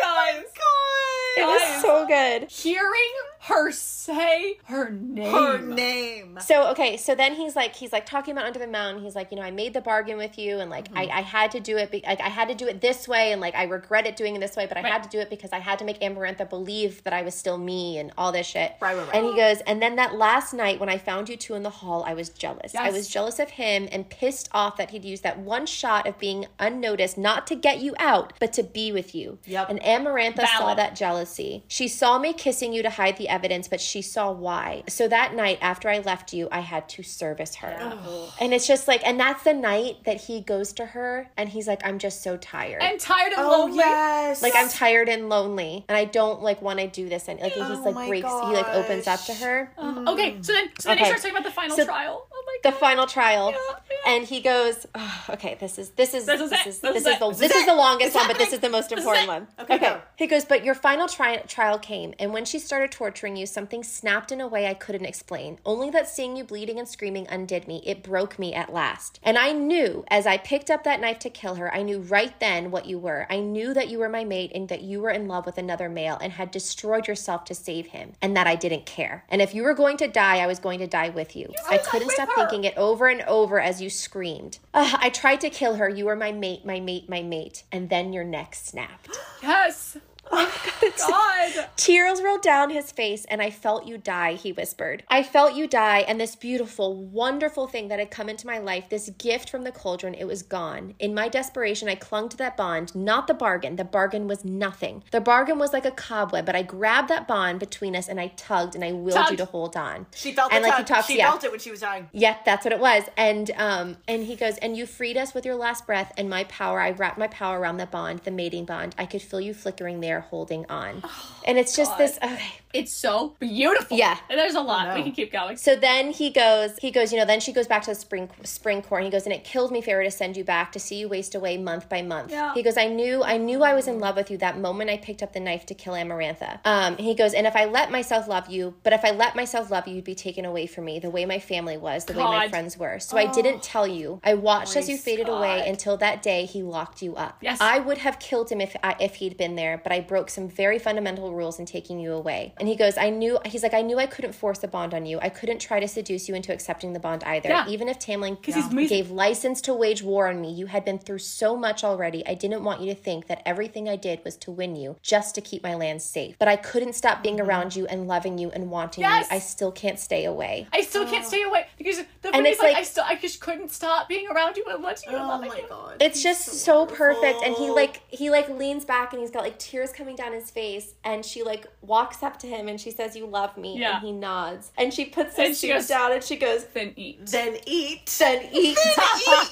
Guys. Oh it God. It was so good. Hearing her say her name. Her name. So okay, so then he's like he's like talking about under the mountain. He's like, you know, I made the bargain with you, and like I, mm-hmm. I had to do it. Be- like I had to do it this way, and like I regret it doing it this way, but I Right. had to do it because I had to make Amarantha believe that I was still me and all this shit. Right, right, right. And he goes, and then that last night when I found you two in the hall, I was jealous. I was jealous of him and pissed off that he'd used that one shot of being unnoticed, not to get you out, but to be with you. Yep. And Amarantha saw that jealousy. She saw me kissing you to hide the evidence, but she saw why. So that night after I left you, I had to service her. *sighs* And it's just like, and that's the night that he goes to her and he's like, I'm just so tired. And tired and Oh lonely. yes. like I'm tired and lonely, and I don't like want to do this. And like he just Oh like my breaks, he like opens up to her. Uh, okay, so then so then he Okay. starts talking about the final So- trial. Oh my God. The final trial, Yeah, yeah. and he goes, "Ugh, "Okay, this is this is This is this it. is This this is is the This is is the longest It's one, but this is the most important one." Okay, go. He goes, "But your final tri- trial came, and when she started torturing you, something snapped in a way I couldn't explain. Only that seeing you bleeding and screaming undid me. It broke me at last. And I knew as I picked up that knife to kill her, I knew right then what you were. I knew that you were my mate and that you were in love with another male and had destroyed yourself to save him, and that I didn't care. And if you were going to die, I was going to die with you. I couldn't stop her. thinking it over and over as you screamed. "Ugh, I tried to kill her. You were my mate, my mate, my mate. And then your neck snapped. Yes. *laughs* God. Tears rolled down his face, and I felt you die, he whispered. I felt you die, and this beautiful, wonderful thing that had come into my life, this gift from the cauldron, it was gone. In my desperation, I clung to that bond, not the bargain. The bargain was nothing. The bargain was like a cobweb, but I grabbed that bond between us and I tugged and I willed you to hold on. She felt and the like he tug. talks, She yeah. felt it when she was dying. Yeah, that's what it was. And um and he goes, and you freed us with your last breath and my power. I wrapped my power around the bond, the mating bond. I could feel you flickering there, holding on. Oh, and it's just this okay. It's so beautiful. Yeah. And there's a lot. We can keep going. So then he goes, he goes, you know, then she goes back to the spring spring court and he goes, and it killed me, Feyre, to send you back, to see you waste away month by month. Yeah. He goes, I knew, I knew I was in love with you that moment I picked up the knife to kill Amarantha. Um, he goes, and if I let myself love you, but if I let myself love you, you'd be taken away from me, the way my family was, the way my friends were. So I didn't tell you. I watched as you faded God. away until that day he locked you up. Yes. I would have killed him if I, if he'd been there, but I broke some very fundamental rules in taking you away. And he goes, I knew, he's like, I knew I couldn't force a bond on you. I couldn't try to seduce you into accepting the bond either. Yeah. Even if Tamlin he's amazing. gave license to wage war on me, you had been through so much already. I didn't want you to think that everything I did was to win you just to keep my land safe. But I couldn't stop being mm-hmm. around you and loving you and wanting Yes. you. I still can't stay away. I still can't oh. stay away because the And and it's like, like- I still I just couldn't stop being around you and wanting you and Oh loving my you. god. It's he's just so, perfect and he like he like leans back and he's got like tears coming down his face and she like walks up to him and she says you love me Yeah. and he nods and she puts And his she goes- down and she goes Then eat. then eat. then eat *laughs* eat *laughs* your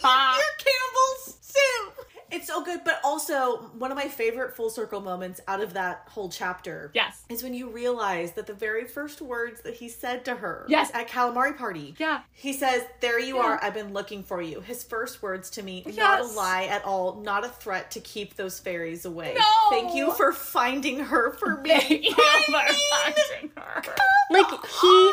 Campbell's soup. It's so good, but also one of my favorite full circle moments out of that whole chapter. Yes. Is when you realize that the very first words that he said to her Yes. at Calanmai party. Yeah. He says, There you Yeah. are, I've been looking for you. His first words to me, not a lie at all, not a threat to keep those fairies away. No. Thank you for finding her for me. Thank you for I mean, finding her. like he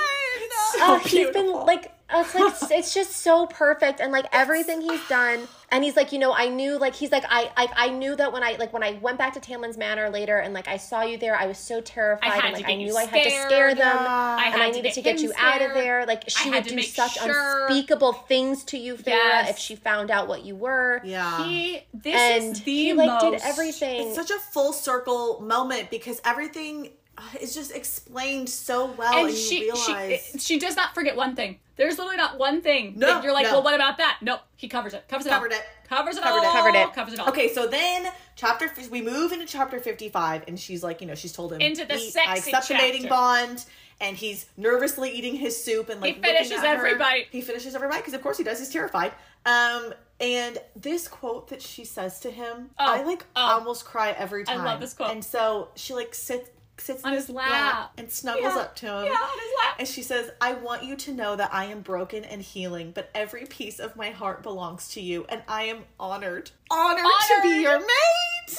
God. uh, he's been like uh, it's like it's just so perfect and like everything he's done and he's like you know i knew like he's like i i, I knew that when i like when i went back to tamlin's manor later and like i saw you there i was so terrified I had and to like i get you knew i had to scare them I and had i to needed get to get him you out of there. Like she I would do such sure- unspeakable things to you Feyre, Yes. if she found out what you were. Yeah. He this and is the he like most did everything. It's such a full circle moment because everything *sighs* is just explained so well, and, and you she, realize. she she does not forget one thing. There's literally not one thing No, that you're like, no. well, what about that? Nope, he covers it. Covers it Covered all. it. Covers it Covered it. all. Covered it. Covers it all. Okay, so then chapter we move into chapter fifty five, and she's like, you know, she's told him Into the "Eat, sexy I accept the mating bond, and he's nervously eating his soup and like He finishes at her. every bite. He finishes every bite because of course he does. He's terrified. Um, and this quote that she says to him, Oh, I like oh. almost cry every time. I love this quote. And so she like sits sits On his lap. and snuggles Yeah. up to him. Yeah, on his lap. And she says, I want you to know that I am broken and healing, but every piece of my heart belongs to you, and I am honored. Honored, to be your mate!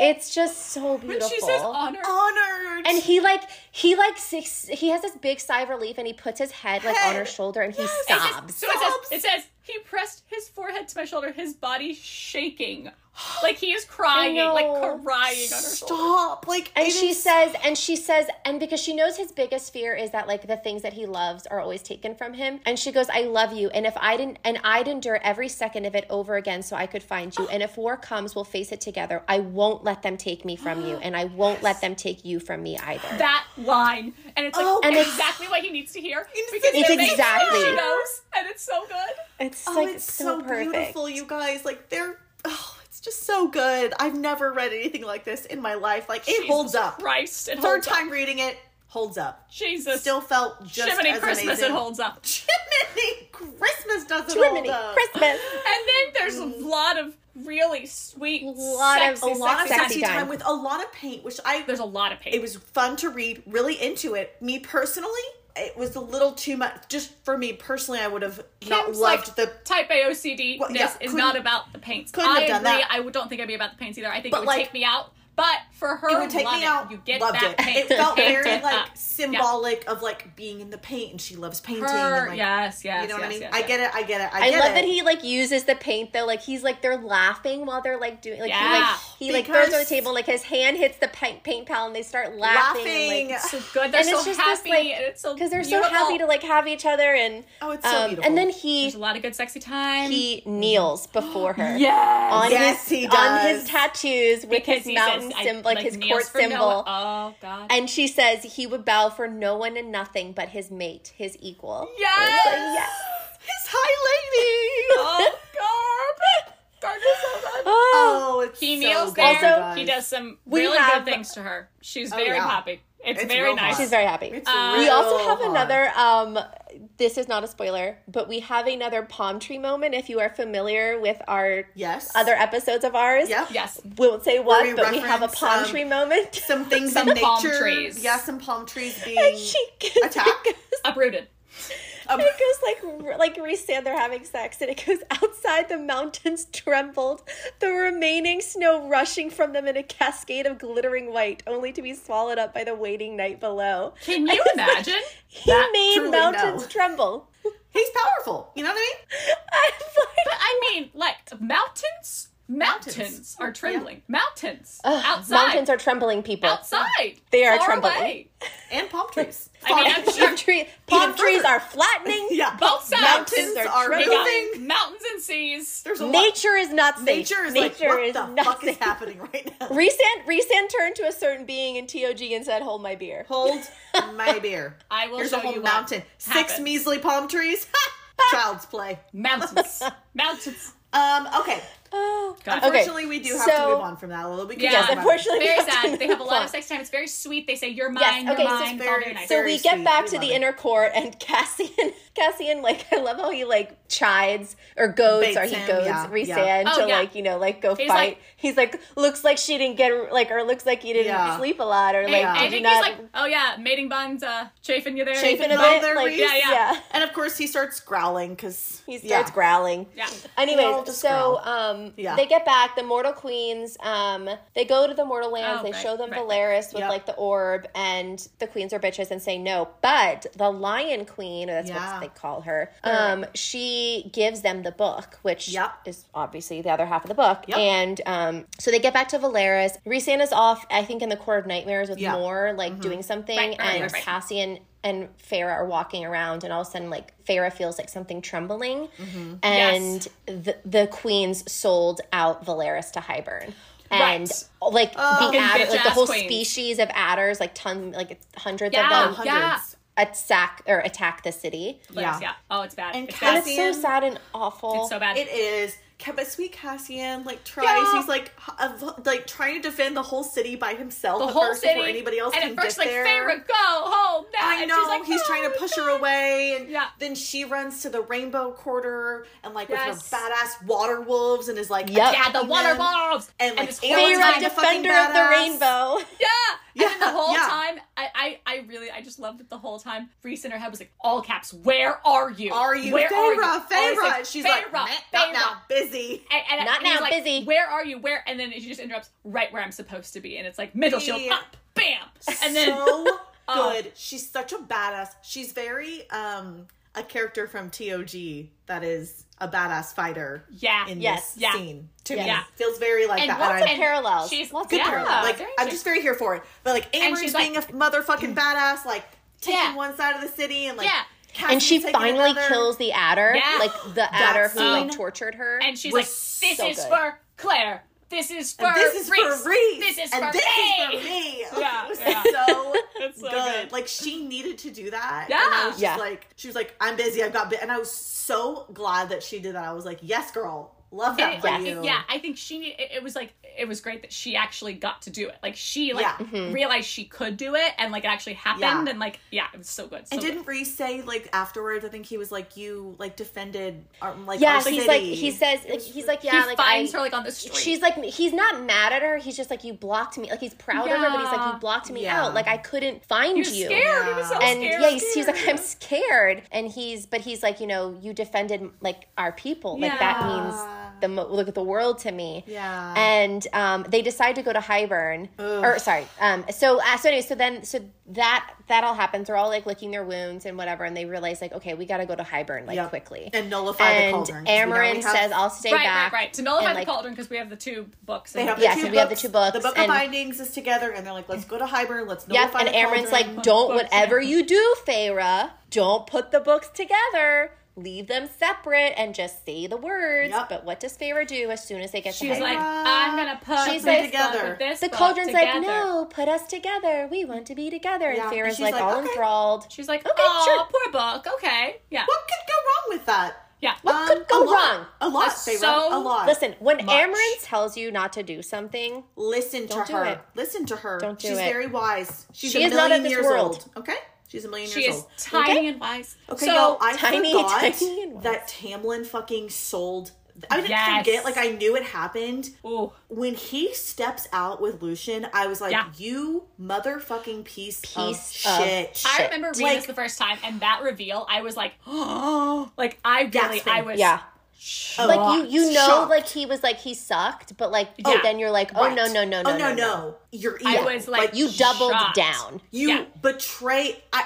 *laughs* it's just so When beautiful she says honor, honored! And he like he like six he has this big sigh of relief and he puts his head like on her shoulder and he Yes. It says- sobs. so it says, it says he pressed his forehead to my shoulder, his body shaking, *gasps* like he is crying, like crying on her shoulder. Stop! Like, And it she is- says, and she says, and because she knows his biggest fear is that like the things that he loves are always taken from him. And she goes, I love you. And if I didn't, and I'd endure every second of it over again so I could find you. And if war comes, we'll face it together. I won't let them take me from you. And I won't let them take you from me either. That line, and it's like Oh, And it's- exactly what he needs to hear. Because It's they're mates, exactly- and she knows, and it's so good. it's Oh, like it's so, so, beautiful, you guys. Like, they're. Oh, it's just so good. I've never read anything like this in my life. Like, it Jesus holds up. Christ, it Third holds up. time reading it, holds up. Jesus, Still felt just Jiminy as Christmas, amazing. it holds up. *laughs* Jiminy Christmas doesn't Jiminy hold up. Christmas. And then there's a lot of really sweet, Lot of- a lot of Sexy sexy time. time. with a lot of paint, which I There's a lot of paint. it was fun to read, really into it. Me personally, it was a little too much. Just for me personally, I would have not loved like, the. type A OCD Well, yeah, is couldn't- about the paints. couldn't I have done agree. that. I don't think I'd be about the paints either. I think But, it would like- take me out. But for her, It would take love me it. out. You get loved that it. paint. It felt *laughs* very like up. symbolic of like being in the paint, and she loves painting. Her, and, like, yes, yes, You know what yes, I mean? yes, I get it. I get it. I, I get love it. that he like uses the paint though. Like he's like they're laughing while they're like doing like Yeah. he like he like throws it on the table like his hand hits the paint paint pal and they start laughing. Laughing. And, like, So good. They're and so it's just happy. this like and it's so because they're beautiful. so happy to like have each other and Oh, it's so um, beautiful. and then There's he a lot of good sexy time. he kneels before her. *gasps* yes. On Yes, his he on his tattoos with because his he mountain I- symbol, like, his court symbol. Noah. Oh God. And she says he would bow for no one and nothing but his mate, his equal. yes. Like, yes. his high lady. *laughs* oh God. God so. Oh, Oh, it's He so kneels good, there. you guys. he does some We really have- good things to her. She's Oh, very yeah. happy. It's, It's very nice. hot. she's very happy. It's Uh, we also have hot. another um this is not a spoiler but we have another palm tree moment if you are familiar with our Yes. other episodes of ours Yep. Yes. we won't say what we but we have a palm um, tree moment *laughs* Some things Some in palm nature. trees. Yeah, some palm trees *laughs* being and she goes, attack. Uprooted. *laughs* Um, it goes like r- like Rhys said they're having sex and it goes *laughs* outside the mountains trembled the remaining snow rushing from them in a cascade of glittering white only to be swallowed up by the waiting night below Can *laughs* you imagine? *laughs* he That made mountains no. tremble He's powerful. You know what I mean? I'm like But I mean, like mountains Mountains, are trembling. Mountains outside. Mountains are trembling people. outside. They are far trembling. away. and palm trees. I mean, I'm sure *laughs* Palm, tree, palm trees are flattening. yeah, both sides. mountains are are We trembling. got moving. mountains and seas. There's a lot. Nature is not safe. Nature is like, Nature what is the not fuck is happening right now? *laughs* Rhysand, Rhysand turned to a certain being in TOG and said, "Hold my beer." Hold *laughs* my beer. I will Here's show a whole you what mountain. Six measly palm trees. Child's play. Mountains. Mountains. Um. Okay. Uh, oh, God. Okay, Unfortunately, we do have to move on from that a little bit. Yeah, Yes, unfortunately, Very sad. They have a lot on. of sex time. It's very sweet. They say, You're Yes, mine, okay, you're so mine. it's It's all very- very nice. So Very we get sweet. back We to the it. inner court, and Cassian, *laughs* Cassian, like I love how he like chides or goads, Baits or he him, goads yeah, Rhysand yeah. Oh, to yeah. like you know like go He's fight. like- he's like looks like she didn't get like or looks like he didn't Yeah. sleep a lot or like And, I think not he's like, Oh, yeah, mating bonds uh, chafing you there. chafing a bit there, like Rhys. Yeah, yeah. And of course, he starts growling because he starts growling. Yeah. Anyways, so growl. um, Yeah. they get back. The mortal queens, um, they go to the mortal lands. Oh, they right, show them right, right. Velaris with Yep. like the orb, and the queens are bitches and say no. But the Lion Queen, or that's Yeah. what they call her, um, she gives them the book, which Yep. is obviously the other half of the book. Yep. And um, so they get back to Velaris. Rhysand is off, I think, in the Court of Nightmares with Yeah. Mm-hmm. more like doing something, Right, right, and right, right. Cassian and Feyre are walking around, and all of a sudden, like Feyre feels like something trembling, Mm-hmm. and the the queens sold out Velaris to Hybern. And Right. like the Attor, like the whole queens. species of adders, like tons, like hundreds Yeah. of them, Oh, Yeah. Hundreds. attack or attack the city. Yeah. Yeah. Oh, it's bad. And it's And bad. it's so sad and awful. It's so bad. It is. But sweet Cassian like tries. Yeah. He's like h- like trying to defend the whole city by himself. the at whole first city. before anybody else and can at first, get like, there. Feyre, go home now. I And know she's, like, he's "No, trying to push her away, and Yeah. then she runs to the rainbow quarter and like Yes. with her badass water wolves and is like Yep. Yeah, the water wolves. And, like, this Aaron's Feyre, like time, a fucking defender of the rainbow. Yeah. And then the whole yeah. time, I, I, I really, I just loved it the whole time. Rhys in her head was like, all caps, where are you? Are you Where are you? Feyre? Always Feyre. like, she's Feyre, like, "Meh, not now, busy. And, and, Not and now, like, busy. Where are you? Where? And then she just interrupts right where I'm supposed to be, and it's like middle shield Yeah. up, bam, and then so *laughs* Oh. good. She's such a badass. She's very um a character from TOG that is a badass fighter yeah, in Yes. this Yeah. scene. To Yes. me, Yeah. feels very like And that. lots and Lots I'm- of parallels. she's- Lots good of Yeah. parallels. Like I'm just very here for it. But like Amber's she's being like- a motherfucking mm. badass, like taking Yeah. one side of the city and like Yeah. Cassie's and she finally another. kills the Attor, Yeah. like the Attor who scene like tortured her. and she's like, this so is good. for Clare. This is for And this is Rhys. for Rhys. This is and for this me. is for me. *laughs* Yeah, it was yeah. so, *laughs* It's so good. good. Like she needed to do that. Yeah. and I was just Yeah. like, she was like, I'm busy. I've got, bi-. and I was so glad that she did that. I was like, yes, girl, love that And for it- like, you. yeah, I think she it, it was like it was great that she actually got to do it. Like she like Yeah. Mm-hmm. realized she could do it and like it actually happened Yeah. and like yeah, it was so good. So And didn't Rhys say like afterwards? I think he was like, you like defended our like yeah, our he's city. like he says like, he's like yeah, he like finds I, her like on the street. She's like he's not mad at her. He's just like you blocked me. Like he's proud of her, but he's like you blocked me Yeah. out. Like I couldn't find he was you. scared. He was so and scared. yeah, he's, he's like I'm scared, and he's but he's like you know you defended like our people. Like that means the look at the world to me. Yeah. And um, they decide to go to Hybern, or sorry. Um, so uh, so anyway, so then so that that all happens. They're all like licking their wounds and whatever, and they realize like okay, we got to go to Hybern like Yep. quickly. and nullify the cauldron. And cauldron. 'cause we know we Amren have- says, "I'll stay right, back." right, right. To nullify and, the like, cauldron because we have the two books. They have the Yeah, two so books. we have the two books, The book and- of bindings is together, and they're like, let's go to Hybern. Let's Yep, nullify and the Amren's like, don't Books, whatever yeah. you do, Feyre, don't put the books together. Leave them separate and just say the words. Yep. But what does Feyre do as soon as they get to She's Hybern? like, I'm gonna put She's this together. with this the book cauldron's like, no, put us together. We want to be together. Yeah, And and Feyre's she's like, like, all okay. enthralled. She's like, Okay, oh, sure. poor book. Okay, yeah, what could go wrong with that? yeah. What could Um, go a lot. wrong? A lot, That's Feyre. so- a lot. Listen, when Much. Amren tells you not to do something, Listen Don't to do her. it. Listen to her. Don't do She's it. very wise. She's She a is not million of this years world. old. Okay, she's a million She years is old. tiny Okay. and wise. Okay, so y'all, I tiny, forgot tiny and wise. that Tamlin fucking sold. I didn't Yes. forget. Like I knew it happened ooh, when he steps out with Lucien. I was like, Yeah. "You motherfucking piece, Piece of of shit." I remember reading Like- this the first time, and that reveal, I was like, oh, *gasps* like I really, Gasping. I was, yeah. Oh, Like you, you know, shocked. like he was like he sucked, but like oh, Yeah. then you're like, oh Right. no, no, no, oh, no, oh no, no, You're I evil. was like, You doubled shocked. down. you Yeah. betray. I.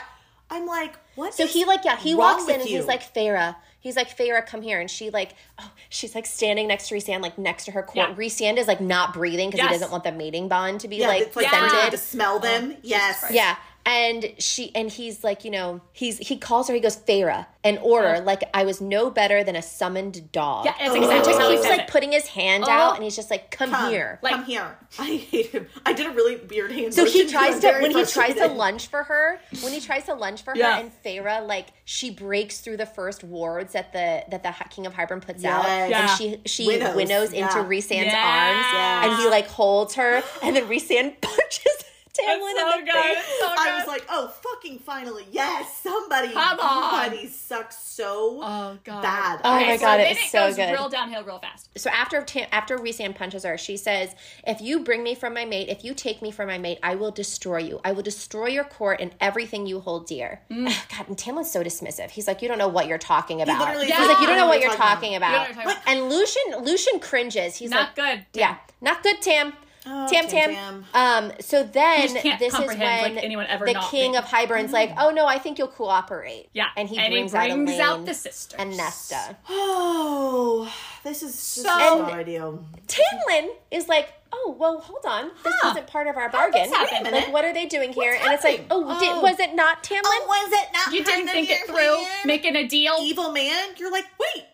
I'm like, what? So is he like yeah he walks in and you? he's like Feyre, He's like, Feyre, come here. And she like, oh, she's like standing next to Rhysand, like next to her court. Yeah. Rhysand is like not breathing because he doesn't want the mating bond to be Yeah, like, it's like Yeah. scented. to smell them. Oh, yes. Yeah. And she and he's like, you know, he's he calls her, he goes, Feyre, an order, uh-huh. like I was no better than a summoned dog. Yeah, it's Oh. exactly Just how he keeps like it. putting his hand Oh. out and he's just like, come, Come, here. Like- come here. *laughs* I hate him. I did a really weird hand. So he *laughs* tries to when he tries to frustrated. lunge for her, when he tries to lunge for Yeah. her and Feyre like she breaks through the first wards that the that the King of Hybern puts out Yeah. and she she Winnows, winnows, yeah. into Rhysand's Yeah. arms and he like holds her and then Rhysand *laughs* punches Tamlin It's so in the good. face. It's so good. I was like, oh, fucking finally. Yes, somebody. Come on. Somebody sucks so oh god. bad. Oh Okay, my so God, then it's it so goes good. real downhill real fast. So after Tam- after Rhysand punches her, she says, "If you bring me from my mate, if you take me from my mate, I will destroy you. I will destroy your court and everything you hold dear." Mm. *sighs* God, and Tamlin's so dismissive. He's like, "You don't know what you're talking about." literally He's like, "You don't know what "You you're don't know what talking You about." you're talking And Lucien Lucien cringes. He's Not like, good. "Yeah, not good, Tam." Oh, Tam, Tam. Tam, Um. So then this is when like, anyone ever the king being- of Hybern's like, "Oh no, I think you'll cooperate." Yeah. and he and brings, he brings out out, the sisters. and Nesta. Oh, this is this So- is not ideal. Tamlin is like, oh well, hold on, this Huh. wasn't part of our bargain. this happen? Like, Minute. what are they doing here? What's and it's like, happening? oh, Did, Oh. was it not Tamlin? was it not You didn't think it through, plan? making a deal. evil man. You're like, wait,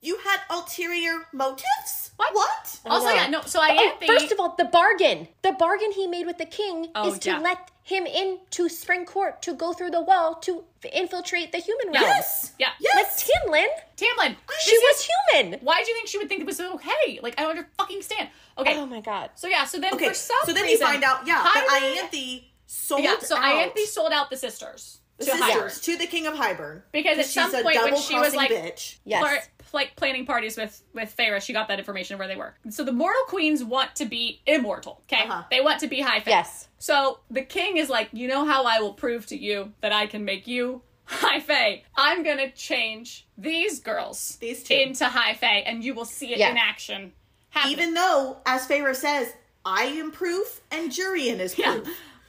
you had ulterior motives? What? What? Also, yeah, no. So I Oh, Ianthe. first of all, the bargain. The bargain he made with the king Oh, is to yeah. let him into Spring Court to go through the wall to f- infiltrate the human realm. Yes. yeah. Yes. Like Tamlin, Tamlin. she this was is- human. Why do you think she would think it was okay? Like I don't under fucking stand. Okay. Oh my god. So yeah. So then Okay, for some so then reason, you find out, yeah, Hybern- that Ianthe sold Yeah. So out Ianthe sold out the sisters the to sisters Hybern. to the king of Hybern Because at she's some a point when she was double-crossing like- bitch. Yes. Plar- like planning parties with with Feyre, she got that information where they were. So the mortal queens want to be immortal. Okay, Uh-huh. they want to be high fae. Yes. So the king is like, you know how I will prove to you that I can make you high fae. I'm gonna change these girls These two. into high fae, and you will see it Yeah. in action. Happen. Even though, as Feyre says, I am proof and Jurian is Yeah.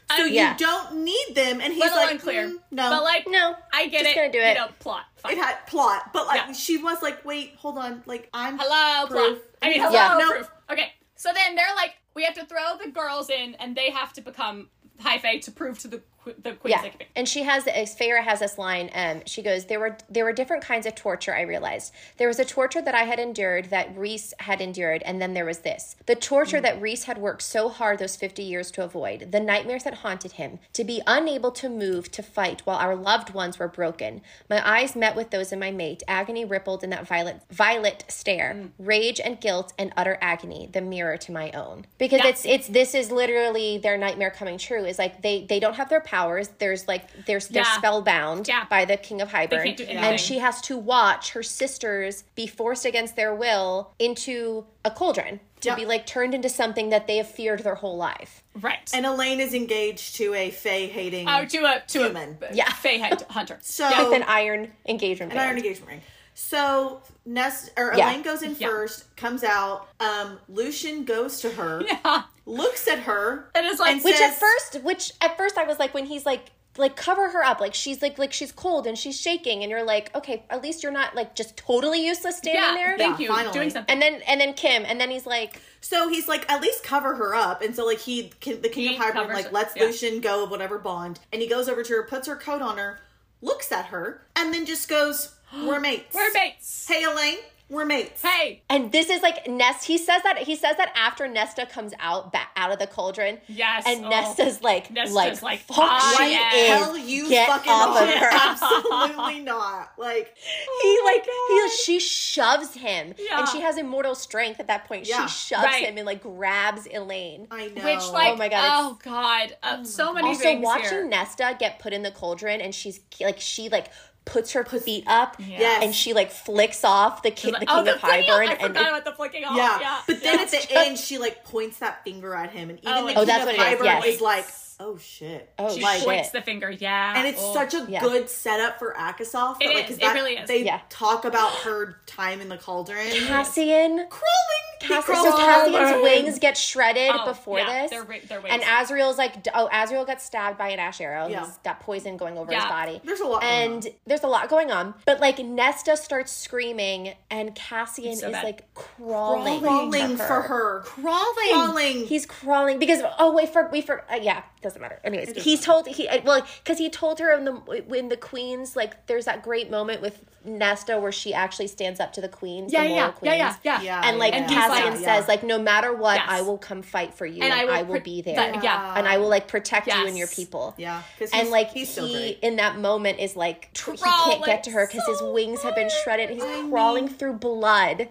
Proof. So I- you don't need them. And he's little like, unclear. "Mm, no. but like, No, I get just it. gonna do You it. know, plot. Fine. it had plot, but like Yeah. she was like, wait, hold on, like I'm Hello, proof. plot. I mean, And hello, he's like, proof. Okay, so then they're like, we have to throw the girls in, and they have to become high fae to prove to the que- the queens Yeah, and she has uh, as Feyre has this line. Um, she goes, "There were there were different kinds of torture. I realized there was a torture that I had endured that Rhys had endured, and then there was this: the torture mm. that Rhys had worked so hard those fifty years to avoid, the nightmares that haunted him, to be unable to move to fight while our loved ones were broken. My eyes met with those of my mate. Agony rippled in that violet violet stare, mm. rage and guilt and utter agony, the mirror to my own. Because it's it's this is literally their nightmare coming true. Is like they they don't have their powers. There's like there's they're Yeah. spellbound Yeah. by the king of Hybern, can't do and she has to watch her sisters be forced against their will into a cauldron to Yeah. be like turned into something that they have feared their whole life. Right. And Elain is engaged to a Fae hating oh, to a to Human. a Yeah. *laughs* fae hunter. so With an iron engagement an band. iron engagement ring. So Nest or Yeah. Elain goes in Yeah. first, comes out. Um, Lucien goes to her, *laughs* Yeah. Looks at her, And it's like And which at first which at first i was like when he's like like cover her up like she's like like she's cold and she's shaking and you're like okay at least you're not like just totally useless standing yeah, there thank Yeah, you, finally. doing something. and then and then kim and then he's like So he's like, at least cover her up. And so like he, the king He of Hybern, covers like it, lets yeah. Lucien go of whatever bond, and he goes over to her, puts her coat on her, looks at her, and then just goes, *gasps* "We're mates. We're mates. Hey Elain, we're mates. Hey. and this is like nest he says that he says that after nesta comes out back out of the cauldron Yes. and oh. nesta's like Nesta's like, like, fuck "Ah, she yeah." is Hell, you get fucking off of her *laughs* Absolutely not. Like *laughs* he my like he she shoves him Yeah. and she has immortal strength at that point Yeah. she shoves Right. him and like grabs elain I know. Which like Oh my God, oh god, uh, so many also things watching here. nesta get put in the cauldron and she's like she like puts her feet up Yes. and she like flicks off the, ki- Like, the king oh, the of flicking Hybern off. I and forgot about the flicking off. yeah. Yeah. But then yeah. at the *laughs* end, she like points that finger at him, and even Oh, the like- king Oh, that's of what it is, Hybern yes. is like, "Oh shit." Oh, she shit. points the finger. Yeah. And it's Oh. such a Yeah. good setup for ACOSF. It that, like, is. 'cause It really is. They Yeah. talk about her time in the cauldron. Cassian Crawling Cass- so Cassian's over. wings get shredded Oh, before yeah, this. their wi- their wings. and Azriel's like, oh, Azriel got stabbed by an ash arrow. Yeah. He's got poison going over his body. There's a lot going And there's a lot going on. But like Nesta starts screaming, and Cassian so is bad. like crawling, Crawling to for her. Crawling. Crawling. He's crawling because oh wait for we for uh, yeah doesn't matter. Anyways, he's told he uh, well because he told her in the when the queens like there's that great moment with Nesta where she actually stands up to the queens. yeah, the yeah, moral yeah, yeah, queens. yeah, Yeah. And like And Cassian like- says, like no matter what, Yes. I will come fight for you, And and, I will I will pr- be there, that- yeah. and I will like protect you and your Yes. people. Yeah, 'cause and like he's still he in that moment is like tr- he can't get to her because his so wings have been shredded. He's I crawling mean- through blood.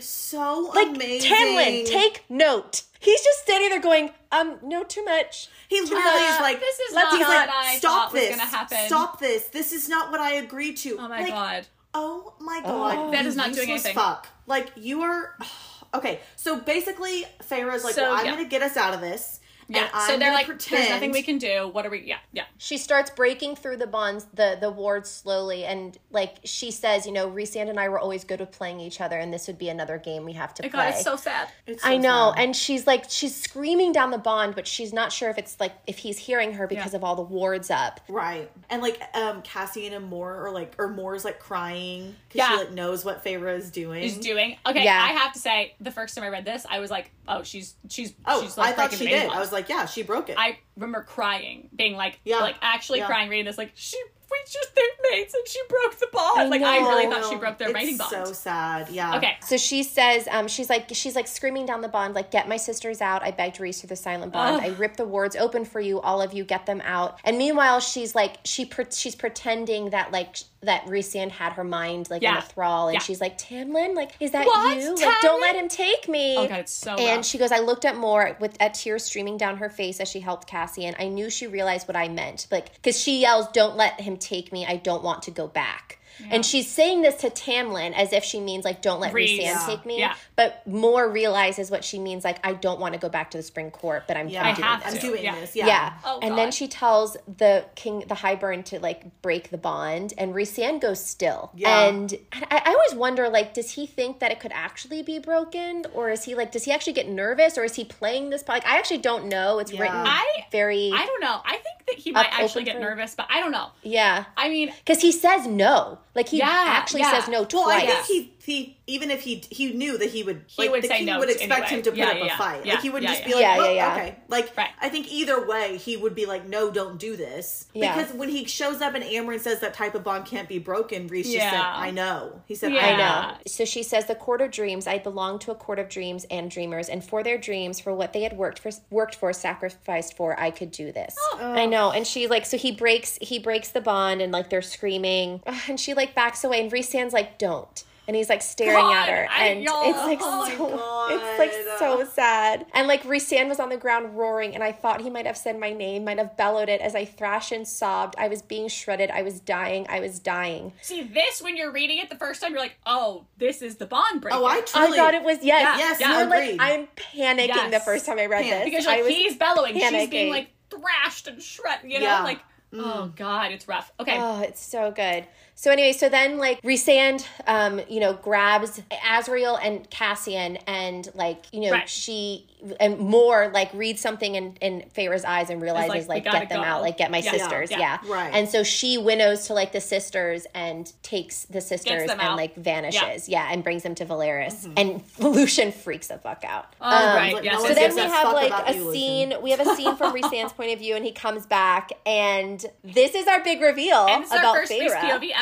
So Like amazing. Tamlin, take note. He's just standing there going, um, no, too much. He literally is like, this is let's- not he's what like, I stop thought was this, happen." stop this. This is not what I agreed to. Oh my Like, god. Oh my god. That you is not doing useless anything. Fuck. Like you are. *sighs* Okay, so basically, Feyre's like, So, well, I'm yeah. gonna get us out of this. Yeah. And I'm so they're like, pretend. there's nothing we can do. What are we? Yeah, yeah. She starts breaking through the bonds, the the wards slowly, and like she says, you know, Rhysand and I were always good with playing each other, and this would be another game we have to play. God, it's so sad. It's so I know, sad. and she's like she's screaming down the bond, but she's not sure if it's like if he's hearing her because Yeah. of all the wards up. Right. And like um Cassian and Mor are like or Mor's like crying because Yeah. she like knows what Feyre is doing. She's doing okay. Yeah. I have to say, the first time I read this, I was like, oh, she's she's oh, she's like I thought she did. bond. I was like, yeah, she broke it. I remember crying, being like, Yeah. like actually Yeah. crying, reading this, like she we just they're mates and she broke the bond. like I know. really thought she broke their it's mating bond. So sad. Yeah. okay, So she says, um, she's like, she's like screaming down the bond, like, get my sisters out. I begged Rhys through the silent bond. Ugh. I ripped the wards open for you. All of you, get them out. And meanwhile, she's like, she pre- she's pretending that like sh- that Rhysand had her mind like in Yeah. a thrall, and Yeah. she's like, Tamlin, like, is that What? you? Like, don't let him take me. Oh, God, it's so And rough. she goes, I looked at Mor with a tear streaming down her face as she helped Cassian. And i knew she realized what I meant, like, because she yells, "Don't let him take me. I don't want to go back." And she's saying this to Tamlin as if she means like, "Don't let Rhys. Rhysand Yeah. take me." Yeah. But Mor realizes what she means, like, "I don't want to go back to the Spring Court, but I'm, Yeah. I'm I doing have this." I'm doing Yeah. this. Yeah. Yeah. Oh, and then she tells the king, the Hybern, to like break the bond, and Rhysand goes still. Yeah. And I, I always wonder, like, does he think that it could actually be broken, or is he like, does he actually get nervous, or is he playing this? Part? Like, I actually don't know. It's Yeah. written I very, I don't know. I think that he might actually get for- nervous, but I don't know. yeah, I mean, because he says no. Like he Yeah, actually yeah. says no Well, I twice. think he he even if he he knew that he would He like would the say king no would expect anyway. him to put Yeah, up yeah, a fight. Yeah, like he would yeah, just yeah. be like, Yeah, well, yeah, yeah. okay. Like Right. I think either way he would be like, no, don't do this. Yeah. Because when he shows up and Amren says that type of bond can't be broken, Rhys just said, I know. He said, Yeah. I I know. know. So she says the court of dreams. I belong to a court of dreams and dreamers, and for their dreams, for what they had worked for, worked for, sacrificed for, I could do this. Oh. I know. And she like, so he breaks, he breaks the bond, and like they're screaming, *sighs* and she like backs away, and Rhysand's like, don't. And he's like staring God, at her, and it's like oh so, *laughs* God. it's like so sad. And like Rhysand was on the ground roaring, and I thought he might have said my name, might have bellowed it as I thrashed and sobbed. I was being shredded. I was dying. I was dying. see this when you're reading it the first time, you're like, oh, this is the bond breaker. Oh, I truly I thought it was yes. Yeah, yes, you yeah, were like. I'm panicking the first time I read Panic. this because I like was he's bellowing, she's being like thrashed and shredded You know, Yeah. like oh mm. god, it's rough. Okay, Oh, it's so good. So anyway, so then like Rhysand, um, you know, grabs Azriel and Cassian, and like you know, Right. she and Mor like reads something in in Feyre's eyes and realizes like, like, get them go. out, like get my Yeah. sisters, Yeah. yeah. Right. And so she winnows to like the sisters and takes the sisters and out. like vanishes, yeah. and brings them to Velaris, Mm-hmm. and Lucien freaks the fuck out. oh Um, right, yes, so yes, then gives we yes. have like a you, Lucien. scene. We have a scene from Rhysand's point of view, and he comes back, and *laughs* this is our big reveal And this is our about first face Feyre.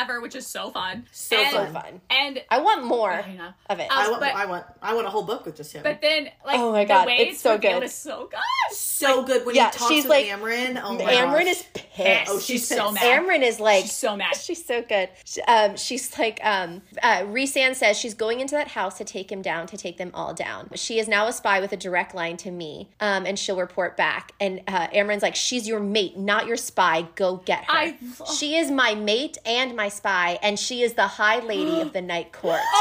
POV ever, which is so fun. So and, So fun. And I want more I know. of it. Um, I want, but- I want, I want a whole book with just him. but then like Oh my God, the way it's it's, so good. is so good. so good when yeah, he talks she's with like- Amren. Oh my Amren gosh. is pissed. Oh, she's, she's so mad. Amren is like she's so mad. *laughs* She's so good. She- Um, she's like, um, uh, Rhysand says she's going into that house to take him down, to take them all down. She is now a spy with a direct line to me, um, and she'll report back. And uh, Amren's like, she's your mate, not your spy. Go get her. I- she is my mate and my spy, and she is the high lady of the night court. *gasps*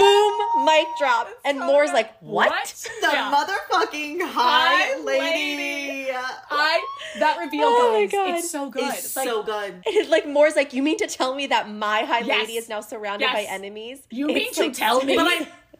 Oh! Boom, mic drop. And so Mor's good. like, what? the Yeah. motherfucking high, High lady. Uh, I that reveal, Oh my guys, God. it's so good. It's It's like, so good. *laughs* And like Mor's like, you mean to tell me that my high Yes. lady is now surrounded by enemies? You mean It's to tell me?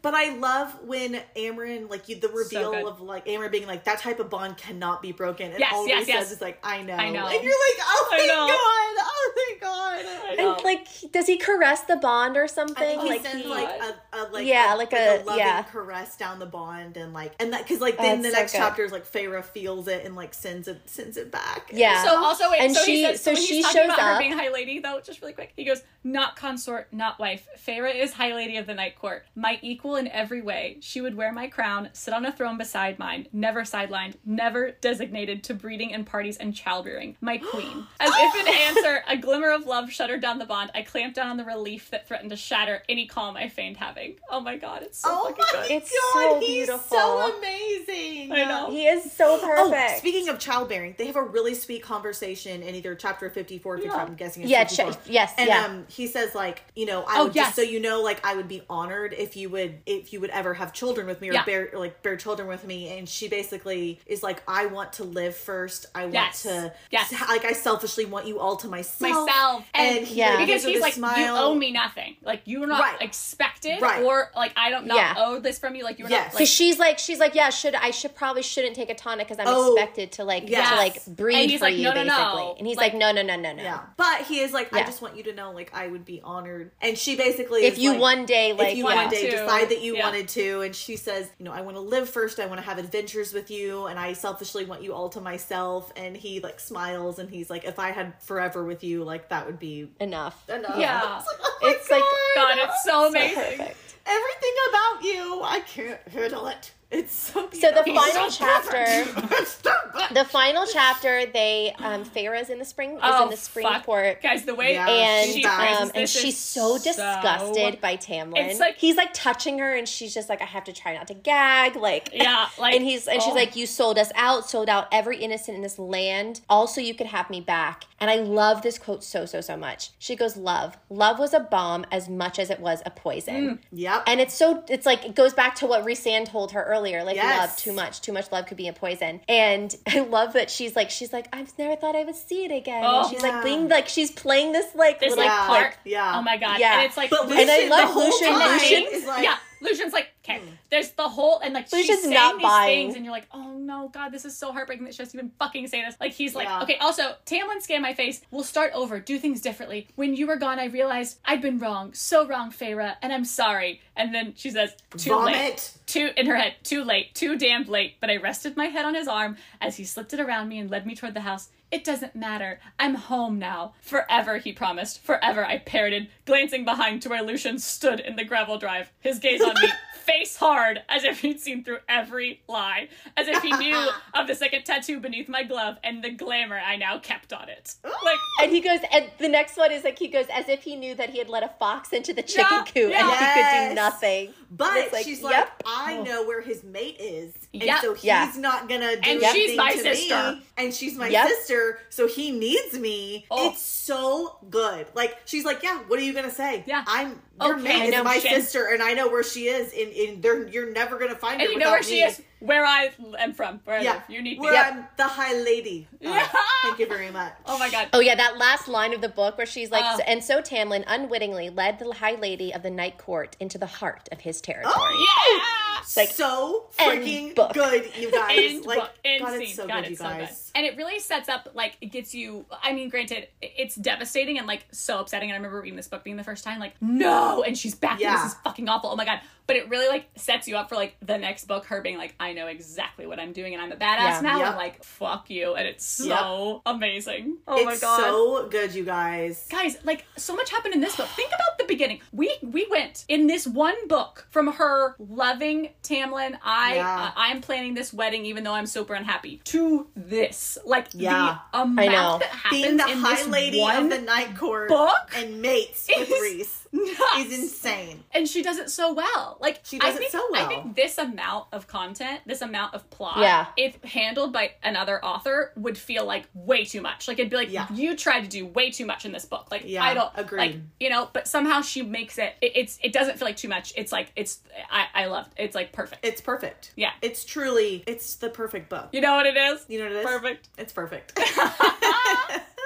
But I, love when Amren, like you, the reveal good. of like Amren being like that type of bond cannot be broken, and Yes, all yes, he yes. says is like, "I know," I know. and you're like, "Oh I my know. god, oh my god." And like, does he caress the bond or I something? think he like sends he, like a, a like Yeah, a, like a, a- loving yeah. caress down the bond and like and that because like Oh, then it's the next good. chapter is like Feyre feels it and like sends it sends it back. Yeah. So also wait, And so she- he says, so so, she he's shows about her being High Lady though, just really quick, he goes, "Not consort, not wife. Feyre is High Lady of the Night Court, my equal in every way. She would wear my crown, sit on a throne beside mine, never sidelined, never designated to breeding and parties and childbearing. My queen." *gasps* As if in answer, a glimmer of love shuttered down the bond. I clamped down on the relief that threatened to shatter any calm I feigned having. Oh my god, it's so Oh fucking my good. It's god, so he's beautiful. so amazing. I know. he is so perfect. Oh, perfect. speaking of childbearing, they have a really sweet conversation in either chapter fifty-four, 55, Yeah. I'm guessing. It's Yeah, 54. ch- yes, and yeah. um, he says like, you know, I Oh, would yes. just so you know, like, I would be honored if you would if you would ever have children with me or Yeah. bear or, like bear children with me. And she basically is like, I want to live first. I want Yes. to, Yes. like, I selfishly want you all to myself. myself and, and, he, Yeah. because gives her he's like smile. you owe me nothing like you're not Right. expected Right. or like i don't not Yeah. owe this from you like you're Yes. not Because like she's like, she's like, yeah, should I should probably shouldn't take a tonic because I'm Oh, expected to like yes. to like breed And he's for like, you no, no, basically. no. And he's Like- like, no, no, no, no, no. Yeah, but he is like, I just want you to know, like, I would be honored. And she basically, If is you like, one day like if you one day to. decide that you Yeah. wanted to and she says you know i want to live first i want to have adventures with you and i selfishly want you all to myself and he like smiles and he's like if i had forever with you like that would be enough. enough Yeah. *laughs* it's like, oh my It's like- god it's so amazing Perfect. everything about you i can't handle it it's so So the beautiful. final so chapter, *laughs* It's so good. the final chapter, they um Feyre's in the spring is oh in the spring fuck. court. guys the way Yeah. and she dies. phrases um, and she's so disgusted by Tamlin. It's like- he's like touching her, and she's just like, I have to try not to gag, like yeah *laughs* like and he's and she's oh. like, you sold us out, sold out every innocent in this land. Also, you could have me back. And I love this quote so so so much. She goes, "Love, love was a bomb as much as it was a poison." yep And it's so it's like it goes back to what Rhysand told her earlier, like Yes. love too much, too much love could be a poison. And *laughs* I love that she's like she's like I've never thought I would see it again. Oh. and she's oh, Yeah. like being like she's playing this like this little like Yeah. part Like, yeah. oh my god Yeah. and it's like but Lucien- And I love the whole Lucien. time Lucien is like yeah Lucien's like, okay, hmm. there's the whole, and like she's saying not these buying. things, and you're like, oh no, God, this is so heartbreaking that she has to even fucking say this. Like he's like, Yeah. okay, also Tamlin scan my face. We'll start over, do things differently. When you were gone, I realized I'd been wrong, so wrong, Feyre, and I'm sorry. And then she says, too late. Too in her head, too late, too damned late. But I rested my head on his arm as he slipped it around me and led me toward the house. It doesn't matter. I'm home now. Forever, he promised. Forever, I parroted, glancing behind to where Lucien stood in the gravel drive, his gaze on me, *laughs* face hard, as if he'd seen through every lie, as if he knew *laughs* of the second tattoo beneath my glove and the glamour I now kept on it. *gasps* Like, and he goes and the next one is like he goes as if he knew that he had let a fox into the chicken Yeah, coop yeah. and he could do nothing. But like, she's yep. like, I Oh. know where his mate is, and Yep. so he's Yeah. not gonna do And anything she's my to sister. me. And she's my Yep. sister, so he needs me. Oh. It's so good. Like she's like, yeah. What are you gonna say? Yeah. I'm your Okay, mate is my sister, and I know where she is. In in there, you're never gonna find her. and you know where without she is? Where I am from. Where I Yeah, live. You need me. where I'm the High Lady. Uh, *laughs* Yeah. Thank you very much. Oh my god. Oh yeah, that last line of the book where she's like, Oh. and so Tamlin unwittingly led the High Lady of the Night Court into the heart of his territory. Oh, Yeah! like, so freaking book. good, you *laughs* guys. End like, book. End God, scene. it's so God, good, you it's so good. guys. And it really sets up like it gets you. I mean, granted, it's devastating and like so upsetting. And I remember reading this book being the first time, like no, and she's back. Yeah. And this is fucking awful. Oh my god. But it really like sets you up for like the next book. Her being like, I know exactly what I'm doing, and I'm a badass Yeah. now. Yep. And like, fuck you. And it's so amazing. Oh my it's god. so good, you guys. guys like so much happened in this book think about the beginning we we went in this one book from her loving tamlin i Yeah. uh, i'm planning this wedding even though i'm super unhappy to this like Yeah. the amount know. that happens Being the in High this Lady one of the Night Court book and mates with is Rhys nuts. is insane. and she does it so well. Like She does I it think, so I well. think this amount of content, this amount of plot, Yeah. if handled by another author, would feel like way too much. Like it'd be like Yeah. you tried to do way too much in this book. Like Yeah, I don't agree. Like you know, but somehow she makes it. it it's it doesn't feel like too much. It's like it's I I love. It's like perfect. It's perfect. Yeah. It's truly it's the perfect book. you know what it is? You know what it is? Perfect. It's perfect. *laughs* *laughs*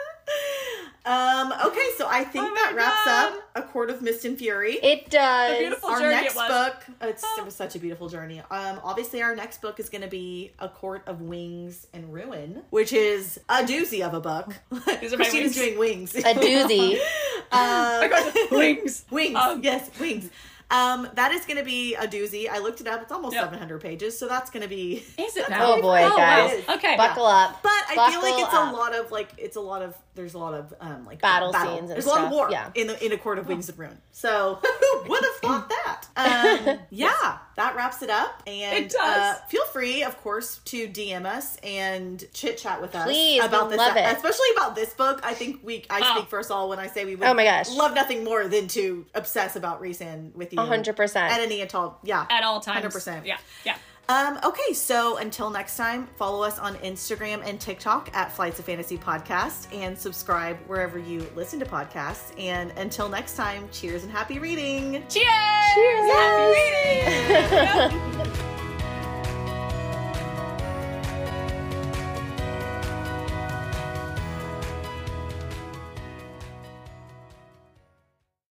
Um, okay, so I think Oh that wraps God. up A Court of Mist and Fury. It does. our next it was. book, it's, it was such a beautiful journey. Um, obviously, our next book is going to be A Court of Wings and Ruin, which is a doozy of a book. *laughs* These are my Christina's wings. doing wings. a doozy. *laughs* um, *laughs* Wings. Wings, Um, yes, wings. Um, that is going to be a doozy. I looked it up. It's almost Yep. 700 pages, so that's going to be. Is it now? Oh boy, wow. guys. Okay. Buckle up. But I feel like it's up. a lot of like it's a lot of there's a lot of um like Battle scenes and there's a lot of war yeah. in the in a court of wings of ruin. So *laughs* *laughs* who would have thought that? Um, *laughs* yeah, that wraps it up. And It does. Uh, feel free, of course, to DM us and chit chat with us Please, about this, love it. especially about this book. I think we I Oh. speak for us all when I say we would. Oh my gosh. love nothing more than to obsess about Rhysand with you. A hundred percent. At any at all, yeah, At all times. 100%. Yeah. Yeah. Um, okay, so until next time, follow us on Instagram and TikTok at Flights of Fantasy Podcast and subscribe wherever you listen to podcasts. And until next time, cheers and happy reading. Cheers. Cheers. Happy reading. *laughs*